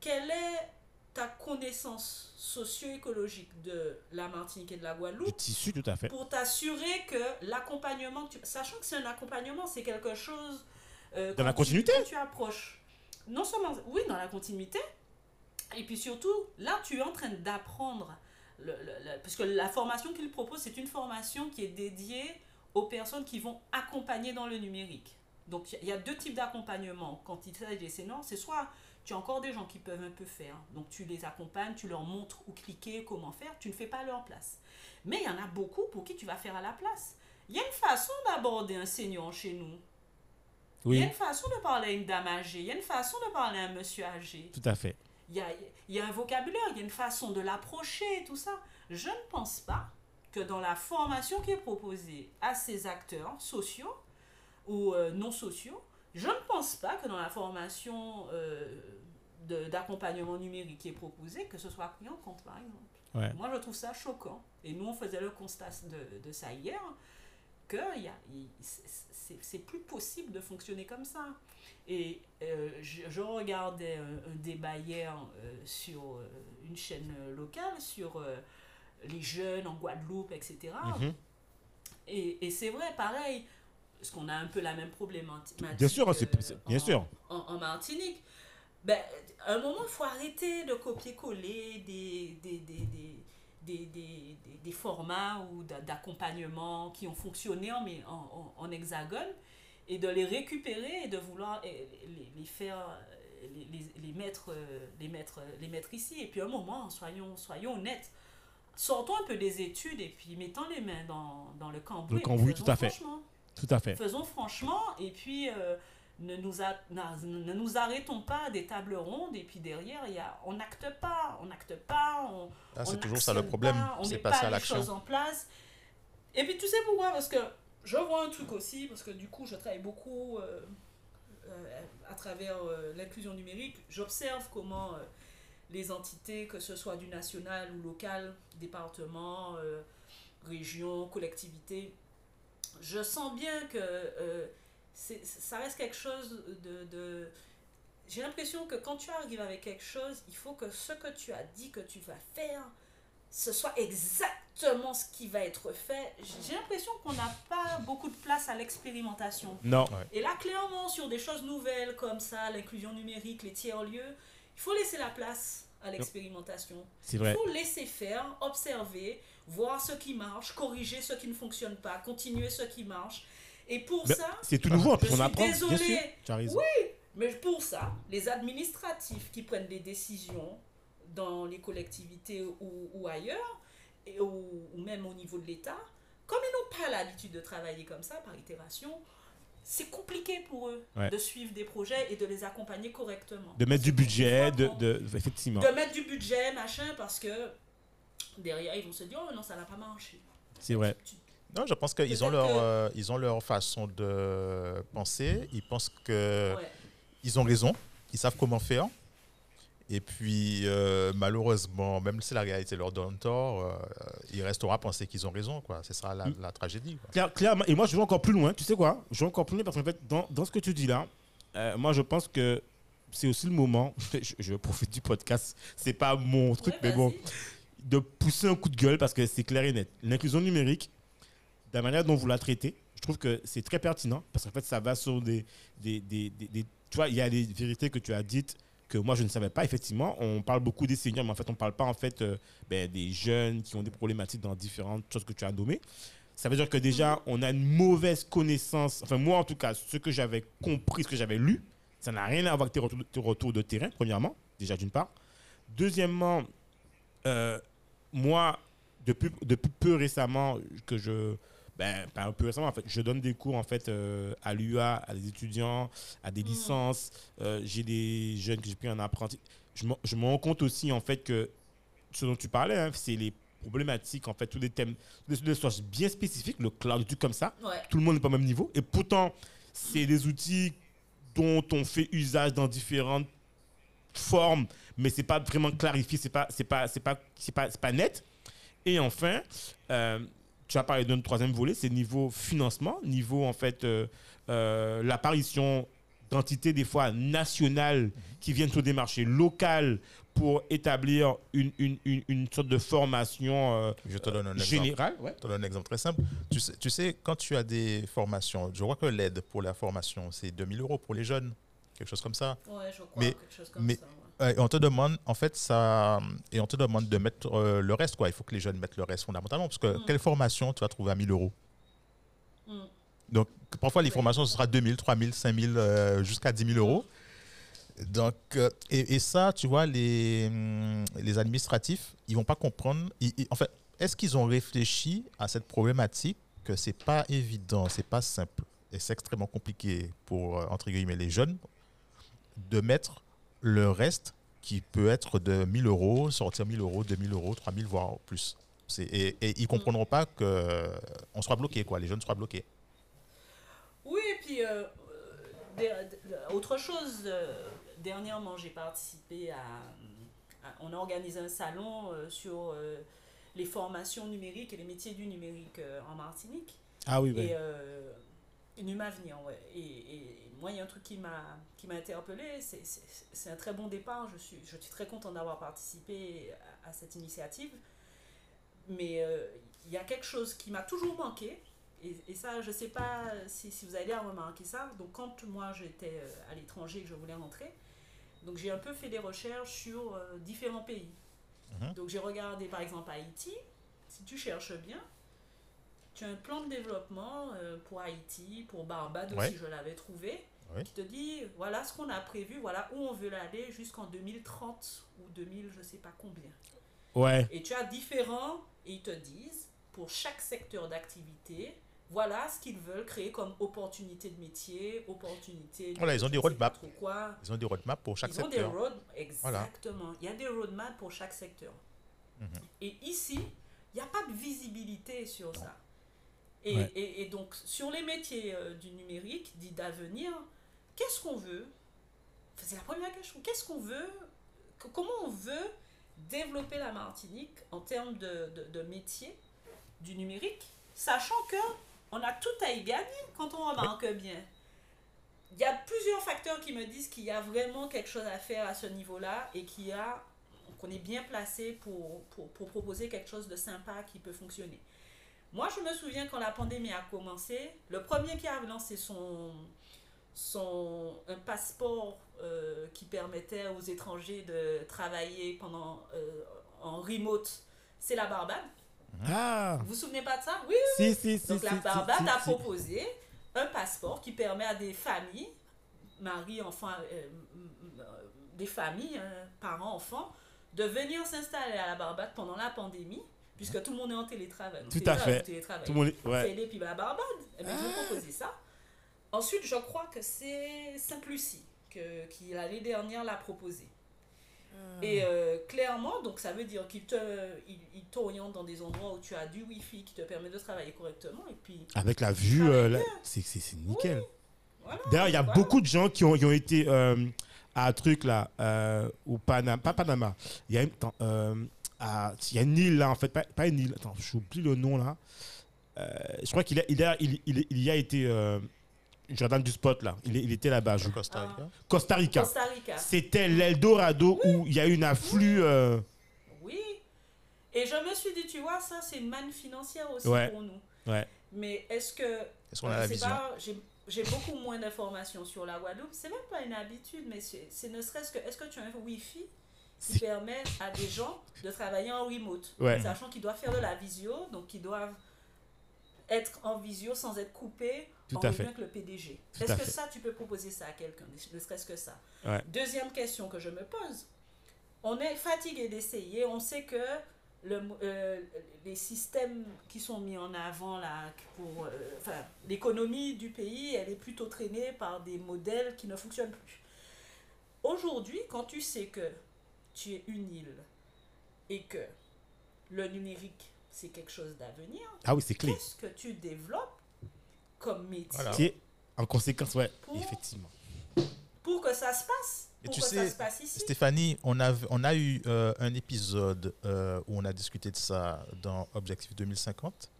quelle est ta connaissance socio-écologique de la Martinique et de la Du Guadeloupe tissu, tout à fait. pour t'assurer que l'accompagnement, tu- sachant que c'est un accompagnement, c'est quelque chose... euh, Dans la tu- continuité tu approches. Non seulement, oui, dans la continuité, et puis surtout, là, tu es en train d'apprendre, le, parce que la formation qu'il propose, c'est une formation qui est dédiée aux personnes qui vont accompagner dans le numérique. Donc, il y a- deux types d'accompagnement. Quand il s'agit des seniors, c'est soit tu as encore des gens qui peuvent un peu faire, donc tu les accompagnes, tu leur montres où cliquer, comment faire, tu ne fais pas à leur place. Mais il y en a beaucoup pour qui tu vas faire à la place. Il y a une façon d'aborder un senior chez nous. Il y a une façon de parler à une dame âgée, il y a une façon de parler à un monsieur âgé. tout à fait. Il y a, il y a un vocabulaire, il y a une façon de l'approcher, tout ça. Je ne pense pas que dans la formation qui est proposée à ces acteurs sociaux ou euh, non sociaux, je ne pense pas que dans la formation euh, d'accompagnement numérique qui est proposée, que ce soit pris en compte, par exemple. Ouais. Moi, je trouve ça choquant. Et nous, on faisait le constat de, de ça hier, que c'est plus possible de fonctionner comme ça. Et euh, je, je regardais un, un débat hier euh, sur euh, une chaîne locale sur les jeunes en Guadeloupe, etc. Mhm. Et, et c'est vrai, pareil, parce qu'on a un peu la même problématique. Bien sûr, hein, c'est- bien en- sûr. En, en Martinique. Ben, à un moment, il faut arrêter de copier-coller des, des, des, des, des, des, des- formats ou d'a- d'accompagnement qui ont fonctionné en, en, en, hexagone et de les récupérer et de vouloir les, les faire les, les, les mettre les mettre les mettre ici et puis à un moment soyons soyons honnêtes sortons un peu des études et puis mettons les mains dans, dans le cambouis. Le cambouis, tout à fait. Tout à fait. Faisons franchement et puis euh, ne, nous a- ne nous arrêtons pas à des tables rondes et puis derrière y a, on n'acte pas, on n'acte pas, on, Ah, c'est toujours ça le problème, pas, on c'est passer pas à les l'action. choses en place. Et puis tu sais pourquoi? Parce que je vois un truc aussi, parce que du coup je travaille beaucoup euh, euh, à travers euh, l'inclusion numérique, j'observe comment les entités, que ce soit du national ou local, département, région, collectivité, je sens bien que ça reste quelque chose de... de- j'ai l'impression que quand tu arrives avec quelque chose, il faut que ce que tu as dit que tu vas faire, ce soit exactement ce qui va être fait. J'ai l'impression qu'on n'a pas beaucoup de place à l'expérimentation. Non. Et là, clairement, sur des choses nouvelles comme ça, l'inclusion numérique, les tiers-lieux, il faut laisser la place à l'expérimentation. C'est Il vrai. faut laisser faire, observer, voir ce qui marche, corriger ce qui ne fonctionne pas, continuer ce qui marche. Et pour ça, C'est tout nouveau, Je on suis apprend. Bien désolée. sûr. Tu as raison. mais pour ça, les administratifs qui prennent des décisions dans les collectivités ou, ou ailleurs, et, ou, ou même au niveau de l'État, comme ils n'ont pas l'habitude de travailler comme ça, par itération, c'est compliqué pour eux Ouais. de suivre des projets et de les accompagner correctement. De mettre du budget, de, effectivement. de mettre du budget, machin, parce que derrière, ils vont se dire, oh non, ça n'a pas marché. C'est vrai. Tu- Non, je pense qu'ils ont, leur, que- euh, ils ont leur façon de penser. Ils pensent que ouais. ils ont raison. Ils savent comment faire. Et puis, euh, malheureusement, même si la réalité leur donne tort, euh, ils resteront à penser qu'ils ont raison. quoi. C'est ça la, Mm. la tragédie. quoi. Claire- clairement, et moi je vais encore plus loin, tu sais quoi? Je vais encore plus loin parce qu'en fait, dans, dans ce que tu dis là, euh, moi je pense que c'est aussi le moment, <laughs> je, je profite du podcast, c'est pas mon truc, Ouais, mais bon, de pousser un coup de gueule parce que c'est clair et net. L'inclusion numérique, de la manière dont vous la traitez, je trouve que c'est très pertinent parce qu'en fait ça va sur des, des, des, des- tu vois, il y a des vérités que tu as dites que moi je ne savais pas effectivement. On parle beaucoup des seniors, mais en fait on parle pas en fait euh, ben, des jeunes qui ont des problématiques dans différentes choses que tu as nommées. Ça veut dire que déjà on a une mauvaise connaissance. Enfin moi en tout cas, ce que j'avais compris, ce que j'avais lu, ça n'a rien à voir avec tes retours, tes retours de terrain. Premièrement, déjà d'une part. Deuxièmement, euh, moi, depuis, depuis peu récemment que je... Ben, pas un peu récemment, en fait, je donne des cours en fait euh, à l'UA, à des étudiants, à des Mm. licences. Euh, j'ai des jeunes que j'ai pris en apprenti. Je me, je me rends compte aussi en fait que ce dont tu parlais, hein, c'est les problématiques, en fait, tous les thèmes, tous les choses bien spécifiques, le cloud, des trucs comme ça. Ouais. Tout le monde n'est pas au même niveau. Et pourtant, c'est des outils dont on fait usage dans différentes formes, mais c'est pas vraiment clarifié, c'est pas, c'est pas, c'est pas, c'est pas, pas net. Et enfin, euh, tu as parlé d'un troisième volet, c'est niveau financement, niveau en fait euh, euh, l'apparition d'entités des fois nationales qui viennent sur des marchés locaux pour établir une, une, une, une sorte de formation euh, Je te donne un exemple. générale. Ouais. Je te donne un exemple très simple. Tu sais, tu sais, quand tu as des formations, je crois que l'aide pour la formation, c'est 2000 euros pour les jeunes, quelque chose comme ça. Ouais, je crois, Mais- quelque chose comme mais- ça. Euh, et on te demande, en fait, ça, et on te demande de mettre euh, le reste, quoi. Il faut que les jeunes mettent le reste fondamentalement, parce que Mm. quelle formation tu vas trouver à 1000 euros? Mm. Donc, parfois, les Ouais. formations, ce sera 2000, 3000, 5000, euh, jusqu'à 10 000 euros. Donc, euh, et, et ça, tu vois, les, hum, les administratifs, ils vont pas comprendre. Ils- ils- en fait, est-ce qu'ils ont réfléchi à cette problématique que c'est pas évident, c'est pas simple et c'est extrêmement compliqué pour, entre guillemets, les jeunes de mettre le reste qui peut être de 1000 euros, sortir 1000 euros, 2000 euros, 3000, voire plus. C'est- Et, et ils comprendront pas qu'on soit bloqué, quoi. Les jeunes soient bloqués. Oui, et puis, euh, euh, autre chose, euh, dernièrement, j'ai participé à, à- On a organisé un salon euh, sur euh, les formations numériques et les métiers du numérique euh, en Martinique. Ah oui, oui. Et euh, Numa Avenir, ouais. Et, et moi, il y a un truc qui m'a qui m'a interpellé. C'est- un très bon départ. Je suis, je suis très content d'avoir participé à, à cette initiative. Mais euh, il y a quelque chose qui m'a toujours manqué. Et, et ça, je ne sais pas si, si vous allez remarquer ça. Donc, quand moi j'étais euh, à l'étranger et que je voulais rentrer, donc j'ai un peu fait des recherches sur euh, différents pays. Mhm. Donc, j'ai regardé par exemple Haïti. Si tu cherches bien, tu as un plan de développement euh, pour Haïti, pour Barbade Ouais. aussi, je l'avais trouvé, Ouais. qui te dit voilà ce qu'on a prévu, voilà où on veut aller jusqu'en 2030 ou 2000, je sais pas combien. Ouais. Et tu as différents, et ils te disent, pour chaque secteur d'activité, voilà ce qu'ils veulent créer comme opportunité de métier, opportunité de Voilà, ils ont des roadmaps. quoi. Ils ont des roadmaps pour chaque Ils ont des secteur. road, exactement. Il y a des roadmaps pour chaque secteur. Mhm. Et ici, il n'y a pas de visibilité sur ça. Et, Ouais. et, et donc, sur les métiers euh, du numérique, dit d'avenir, qu'est-ce qu'on veut? C'est la première question. Qu'est-ce qu'on veut? Comment on veut développer la Martinique en termes de, de, de métiers du numérique, sachant que on a tout à y gagner quand on remarque bien. Il y a plusieurs facteurs qui me disent qu'il y a vraiment quelque chose à faire à ce niveau-là et qu'il y a qu'on est bien placé pour, pour, pour proposer quelque chose de sympa qui peut fonctionner. Moi, je me souviens quand la pandémie a commencé, le premier qui a lancé son, son un passeport euh, qui permettait aux étrangers de travailler pendant euh, en remote, c'est la Barbade. Ah. Vous vous souvenez pas de ça? Oui, si, si. donc si, la Barbade a proposé un passeport qui permet à des familles, mari, enfant, euh, des familles, euh, parents, enfants, de venir s'installer à la Barbade pendant la pandémie, puisque tout le monde est en télétravail. Tout à fait. Télétravail. Tout le monde. est- Ouais. Fais-les, puis la Barbade. Eh bien, Ils ont proposé ça. Ensuite, je crois que c'est Sainte-Lucie que, qui, l'année dernière, l'a proposé. Et euh, clairement, donc ça veut dire qu'il te, il, il t'oriente dans des endroits où tu as du Wi-Fi qui te permet de travailler correctement. Et puis, Avec la vue, euh, c'est c'est- c'est nickel. voilà. D'ailleurs, il y a Voilà. beaucoup de gens qui ont, qui ont été euh, à un truc là, euh, au Panama, pas Panama. Il y a une, attends, euh, à- il y a une île là, en fait, pas, pas une île. Attends, j'oublie le nom là. Euh, je crois qu'il a, il a, il, il- il y a été euh, Jordan du spot là. Il, était là-bas. je- Costa Rica. Costa Rica. Costa Rica. C'était l'Eldorado où il y a eu une afflux. euh, Oui. Et je me suis dit, tu vois, ça, c'est une manne financière aussi Ouais. pour nous. ouais. Mais est-ce que. Est-ce qu'on a je la sais vision pas, j'ai- beaucoup moins d'informations sur la Guadeloupe. C'est même pas une habitude, mais c'est ne serait-ce que. Est-ce que tu as un Wi-Fi qui permet à des gens de travailler en remote? Ouais. Sachant qu'ils doivent faire de la visio, donc ils doivent être en visio sans être coupés Tout à fait. le PDG. Est-ce que fait. ça, tu peux proposer ça à quelqu'un Ne serait-ce que ça? Ouais. Deuxième question que je me pose. On est fatigué d'essayer. On sait que le, euh, les systèmes qui sont mis en avant là, pour euh, enfin, l'économie du pays, elle est plutôt traînée par des modèles qui ne fonctionnent plus. Aujourd'hui, quand tu sais que tu es une île et que le numérique, c'est quelque chose d'avenir, Ah oui, c'est clé. qu'est-ce que tu développes comme métier Voilà. Qui est, en conséquence, ouais, Pour- effectivement. pour que ça se passe Et Pour tu que sais, ça se passe ici Stéphanie, on a, on a eu euh, un épisode euh, où on a discuté de ça dans Objectif 2050.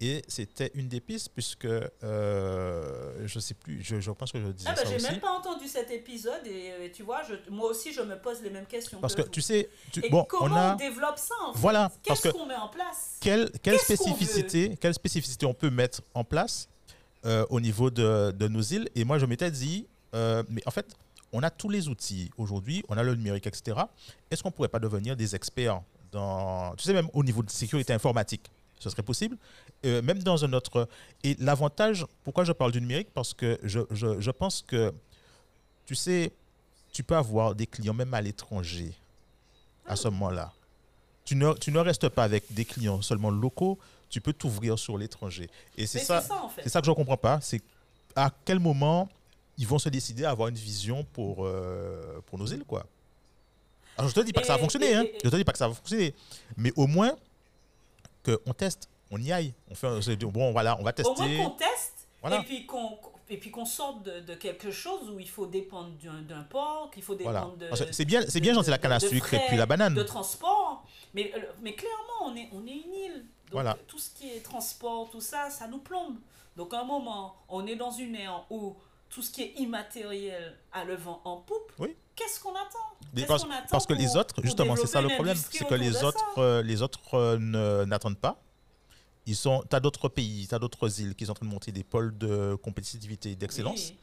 Et c'était une des pistes, puisque euh, je sais plus, je, je pense que je disais Ah bah, ça j'ai même pas entendu cet épisode et euh, tu vois, je, moi aussi je me pose les mêmes questions. Parce que tu sais, tu- Et bon, comment on a. développe ça en fait? Voilà, parce Qu'est-ce que- qu'on met en place? Quelle, quelle spécificité, quelle spécificité on peut mettre en place euh, au niveau de, nos îles Et moi, je m'étais dit, euh, mais en fait, on a tous les outils aujourd'hui, on a le numérique, etc. Est-ce qu'on pourrait pas devenir des experts dans, tu sais, même au niveau de sécurité informatique ce serait possible, Euh, même dans un autre. Et l'avantage, pourquoi je parle du numérique? Parce que je, je, je pense que, tu sais, tu peux avoir des clients même à l'étranger à ce moment-là. Tu ne, tu ne restes pas avec des clients seulement locaux, tu peux t'ouvrir sur l'étranger. Et c'est ça, en fait. ça que je ne comprends pas. C'est à quel moment ils vont se décider à avoir une vision pour, euh, pour nos îles, quoi. Alors, je te dis pas que ça va fonctionner, et- hein. et- Je te dis pas que ça va fonctionner. Mais au moins, qu'on teste, on y aille. On fait, un- se dit, bon, voilà, on va Au moins tester. qu'on teste Voilà. et puis qu'on et puis qu'on sorte de, de quelque chose où il faut dépendre d'un port, qu'il faut Voilà. dépendre de. Parce que C'est bien, c'est bien de- gentil la canne à de sucre et puis la banane. De transport. Mais, euh, mais clairement, on est, on est une île. Donc, Voilà. tout ce qui est transport, tout ça, ça nous plombe. Donc, à un moment, on est dans une ère où tout ce qui est immatériel a le vent en poupe. Oui. Qu'est-ce qu'on attend? Qu'est-ce parce, qu'on attend parce que les autres, justement, c'est ça le problème, c'est que les de autres, euh, les autres euh, n'attendent pas. Ils sont, t'as d'autres pays, t'as d'autres îles qui sont en train de monter des pôles de compétitivité et d'excellence. Oui.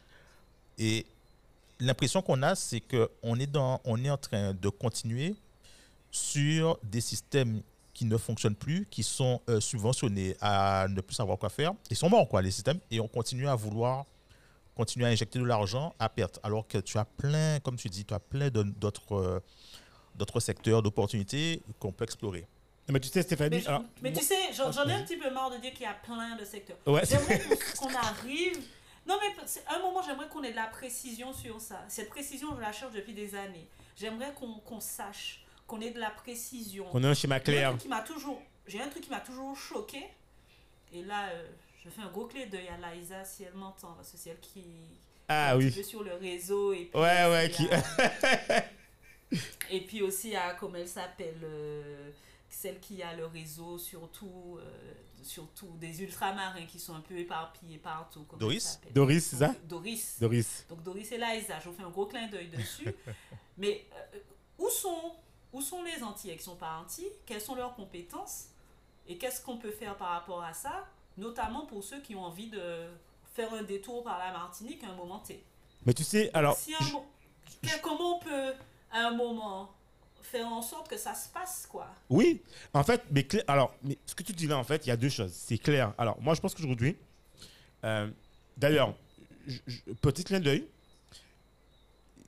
Et l'impression qu'on a, c'est que on est dans, on est en train de continuer sur des systèmes qui ne fonctionnent plus, qui sont euh, subventionnés à ne plus savoir quoi faire. Ils sont morts, quoi, les systèmes, et on continue à vouloir continuer à injecter de l'argent à perte, alors que tu as plein, comme tu dis, tu as plein d'autres euh, d'autres secteurs d'opportunités qu'on peut explorer. Mais tu sais, Stéphanie. Mais, je- alors, mais moi- tu sais, j'en ai un petit peu marre de dire qu'il y a plein de secteurs. Ouais. J'aimerais qu'on <laughs> qu'on arrive. Non, mais à un moment, j'aimerais qu'on ait de la précision sur ça. Cette précision, je la cherche depuis des années. J'aimerais qu'on qu'on sache, qu'on ait de la précision. On a un schéma clair. truc qui m'a toujours, j'ai un truc qui m'a toujours choqué. Et là, euh, je fais un gros clé d'œil à Liza si elle m'entend, parce que c'est elle qui, Ah est oui. sur le réseau. Et puis Ouais, ouais, aussi qui- à- <laughs> et puis aussi à, comment elle s'appelle, euh, celle qui a le réseau, surtout, euh, surtout des ultramarins qui sont un peu éparpillés partout. Doris Doris, c'est ça Donc, Doris. Doris. Donc Doris et Liza, je vous fais un gros clin d'œil dessus. <laughs> Mais euh, où, sont, où sont les Antillais qui sont pas Antillais Quelles sont leurs compétences? Et qu'est-ce qu'on peut faire par rapport à ça? Notamment pour ceux qui ont envie de faire un détour par la Martinique à un moment T. Mais tu sais, alors. Si un comment on peut, à un moment, faire en sorte que ça se passe, quoi Oui, en fait, mais clair- alors, mais ce que tu dis là, en fait, il y a deux choses. C'est clair. Alors, moi, je pense qu'aujourd'hui, euh, d'ailleurs, petit clin d'œil,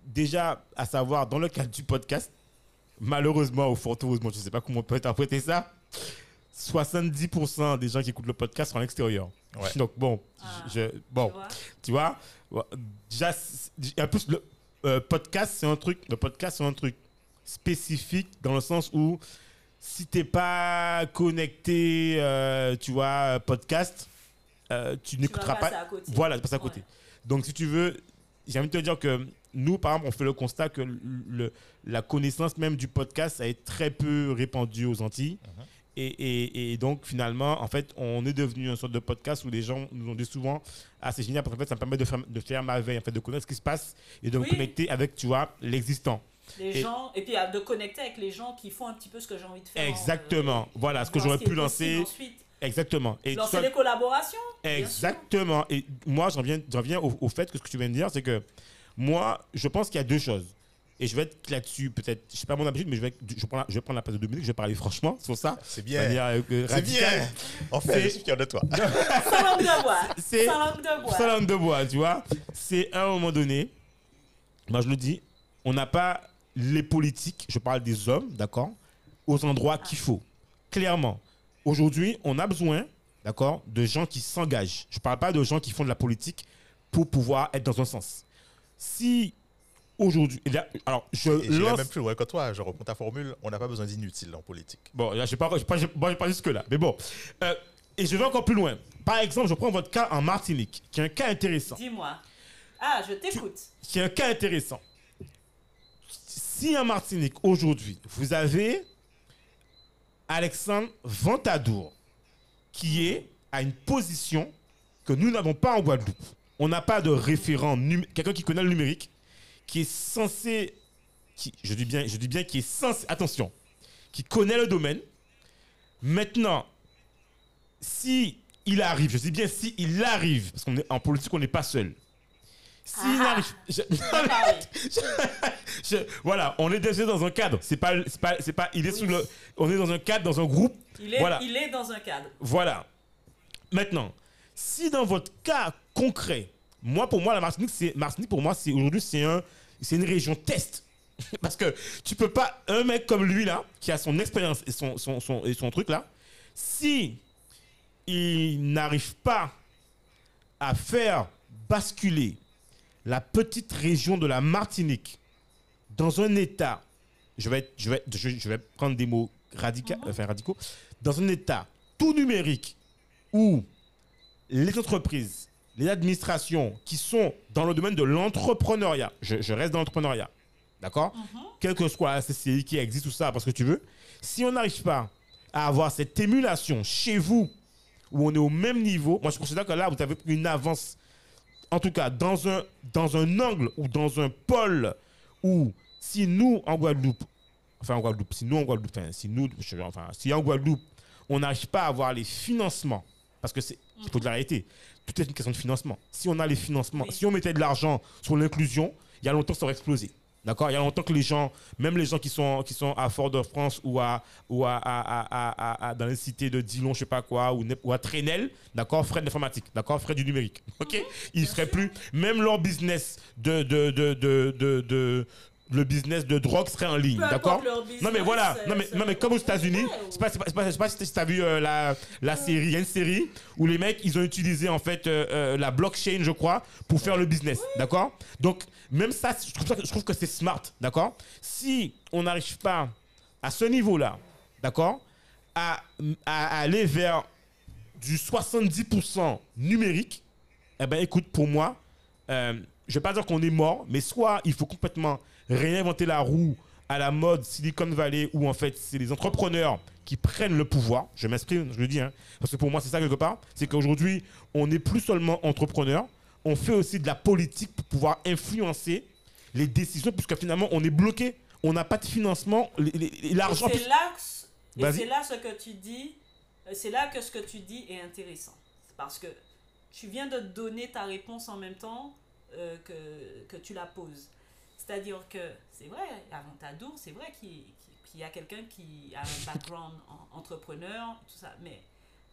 déjà, à savoir, dans le cadre du podcast, malheureusement ou fort heureusement, je ne sais pas comment on peut interpréter ça, 70% des gens qui écoutent le podcast sont à l'extérieur. Ouais. Donc, bon, Ah, je, bon, Tu vois tu vois, ouais, déjà, en plus, le euh, podcast, c'est un truc, le podcast, c'est un truc spécifique dans le sens où si t'es pas connecté, euh, tu vois, podcast, euh, tu n'écouteras pas. à côté. Voilà, tu passes à côté. Ouais. Donc, si tu veux, j'ai envie de te dire que nous, par exemple, on fait le constat que le, la connaissance même du podcast a été très peu répandue aux Antilles. Mhm. Et, et- et donc, finalement, en fait, on est devenu une sorte de podcast où les gens nous ont dit souvent Ah, c'est génial parce qu'en fait, ça me permet de faire, de faire ma veille, en fait, de connaître ce qui se passe et de me Oui. connecter avec, tu vois, l'existant. Les Et- gens, et puis de connecter avec les gens qui font un petit peu ce que j'ai envie de faire. Exactement. euh, Voilà ce que j'aurais pu lancer. Ensuite, Exactement. Et lancer des collaborations. Exactement. Et moi, j'en reviens, j'en reviens au, au fait que ce que tu viens de dire, c'est que moi, je pense qu'il y a deux choses. Et je vais être là-dessus, peut-être, je sais pas mon habitude, mais je vais, je la, je vais prendre la place de Dominique, je vais parler franchement sur ça. C'est bien. euh, C'est bien. Enfin, C'est- je suis fier de toi. <laughs> Sans langue de bois. <laughs> Sans langue de bois. Sans langue de bois, tu vois. C'est à un moment donné, moi je le dis, on n'a pas les politiques, je parle des hommes, d'accord, aux endroits qu'il faut. Clairement. Aujourd'hui, on a besoin, d'accord, de gens qui s'engagent. Je ne parle pas de gens qui font de la politique pour pouvoir être dans un sens. Si aujourd'hui, alors je lance même plus loin que toi. Je reprends ta formule. On n'a pas besoin d'inutiles en politique. Bon, là, je ne vais pas, pas jusque-là. Mais bon. Euh, et je vais encore plus loin. Par exemple, je prends votre cas en Martinique, qui est un cas intéressant. Dis-moi. Ah, je t'écoute. Qui est un cas intéressant. Si en Martinique, aujourd'hui, vous avez Alexandre Ventadour, qui est à une position que nous n'avons pas en Guadeloupe. On n'a pas de référent, quelqu'un qui connaît le numérique, qui est censé, je, dis bien, je dis bien qui est censé, attention, qui connaît le domaine. Maintenant, si il arrive, je dis bien si il arrive, parce qu'on est en politique, on n'est pas seul. S'il Ah. arrive, je- Ah oui. je- voilà, on est déjà dans un cadre. C'est pas, c'est pas, c'est pas, il est sous le, on est dans un cadre, dans un groupe. Il est, Voilà. il est dans un cadre. Voilà. Maintenant, si dans votre cas concret, moi pour moi la Martinique, c'est Martinique pour moi c'est aujourd'hui c'est un, c'est une région test. <laughs> Parce que tu peux pas un mec comme lui là qui a son expérience et son, son, son- et son truc là, si il n'arrive pas à faire basculer la petite région de la Martinique dans un état, je vais, être- je vais, je, je vais prendre des mots radicaux, enfin radicaux, dans un état tout numérique où les entreprises, les administrations qui sont dans le domaine de l'entrepreneuriat, je, je reste dans l'entrepreneuriat, d'accord? Quelle que soit la CCI qui existe, tout ça, parce que tu veux, si on n'arrive pas à avoir cette émulation chez vous, où on est au même niveau, moi je considère que là, vous avez une avance, en tout cas, dans un, dans un angle ou dans un pôle où, si nous, en Guadeloupe, enfin en Guadeloupe, si nous en Guadeloupe, enfin, si nous, enfin, si en Guadeloupe, on n'arrive pas à avoir les financements, parce que c'est, il faut de la réalité, tout est une question de financement. Si on a les financements, Oui. si on mettait de l'argent sur l'inclusion, il y a longtemps ça aurait explosé. D'accord Il y a longtemps que les gens, même les gens qui sont, qui sont à Fort-de-France ou, à, ou à, à- à- à- à- à- dans les cités de Dillon, je sais pas quoi, ou, ne- ou à Trenel, d'accord Frais de l'informatique, d'accord Frais du numérique, ok Ils ne seraient plus, même leur business de, de, de, de, de- de- le business de drogue serait en ligne, d'accord Non mais voilà, euh, non mais, non mais comme aux États-Unis, Ouais, c'est pas, pas, pas, je sais pas si tu as vu euh, la, la série, il y a une série où les mecs ils ont utilisé en fait euh, euh, la blockchain je crois pour faire le business, d'accord Donc même ça, je trouve, ça que- je trouve que c'est smart, d'accord Si on n'arrive pas à ce niveau-là, d'accord, à, à aller vers du 70% numérique, eh ben écoute, pour moi, euh, je vais pas dire qu'on est mort, mais soit il faut complètement réinventer la roue à la mode Silicon Valley, où en fait c'est les entrepreneurs qui prennent le pouvoir. Je m'exprime, je le dis, hein, parce que pour moi c'est ça quelque part. C'est qu'aujourd'hui, on n'est plus seulement entrepreneur, on fait aussi de la politique pour pouvoir influencer les décisions, puisque finalement on est bloqué, on n'a pas de financement, l'argent. c'est et Vas-y. c'est là ce que tu dis, euh, c'est là que ce que tu dis est intéressant. Parce que tu viens de donner ta réponse en même temps euh, que, que tu la poses. C'est-à-dire que c'est vrai, avant Tadour, c'est vrai qu'il y a quelqu'un qui a un background en- entrepreneur, tout ça, mais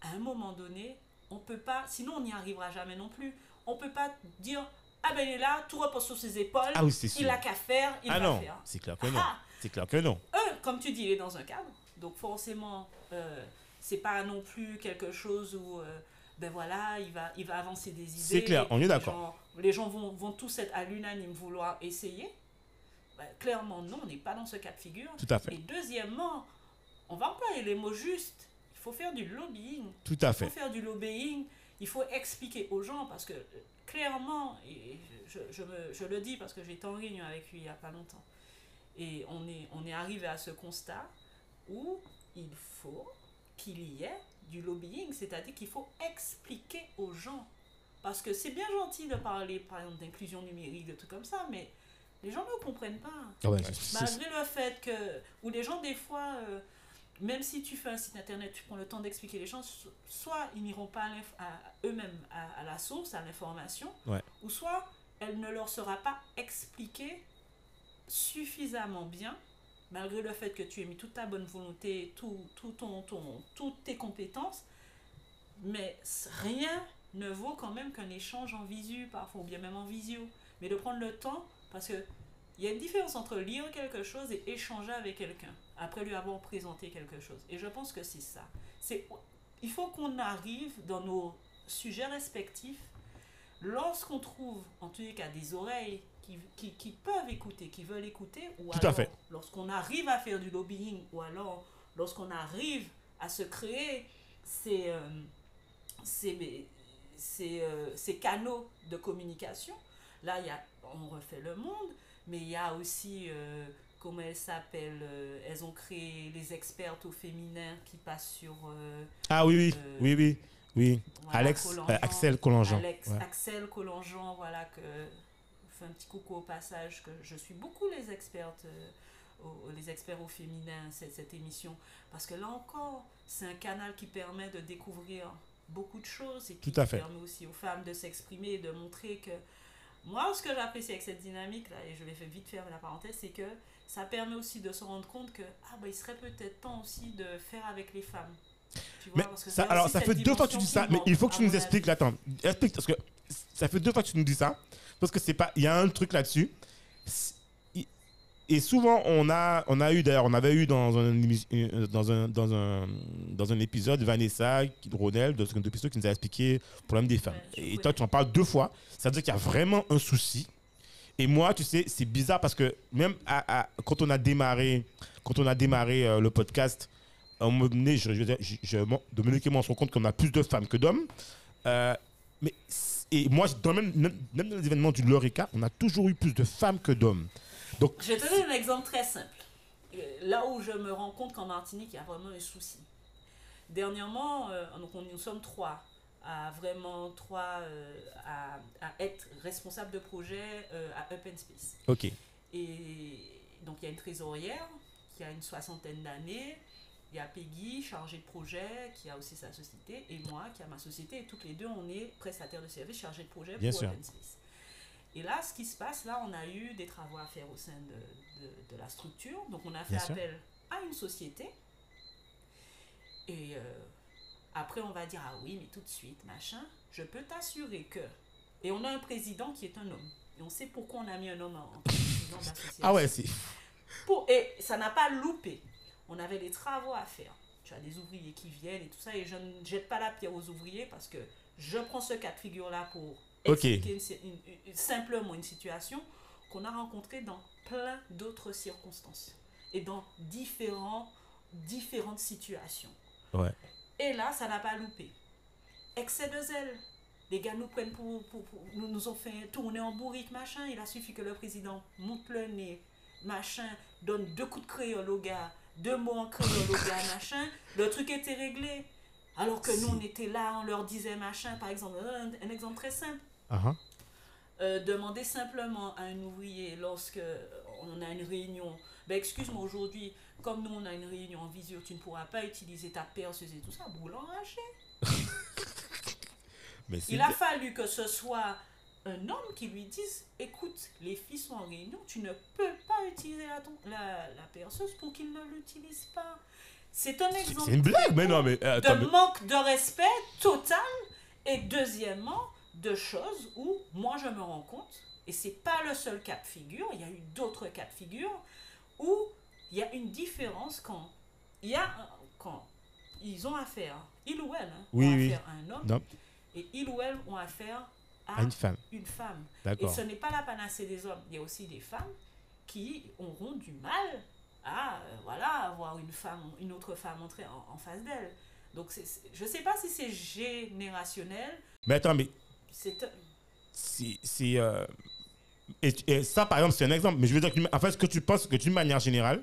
à un moment donné, on peut pas, sinon on n'y arrivera jamais non plus. On peut pas dire, ah ben il est là, tout repose sur ses épaules, Ah oui, il a qu'à faire, il Ah va non, faire. c'est clair que non. Ah, C'est clair que non. eux, comme tu dis, il est dans un cadre. Donc forcément, euh, c'est pas non plus quelque chose où, euh, ben voilà, il va, il va avancer des idées. C'est clair, on est d'accord. Les gens vont, vont tous être à l'unanime vouloir essayer. Ben, clairement, non, on n'est pas dans ce cas de figure. Tout à fait. Et deuxièmement, on va employer les mots justes. Il faut faire du lobbying. Tout à Il faut fait. faire du lobbying, il faut expliquer aux gens parce que euh, clairement, et je, je me- je le dis parce que j'étais en réunion avec lui il n'y a pas longtemps, et on est, on est arrivé à ce constat où il faut qu'il y ait du lobbying, c'est-à-dire qu'il faut expliquer aux gens. Parce que c'est bien gentil de parler, par exemple, d'inclusion numérique, de trucs comme ça, mais les gens ne comprennent pas. Ah ouais, Malgré le fait que, ou les gens des fois, euh, même si tu fais un site internet, tu prends le temps d'expliquer les gens, so- soit ils n'iront pas eux-mêmes à, à la source, à l'information, Ouais. ou soit elle ne leur sera pas expliquée suffisamment bien, malgré le fait que tu aies mis toute ta bonne volonté, tout, tout ton, ton, toutes tes compétences, mais rien ne vaut quand même qu'un échange en visu, parfois, ou bien même en visio. Mais de prendre le temps, parce que il y a une différence entre lire quelque chose et échanger avec quelqu'un, après lui avoir présenté quelque chose. Et je pense que c'est ça. C'est, il faut qu'on arrive dans nos sujets respectifs, lorsqu'on trouve, en tous les cas, des oreilles qui, qui, qui peuvent écouter, qui veulent écouter, ou Tout à alors, fait. lorsqu'on arrive à faire du lobbying, ou alors lorsqu'on arrive à se créer ces, euh, ces, ces, euh, ces canaux de communication, là, y a, on refait le monde, mais il y a aussi, euh, comment elles s'appellent, euh, elles ont créé les expertes au féminin qui passent sur... euh, Ah oui, oui, oui, oui, oui. voilà, Alex, Axel Collangean. Alex- Ouais. Axel Collangean, voilà, que je fais un petit coucou au passage, que je suis beaucoup les expertes, euh, au- les experts au féminin, cette, cette émission, parce que là encore, c'est un canal qui permet de découvrir beaucoup de choses et qui Tout à fait. permet aussi aux femmes de s'exprimer et de montrer que moi, ce que j'apprécie avec cette dynamique là, et je vais faire vite faire la parenthèse, c'est que ça permet aussi de se rendre compte que ah bah il serait peut-être temps aussi de faire avec les femmes. Tu vois, Mais parce que ça, alors, ça fait deux fois que tu dis ça, mais il faut que tu nous expliques. là, Attends, explique, parce que ça fait deux fois que tu nous dis ça. Parce que c'est pas. Il y a un truc là-dessus. Et souvent, on a, on a eu, d'ailleurs, on avait eu dans un, euh, dans un, dans un, dans un épisode Vanessa Ronel de Second Episode qui nous a expliqué le problème des femmes. Et toi, tu en parles deux fois. Ça veut dire qu'il y a vraiment un souci. Et moi, tu sais, c'est bizarre parce que même à- à- quand on a démarré, quand on a démarré euh, le podcast, moment donné, je, je, je- je- Dominique et moi, on se rend compte qu'on a plus de femmes que d'hommes. Euh, mais et moi, dans même, même, même dans les événements du Lorica, on a toujours eu plus de femmes que d'hommes. Donc, Je vais te donner un exemple très simple. Euh, Là où je me rends compte qu'en Martinique, il y a vraiment un souci. Dernièrement, euh, donc on, nous sommes trois à vraiment trois euh, à, à être responsables de projet euh, à Open Space. Ok. Et donc il y a une trésorière qui a une soixantaine d'années. Il y a Peggy, chargée de projet, qui a aussi sa société, et moi, qui a ma société. Et toutes les deux, on est prestataires de services chargés de projet Bien pour sûr. Open Space. Et là, ce qui se passe, là, on a eu des travaux à faire au sein de, de- de la structure. Donc, on a fait Bien sûr. appel à une société. Et euh, après, on va dire, ah oui, mais tout de suite, machin, je peux t'assurer que... Et on a un président qui est un homme. Et on sait pourquoi on a mis un homme en en président de. <laughs> Ah ouais, c'est. <laughs> Pour- et ça n'a pas loupé. On avait des travaux à faire. Tu as des ouvriers qui viennent et tout ça. Et je ne jette pas la pierre aux ouvriers parce que je prends ce cas de figure-là pour Ok. expliquer une si- une- une- simplement une situation qu'on a rencontrée dans plein d'autres circonstances et dans différents, différentes situations. Ouais. Et là, ça n'a pas loupé. Excès de zèle. Les gars nous prennent pour, pour- pour- nous, nous ont fait tourner en bourrique, machin. Il a suffi que le président monte le nez, machin, donne deux coups de créole au gars, deux mots en créole au gars, machin. Le truc était réglé. Alors que nous, on était là, on leur disait machin, par exemple, un, un exemple très simple. Ah. Euh, demander simplement à un ouvrier lorsque on a une réunion, ben excuse-moi aujourd'hui, comme nous on a une réunion en visio, tu ne pourras pas utiliser ta perceuse et tout ça, boule enragé. <laughs> Mais. Il a fallu que ce soit un homme qui lui dise, écoute, les filles sont en réunion, tu ne peux pas utiliser la, ton- la, la perceuse pour qu'ils ne l'utilisent pas. C'est un exemple c'est une blague, mais non, mais. attends, de mais- manque de respect total et deuxièmement de choses où moi je me rends compte et c'est pas le seul cas de figure il y a eu d'autres cas de figure où il y a une différence quand il y a quand ils ont affaire il ou elle hein, Oui, ont oui. affaire à un homme Non. et il ou elle ont affaire à À une femme. une femme et ce n'est pas la panacée des hommes. Il y a aussi des femmes qui auront du mal à euh, voilà, avoir une, femme, une autre femme entrer en, en face d'elle. Donc je ne sais pas si c'est générationnel. Mais attends, mais C'est c'est. euh, Et, et ça, par exemple, c'est un exemple. Mais je veux dire que, en fait, ce que tu penses que d'une manière générale,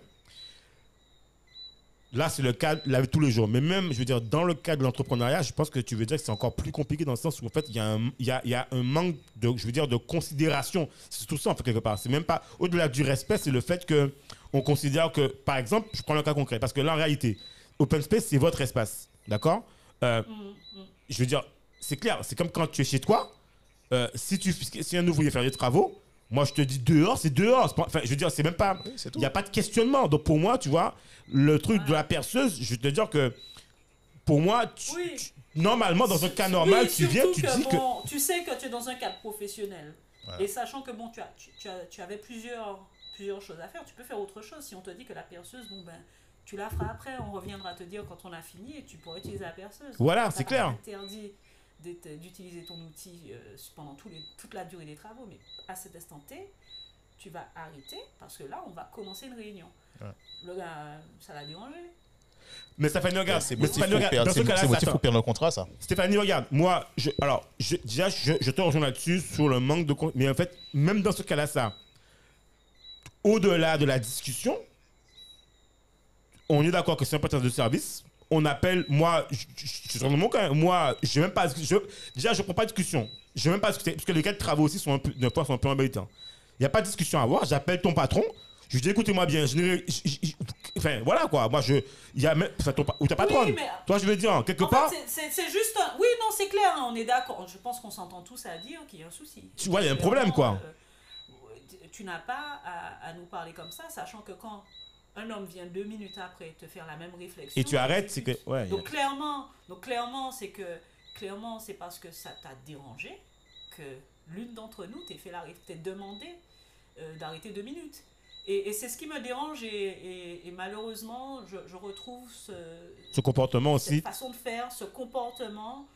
là, c'est le cas de tous les jours. Mais même, je veux dire, dans le cas de l'entrepreneuriat, je pense que tu veux dire que c'est encore plus compliqué dans le sens où, en fait, il y, a un- y, a, il y a un manque de, je veux dire, de considération. C'est tout ça, en fait, quelque part. C'est même pas, au-delà du respect, c'est le fait que on considère que, par exemple, je prends le cas concret, parce que là, en réalité, Open Space, c'est votre espace. D'accord? Euh, Je veux dire, c'est clair, c'est comme quand tu es chez toi, euh, si, tu, si un ouvrier fait des travaux, moi je te dis dehors, c'est dehors. Enfin, je veux dire, c'est même pas. Oui, Il tout. n'y a pas de questionnement. Donc pour moi, tu vois, le truc de la perceuse, je veux te dire que pour moi, tu- Oui. tu- normalement, dans un cas normal, Oui, tu viens, tu dis que. bon, Tu sais que tu es dans un cadre professionnel. Voilà. Et sachant que bon, tu, as, tu, tu as- tu avais plusieurs, plusieurs choses à faire, tu peux faire autre chose. Si on te dit que la perceuse, bon ben, tu la feras après, on reviendra te dire quand on a fini et tu pourras utiliser la perceuse. Voilà, c'est clair. interdit d'utiliser ton outil euh, pendant tous les, toute la durée des travaux, mais à cet instant T, tu vas arrêter parce que là, on va commencer une réunion. Ouais. Le gars, ça l'a dérangé. Mais Stéphanie, regarde, C'est mais motif Stéphanie, pour regarde, perdre- le contrat, ça. Stéphanie, regarde, moi, je, alors, je, déjà, je, je te rejoins là-dessus sur le manque de. Mais en fait, même dans ce cas-là, ça, au-delà de la discussion, on est d'accord que c'est un partenaire de service. On appelle, moi, je, je, je mon cas, moi, je même pas, je, déjà, je prends pas de discussion. Je même pas discuter, parce que les cas de travaux aussi sont un peu, des fois, sont un peu embêtants. Il n'y a pas de discussion à avoir. J'appelle ton patron. Je lui dis, écoutez-moi bien. Je, enfin, voilà quoi. Moi, je. Il y a même. Enfin, ton, ou ta patronne. mais- Toi, je veux dire, quelque En part? c'est- juste un... Oui, non, c'est clair, hein, on est d'accord. Je pense qu'on s'entend tous à dire qu'il y a un souci. Tu vois, il y a un problème, quoi. Euh, tu- tu n'as pas à, à nous parler comme ça, sachant que quand un homme vient deux minutes après te faire la même réflexion... Et tu arrêtes, c'est que. Ouais. Donc clairement, donc clairement, c'est que clairement, c'est parce que ça t'a dérangé que l'une d'entre nous t'ait fait la, t'ait demandé euh, d'arrêter deux minutes. Et, et c'est ce qui me dérange et, et- et malheureusement, je, je retrouve ce, Ce comportement aussi. cette façon de faire, ce comportement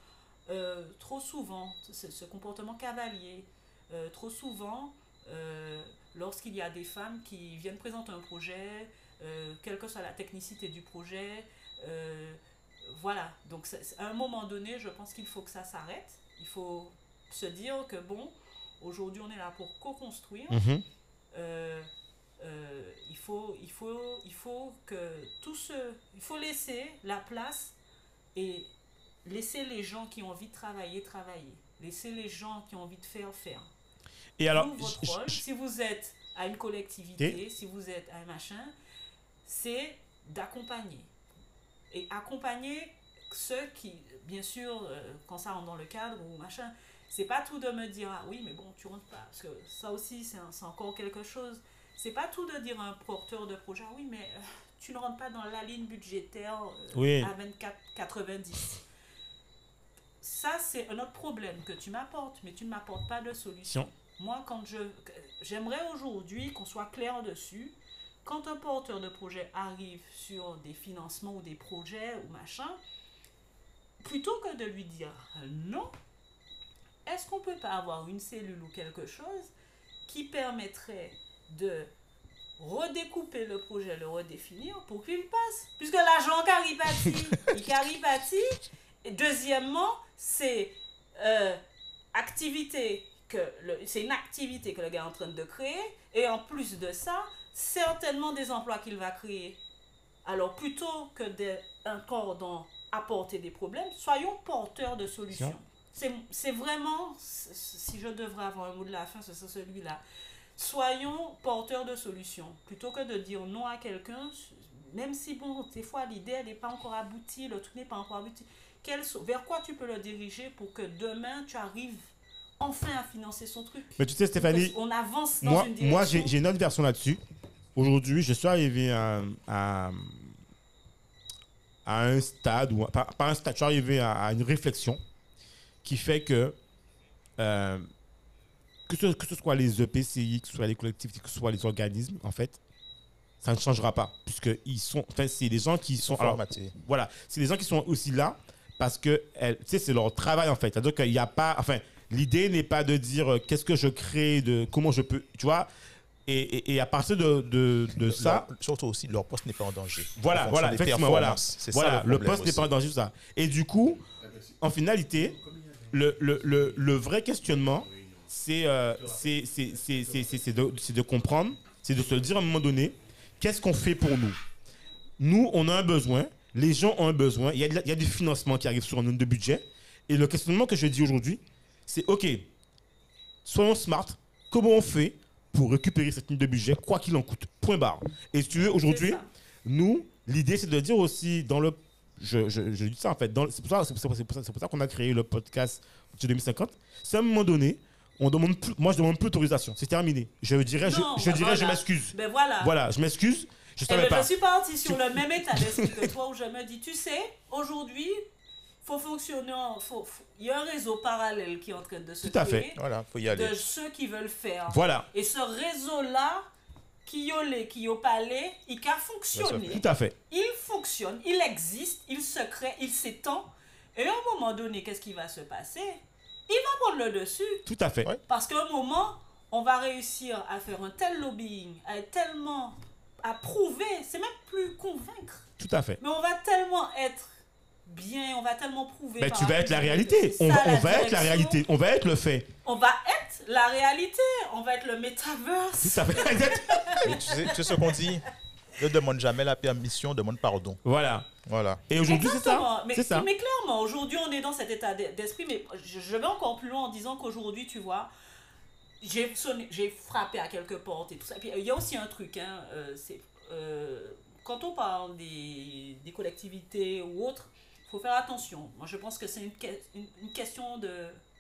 euh, trop souvent, ce, ce comportement cavalier, euh, trop souvent, lorsqu'il y a des femmes qui viennent présenter un projet, quelle que soit la technicité du projet, euh, voilà. Donc à un moment donné, je pense qu'il faut que ça s'arrête. Il faut se dire que bon, aujourd'hui on est là pour co-construire. Mhm. Euh, euh, il, faut, il, faut, il faut que tout ce, il faut laisser la place et laissez les gens qui ont envie de travailler travailler. Laissez les gens qui ont envie de faire faire. Et alors, votre rôle, si vous êtes à une collectivité, si vous êtes à un machin, c'est d'accompagner. Et accompagner ceux qui, bien sûr, euh, quand ça rentre dans le cadre ou machin, c'est pas tout de me dire, ah oui, mais bon, tu rentres pas. Parce que ça aussi, c'est encore quelque chose. C'est pas tout de dire à un porteur de projet, ah oui, mais euh, tu ne rentres pas dans la ligne budgétaire euh, Oui. à 24,90. Ça, c'est un autre problème que tu m'apportes, mais tu ne m'apportes pas de solution. Moi, quand je. J'aimerais aujourd'hui qu'on soit clair dessus. Quand un porteur de projet arrive sur des financements ou des projets ou machin, plutôt que de lui dire non, est-ce qu'on peut pas avoir une cellule ou quelque chose qui permettrait de redécouper le projet, le redéfinir pour qu'il passe? Puisque l'argent caripati, <laughs> il caripati. Deuxièmement, c'est euh, activité que c'est une activité que le gars est en train de créer et en plus de ça certainement des emplois qu'il va créer. Alors plutôt que encore dans apporter des problèmes soyons porteurs de solutions. C'est vraiment si je devrais avoir un mot de la fin ce serait celui-là. Soyons porteurs de solutions. Plutôt que de dire non à quelqu'un même si bon des fois l'idée elle n'est pas encore aboutie le truc n'est pas encore abouti quel vers quoi tu peux le diriger pour que demain tu arrives enfin à financer son truc? Mais tu sais, Stéphanie, on avance dans moi, une direction. moi j'ai j'ai une autre version là-dessus. Aujourd'hui, je suis arrivé à, à, à un stade, ou pas, pas un stade, je suis arrivé à, à une réflexion qui fait que, euh, que, ce, que ce soit les EPCI, que ce soit les collectivités, que ce soit les organismes, en fait, ça ne changera pas. Puisque ils sont, enfin, c'est des gens qui sont. sont alors, formatés. voilà, c'est des gens qui sont aussi là parce que, elles- tu sais, c'est leur travail en fait. C'est-à-dire qu'il n'y a pas, enfin, l'idée n'est pas de dire euh, qu'est-ce que je crée, de comment je peux, tu vois. Et, et- et à partir de, de, de ça, Leur- surtout aussi, leur poste n'est pas en danger. voilà, En voilà, effectivement, voilà. ça Voilà, le problème poste n'est pas en danger, tout ça. Et du coup, en finalité, le, le, le, le vrai questionnement, c'est euh, c'est- de, comprendre, c'est de se dire à un moment donné, qu'est-ce qu'on fait pour nous? Nous, on a un besoin, les gens ont un besoin, il y a, de la- il y a du financement qui arrive sur un nombre de budget. Et le questionnement que je dis aujourd'hui, c'est OK, soyons smart, comment on fait pour récupérer cette ligne de budget, quoi qu'il en coûte Point barre. Et si tu veux, aujourd'hui, nous, l'idée, c'est de dire aussi dans le. Je, je, je dis ça en fait. C'est pour ça, ça, ça, c'est pour ça qu'on a créé le podcast de 2050. C'est à un moment donné, on demande plus, moi, je demande plus d'autorisation. C'est terminé. Je dirais, je, Non, je dirais, je voilà. m'excuse. Ben voilà. Voilà, je m'excuse. Je Eh savais ben, pas. je suis partie sur le même état d'esprit que toi où je me dis, tu sais, aujourd'hui, faut fonctionner, en- faut- faut- il y a un réseau parallèle qui est en train de se Tout à créer fait. Voilà, faut y aller. de ceux qui veulent faire. Voilà, Et ce réseau-là, qui yolé, qui yopalé, il a fonctionné. tout à fait. Il fonctionne, il existe, il se crée, il s'étend. Et à un moment donné, qu'est-ce qui va se passer? Il va prendre le dessus. Tout à fait. Parce qu'à un moment, on va réussir à faire un tel lobbying, à être tellement. à prouver, c'est même plus convaincre, Tout à fait. mais on va tellement être bien, on va tellement prouver. Par tu vas être la réalité. On, ça, va- on va être la réalité. On va être le fait. On va être la réalité. On va être le metaverse. Tout à fait. <laughs> Et tu, sais, tu sais ce qu'on dit? Ne demande jamais la permission, demande pardon. voilà. Voilà. Et aujourd'hui, c'est ça. Mais, C'est ça. mais clairement, aujourd'hui, on est dans cet état d'e- d'esprit. Mais je, je vais encore plus loin en disant qu'aujourd'hui, tu vois, j'ai sonné- j'ai frappé à quelques portes et tout ça. Puis il y a aussi un truc, hein, euh, c'est euh, quand on parle des, des collectivités ou autres, faut faire attention. Moi, je pense que c'est une, que- une- une question de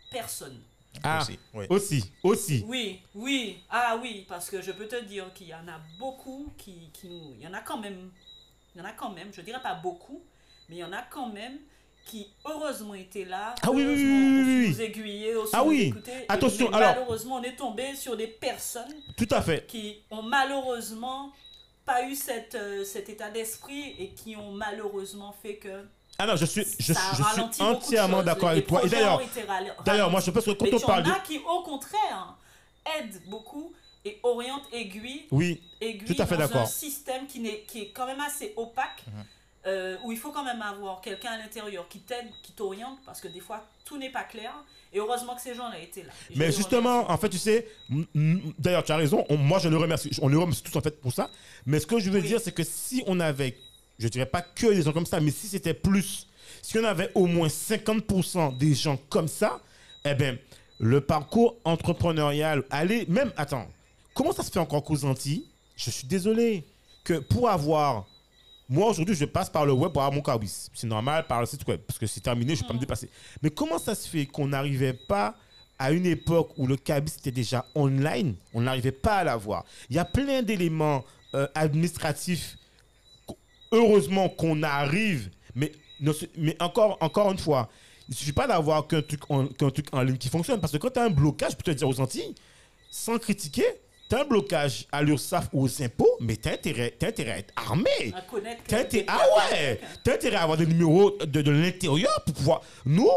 personne. Ah, Aussi, oui. aussi, aussi. Oui, oui, ah oui, parce que je peux te dire qu'il y en a beaucoup qui, qui nous... Il y en a quand même, il y en a quand même, je dirais pas beaucoup, mais il y en a quand même qui heureusement étaient là. Ah oui, oui, oui, oui, ont su Ah oui, attention, alors- Malheureusement, on est tombé sur des personnes Tout à fait. qui ont malheureusement pas eu cette, euh, cet état d'esprit et qui ont malheureusement fait que Ah non, je suis, je, a je entièrement d'accord avec toi. Et d'ailleurs, moi, je pense que quand Mais on parle en de. as qui, au contraire, aident beaucoup et orientent aiguille, Oui, aiguille Tout à fait dans un d'accord. système qui, est quand même assez opaque, Mhm. euh, où il faut quand même avoir quelqu'un à l'intérieur qui t'aide, qui t'oriente, parce que des fois, tout n'est pas clair. Et heureusement que ces gens-là étaient là. Mais justement, en fait, tu sais, d'ailleurs, tu as raison, on- moi je le remercie, on le remercie tous en fait pour ça. Mais ce que je veux Oui. dire, c'est que si on avait, je dirais pas que des gens comme ça, mais si c'était plus, Si on avait au moins 50% des gens comme ça, eh bien, le parcours entrepreneurial, allez, même, attends, comment ça se fait encore qu'aux Antilles? Je suis désolé que pour avoir. Moi, aujourd'hui, je passe par le web pour avoir mon cabis. C'est normal par le site web, parce que c'est terminé, je ne vais pas me dépasser. Mais comment ça se fait qu'on n'arrivait pas à une époque où le cabis était déjà online? On n'arrivait pas à l'avoir. Il y a plein d'éléments euh, administratifs heureusement qu'on arrive, mais, ne mais encore, encore une fois, il suffit pas d'avoir qu'un truc, en- qu'un truc en ligne qui fonctionne. Parce que quand tu as un blocage, je peux te dire aux Antilles, sans critiquer, tu as un blocage à l'URSSAF ou aux impôts, mais tu as intérêt, intérêt à être armé. À connaître T'as que- intérêt, ah ouais, t'as intérêt à avoir des numéros de, de l'intérieur pour pouvoir. Nous,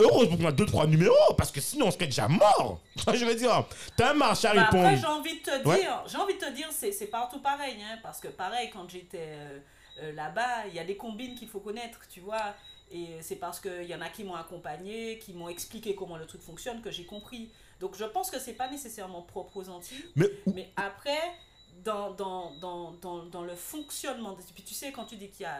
heureusement qu'on a deux, trois numéros, parce que sinon on serait déjà mort. <laughs> Tu Je veux dire, t'as un marché à Bah répondre. après, j'ai envie de te dire, Ouais. j'ai envie de te dire, c'est c'est partout pareil, hein, parce que pareil, quand j'étais euh, euh, là-bas, il y a des combines qu'il faut connaître, tu vois, et c'est parce qu'il y en a qui m'ont accompagné, qui m'ont expliqué comment le truc fonctionne, que j'ai compris. Donc je pense que c'est pas nécessairement propre aux Antilles, mais mais après, dans, dans, dans, dans, dans le fonctionnement, de- puis tu sais, quand tu dis qu'il y a...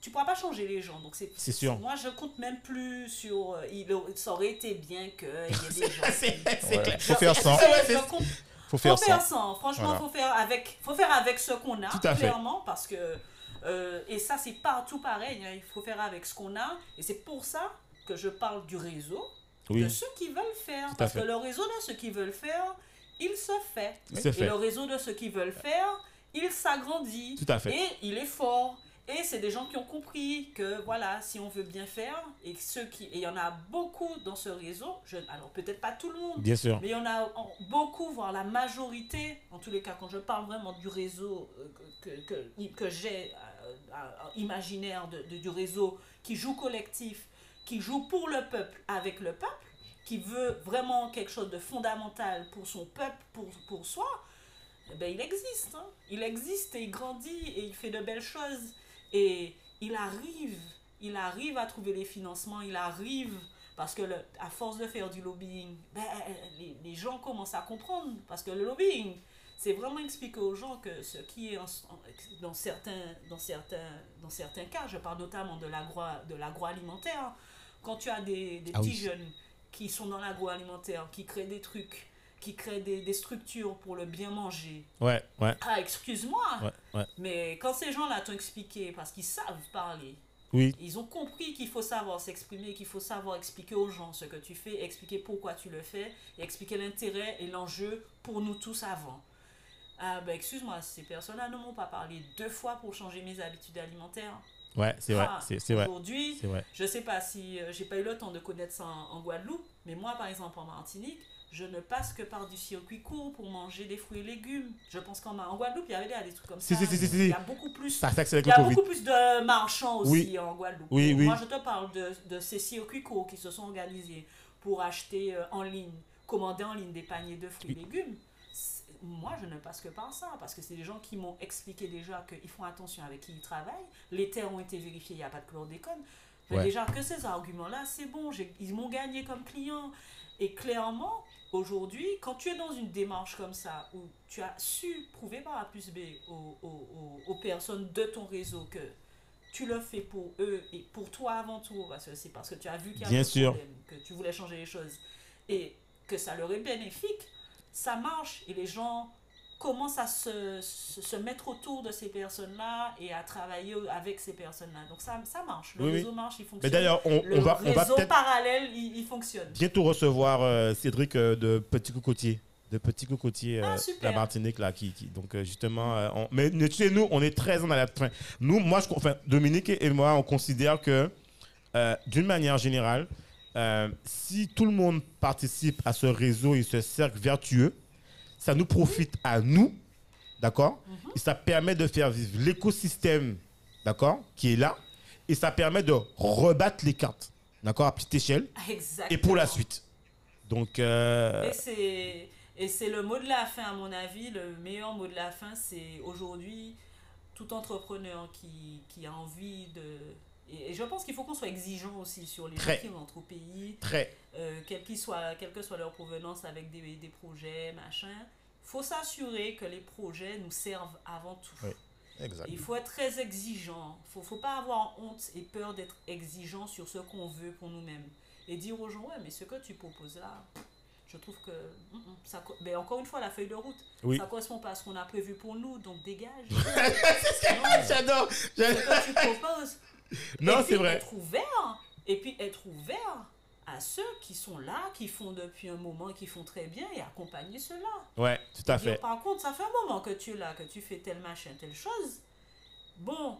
Tu pourras pas changer les gens, donc c'est C'est sûr. Moi, je compte même plus sur... euh, Il, ça aurait été bien qu'il y ait des <laughs> gens... c'est clair. Faut faire compte Faut faire ça. Franchement, Voilà. faut faire avec, faut faire avec ce qu'on a, Tout à fait. clairement, parce que euh, et ça c'est partout pareil. hein, il faut faire avec ce qu'on a, et c'est pour ça que je parle du réseau, Oui, de ceux qui veulent faire, Tout parce que le réseau de ceux qui veulent faire, il se fait. Et fait. le réseau de ceux qui veulent faire, il s'agrandit. Tout à fait. Et il est fort. Et c'est des gens qui ont compris que voilà, si on veut bien faire, et ceux qui. Et il y en a beaucoup dans ce réseau, je, alors peut-être pas tout le monde, Bien sûr. mais il y en a beaucoup, voire la majorité, en tous les cas, quand je parle vraiment du réseau euh, que, que, que j'ai, euh, imaginaire de, du réseau, qui joue collectif, qui joue pour le peuple, avec le peuple, qui veut vraiment quelque chose de fondamental pour son peuple, pour, pour soi, eh ben, il existe. hein. Il existe et il grandit et il fait de belles choses. Et il arrive, il arrive à trouver les financements, il arrive, parce que à force de faire du lobbying, ben, les, les gens commencent à comprendre. Parce que le lobbying, c'est vraiment expliquer aux gens que ce qui est en- en- dans, certains, dans, certains, dans certains cas, je parle notamment de l'agro- de l'agroalimentaire, quand tu as des, des Ah petits oui. jeunes qui sont dans l'agroalimentaire, qui créent des trucs, qui créent des, des structures pour le bien manger. Ouais, ouais, Ah, excuse-moi, ouais, ouais. mais quand ces gens-là t'ont expliqué, parce qu'ils savent parler, Oui, ils ont compris qu'il faut savoir s'exprimer, qu'il faut savoir expliquer aux gens ce que tu fais, expliquer pourquoi tu le fais, et expliquer l'intérêt et l'enjeu pour nous tous avant. Ah ben excuse-moi, ces personnes-là ne m'ont pas parlé deux fois pour changer mes habitudes alimentaires. ouais, c'est vrai, Ah, c'est c'est vrai, Aujourd'hui, je sais pas si euh, j'ai pas eu le temps de connaître ça en, en Guadeloupe, mais moi par exemple en Martinique, je ne passe que par du circuit court pour manger des fruits et légumes. Je pense qu'en en Guadeloupe, il y avait des, trucs comme Si, ça. si, si. Il y a beaucoup plus Ça il y a beaucoup plus de marchands aussi Oui. en Guadeloupe. Oui, oui. Moi, je te parle de, de ces circuits courts qui se sont organisés pour acheter euh, en ligne, commander en ligne des paniers de fruits et légumes. Moi, je ne passe que par ça, parce que c'est des gens qui m'ont expliqué déjà qu'ils font attention avec qui ils travaillent. Les terres ont été vérifiées, il n'y a pas de chlordécone. Mais Ouais. Déjà que ces arguments-là, c'est bon, ils m'ont gagné comme client. Et clairement, aujourd'hui, quand tu es dans une démarche comme ça, où tu as su prouver par A plus B aux, aux- aux- personnes de ton réseau que tu le fais pour eux et pour toi avant tout, parce que c'est parce que tu as vu qu'il y a un problème, que tu voulais changer les choses, et que ça leur est bénéfique, ça marche et les gens commencent à se, se, se mettre autour de ces personnes-là et à travailler avec ces personnes-là. Donc ça, ça marche, le Oui, oui. réseau marche, il Mais fonctionne. d'ailleurs, on, va, on va peut-être parallèle, il, il fonctionne. bientôt recevoir euh, Cédric euh, de Petit Cocotier. De Petit Cocotier, euh, Ah, super. la Martinique, là, qui, qui- donc euh, justement, euh, on- mais mais tu sais, nous, on est très en alerte. Enfin, nous, moi, je, enfin, Dominique et moi, on considère que, euh, d'une manière générale, euh, si tout le monde participe à ce réseau et ce cercle vertueux, ça nous profite à nous, d'accord? Mhm. Et ça permet de faire vivre l'écosystème, d'accord, qui est là, et ça permet de rebattre les cartes, d'accord, à petite échelle, Exactement. et pour la suite. Donc, euh, Et c'est et c'est le mot de la fin à mon avis, le meilleur mot de la fin, c'est aujourd'hui tout entrepreneur qui, qui a envie de et, je pense qu'il faut qu'on soit exigeant aussi sur les Très. gens qui rentrent au pays, très, euh, quel, qu'il soit, quelle que soit leur provenance avec des, des projets, machin. faut s'assurer que les projets nous servent avant tout. Oui. Il faut être très exigeant. Il faut, faut pas avoir honte et peur d'être exigeant sur ce qu'on veut pour nous-mêmes. Et dire aux gens, ouais, mais ce que tu proposes là, je trouve que. mm, mm, ça, mais encore une fois, la feuille de route, Oui. ça correspond pas à ce qu'on a prévu pour nous, donc dégage. <laughs> J'adore. ce j'adore. que tu proposes. Non, c'est vrai. Être ouvert, et puis être ouvert à ceux qui sont là, qui font depuis un moment, qui font très bien, et accompagner ceux-là. Ouais, tout à Dire, fait. par contre, ça fait un moment que tu es là, que tu fais tel machin, telle chose. Bon,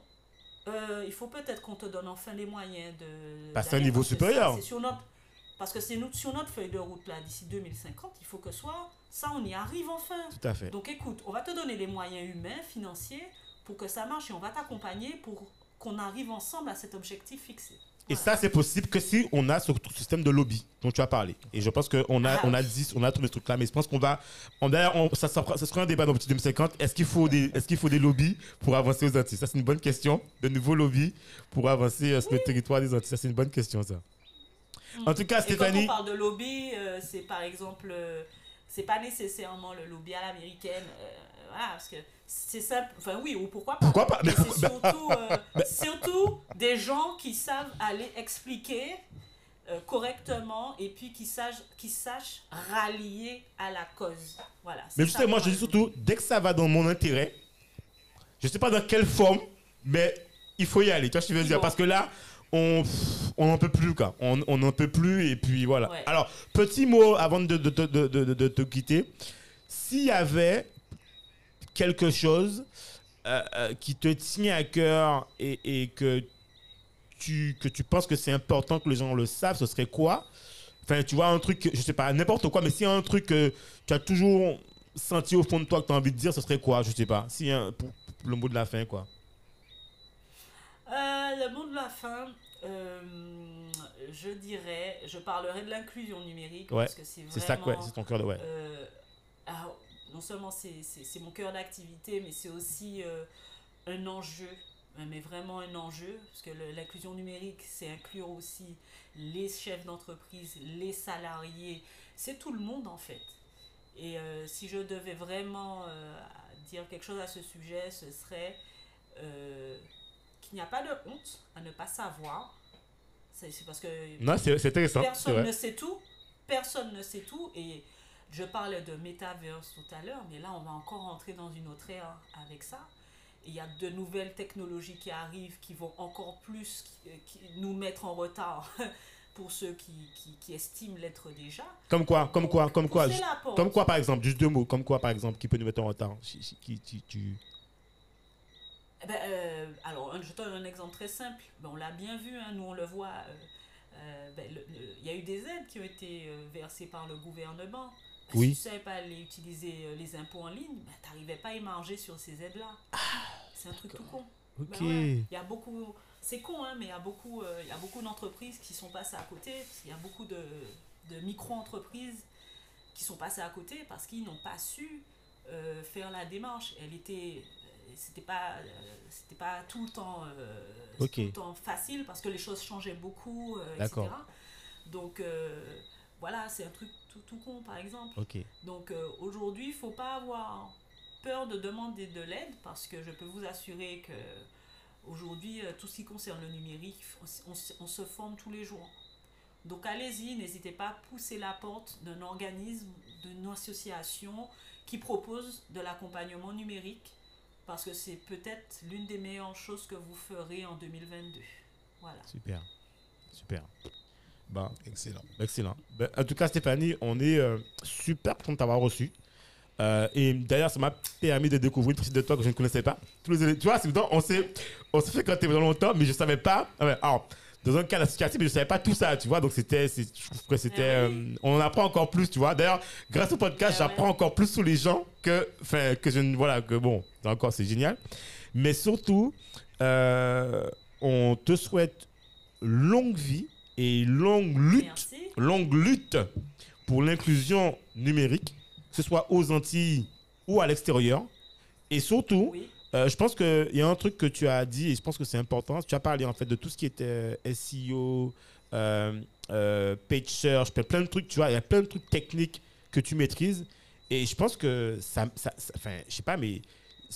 euh, il faut peut-être qu'on te donne enfin les moyens de. Passer à un niveau supérieur. sur notre, parce que c'est sur notre feuille de route là, d'ici 2050, il faut que soit ça, on y arrive enfin. Tout à fait. Donc écoute, on va te donner les moyens humains, financiers, pour que ça marche et on va t'accompagner pour qu'on arrive ensemble à cet objectif fixé. Et Voilà. ça, c'est possible que si on a ce système de lobby dont tu as parlé. Et je pense qu'on a, Ah on a dit, on a trouvé ce truc-là, mais je pense qu'on va. On, D'ailleurs, on- ça, sera, ça sera un débat dans Petit 2050. Est-ce qu'il faut, des, est qu'il faut des lobbies pour avancer aux Antilles? Ça, c'est une bonne question. De nouveaux lobbies pour avancer euh, sur le territoire des Antilles. Ça, c'est une bonne question, ça. En tout cas, Et quand Stéphanie. on parle de lobby, euh, c'est par exemple, euh, c'est pas nécessairement le lobby à l'américaine, voilà, parce que c'est simple, enfin oui, ou pourquoi pas. Pourquoi pas? Mais c'est <laughs> surtout, euh, <laughs> surtout des gens qui savent aller expliquer euh, correctement et puis qui sachent, qui sachent rallier à la cause. Voilà. Mais ça, justement, je dis surtout, dès que ça va dans mon intérêt, je sais pas dans quelle forme, mais il faut y aller. Tu vois ce que je veux dire? Bon. Parce que là, on on n'en peut plus, quoi. On on n'en peut plus, et puis voilà. Ouais. Alors, petit mot avant de, de, de- de te quitter. S'il y avait quelque chose euh, euh, qui te tient à cœur et, et que, tu, que tu penses que c'est important que les gens le savent, ce serait quoi? Enfin, tu vois, un truc, je sais pas, n'importe quoi, mais s'il y a un truc que tu as toujours senti au fond de toi que tu as envie de dire, ce serait quoi? Je sais pas. Si pour, pour le mot de la fin, quoi. Euh, le mot de la fin, je dirais, je parlerai de l'inclusion numérique Ouais, parce que c'est vraiment. C'est ça, ouais, c'est ton cœur de ouais. Alors, non seulement c'est mon cœur d'activité, mais c'est aussi euh, un enjeu, euh, mais vraiment un enjeu, parce que l'inclusion numérique, c'est inclure aussi les chefs d'entreprise, les salariés, c'est tout le monde en fait. Et euh, si je devais vraiment euh, dire quelque chose à ce sujet, ce serait qu'il n'y a pas de honte à ne pas savoir. C'est parce que Non, c'est c'est intéressant. c'est Personne ne sait tout. Personne ne sait tout. Et je parlais de metaverse tout à l'heure, mais là, on va encore entrer dans une autre ère avec ça. Il y a de nouvelles technologies qui arrivent qui vont encore plus qui- qui nous mettre en retard <laughs> pour ceux qui, qui, qui estiment l'être déjà. Comme quoi, comme quoi, comme quoi, comme quoi, par exemple, juste deux mots, comme quoi, par exemple, qui peut nous mettre en retard? Qui, tu, Eh ben, euh, alors, je te donne un exemple très simple. Ben, on l'a bien vu, hein, nous on le voit. euh, euh, ben, Il y a eu des aides qui ont été versées par le gouvernement. Oui. Si tu ne savais pas aller utiliser euh, les impôts en ligne, ben, tu n'arrivais pas à y manger sur ces aides-là. C'est un truc tout con. Ok. Ben ouais, Il y a beaucoup, c'est con, hein, mais il y a beaucoup, euh, il y a beaucoup d'entreprises qui sont passées à côté. qu'il y a beaucoup de, de micro-entreprises qui sont passées à côté parce qu'ils n'ont pas su euh, faire la démarche. Elle était, c'était pas, euh, c'était pas tout le temps, tout le temps facile parce que les choses changeaient beaucoup, etc. Donc voilà, c'est un truc tout, tout con par exemple. Donc euh, aujourd'hui, il ne faut pas avoir peur de demander de l'aide parce que je peux vous assurer que aujourd'hui, euh, tout ce qui concerne le numérique, on, on se forme tous les jours. Donc allez-y, n'hésitez pas à pousser la porte d'un organisme, d'une association qui propose de l'accompagnement numérique parce que c'est peut-être l'une des meilleures choses que vous ferez en 2022. Voilà. Super. Super. Ben, Excellent. Excellent. Ben, en tout cas, Stéphanie, on est euh, super content de t'avoir reçu. Euh, et d'ailleurs, ça m'a permis de découvrir une partie de toi que je ne connaissais pas. Tous les, tu vois, c'est on s'est, on s'est fréquenté pendant longtemps, mais je ne savais pas. ah alors, dans un cas associatif, mais je ne savais pas tout ça, tu vois. Donc, c'était, je trouve que c'était. Ah oui. euh, on en apprend encore plus, tu vois. D'ailleurs, grâce au podcast, Ah ouais. j'apprends encore plus sur les gens que, enfin, que je ne. Voilà, que bon, encore, c'est génial. Mais surtout, euh, on te souhaite longue vie et longue lutte Merci. longue lutte pour l'inclusion numérique, que ce soit aux Antilles ou à l'extérieur. Et surtout, Oui. euh, je pense qu'il y a un truc que tu as dit et je pense que c'est important. Tu as parlé en fait de tout ce qui était SEO, euh, euh, page search, plein de trucs, tu vois. Il y a plein de trucs techniques que tu maîtrises. Et je pense que ça, ça, ça- enfin, je sais pas, mais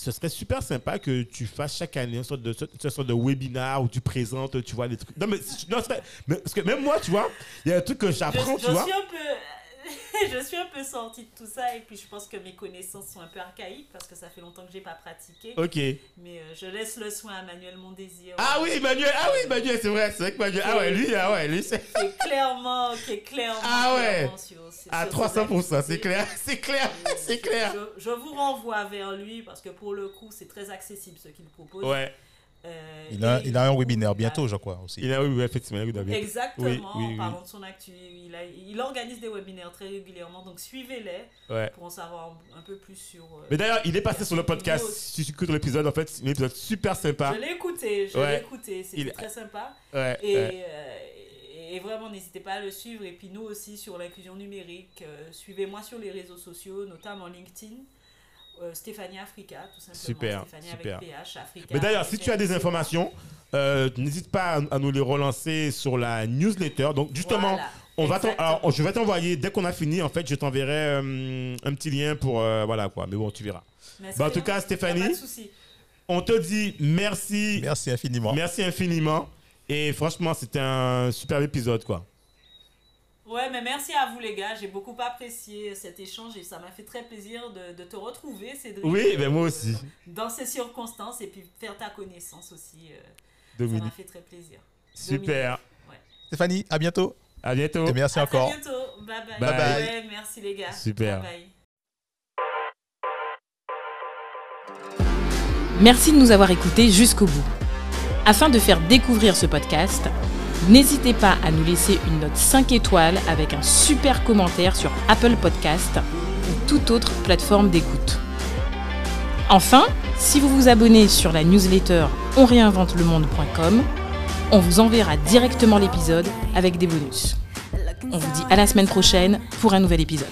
ce serait super sympa que tu fasses chaque année une sorte de, une sorte de webinaire où tu présentes, tu vois, des trucs. Non, mais, non, mais- parce que même moi, tu vois, il y a un truc que j'apprends, tu vois. peu. <laughs> je suis un peu sortie de tout ça et puis je pense que mes connaissances sont un peu archaïques parce que ça fait longtemps que j'ai pas pratiqué. Ok. Mais euh, je laisse le soin à Manuel Mondésir. Ah oui, Manuel, ah oui, Manuel, c'est vrai, c'est vrai que Manuel, ah ouais, lui, ah ouais, lui, c'est Qui est clairement, qui est clairement, Ah ouais. clairement sur, à sur ses 300%, c'est clair, c'est clair, Et c'est clair. Je, je vous renvoie vers lui parce que pour le coup, c'est très accessible ce qu'il propose. Ouais, Euh, Il a, et il a un webinaire bientôt, je crois, aussi. il a, oui, oui, effectivement. Exactement, Oui, oui, parlant de son actu, il, a- il organise des webinaires très régulièrement, donc suivez-les Ouais. pour en savoir un, un peu plus sur. euh, Mais d'ailleurs, il est passé sur le podcast. Si tu écoutes l'épisode, en fait, c'est un épisode super sympa. Je l'ai écouté, je Ouais. l'ai écouté, c'était Il- très sympa. Ouais, Et, ouais. euh, et vraiment, n'hésitez pas à le suivre. Et puis nous aussi sur l'inclusion numérique, euh, suivez-moi sur les réseaux sociaux, notamment LinkedIn. Euh, Stéphanie Africa, tout simplement. Super, Stéphanie super. avec PH, Africa. Mais d'ailleurs, si tu as des informations, euh, n'hésite pas à, à nous les relancer sur la newsletter. Donc, justement, Voilà, on va alors, je vais t'envoyer, dès qu'on a fini, en fait, je t'enverrai euh, un petit lien pour. euh, voilà quoi. Mais bon, tu verras. Mais Bah, en tout cas, Stéphanie, Pas de souci. on te dit merci. Merci infiniment. Merci infiniment. Et franchement, c'était un super épisode, quoi. Ouais, mais merci à vous les gars. J'ai beaucoup apprécié cet échange et ça m'a fait très plaisir de, de te retrouver, Cédric. Oui, euh, ben moi aussi. Dans ces circonstances et puis faire ta connaissance aussi. euh, ça m'a fait très plaisir. Super. Stéphanie, à bientôt. À bientôt. Et merci À encore. très bientôt. Bye bye. Bye bye. Ouais, merci les gars. Super. Bye bye. Merci de nous avoir écoutés jusqu'au bout. Afin de faire découvrir ce podcast, n'hésitez pas à nous laisser une note 5 étoiles avec un super commentaire sur Apple Podcast ou toute autre plateforme d'écoute. Enfin, si vous vous abonnez sur la newsletter onréinventelemonde.com, on vous enverra directement l'épisode avec des bonus. On vous dit à la semaine prochaine pour un nouvel épisode.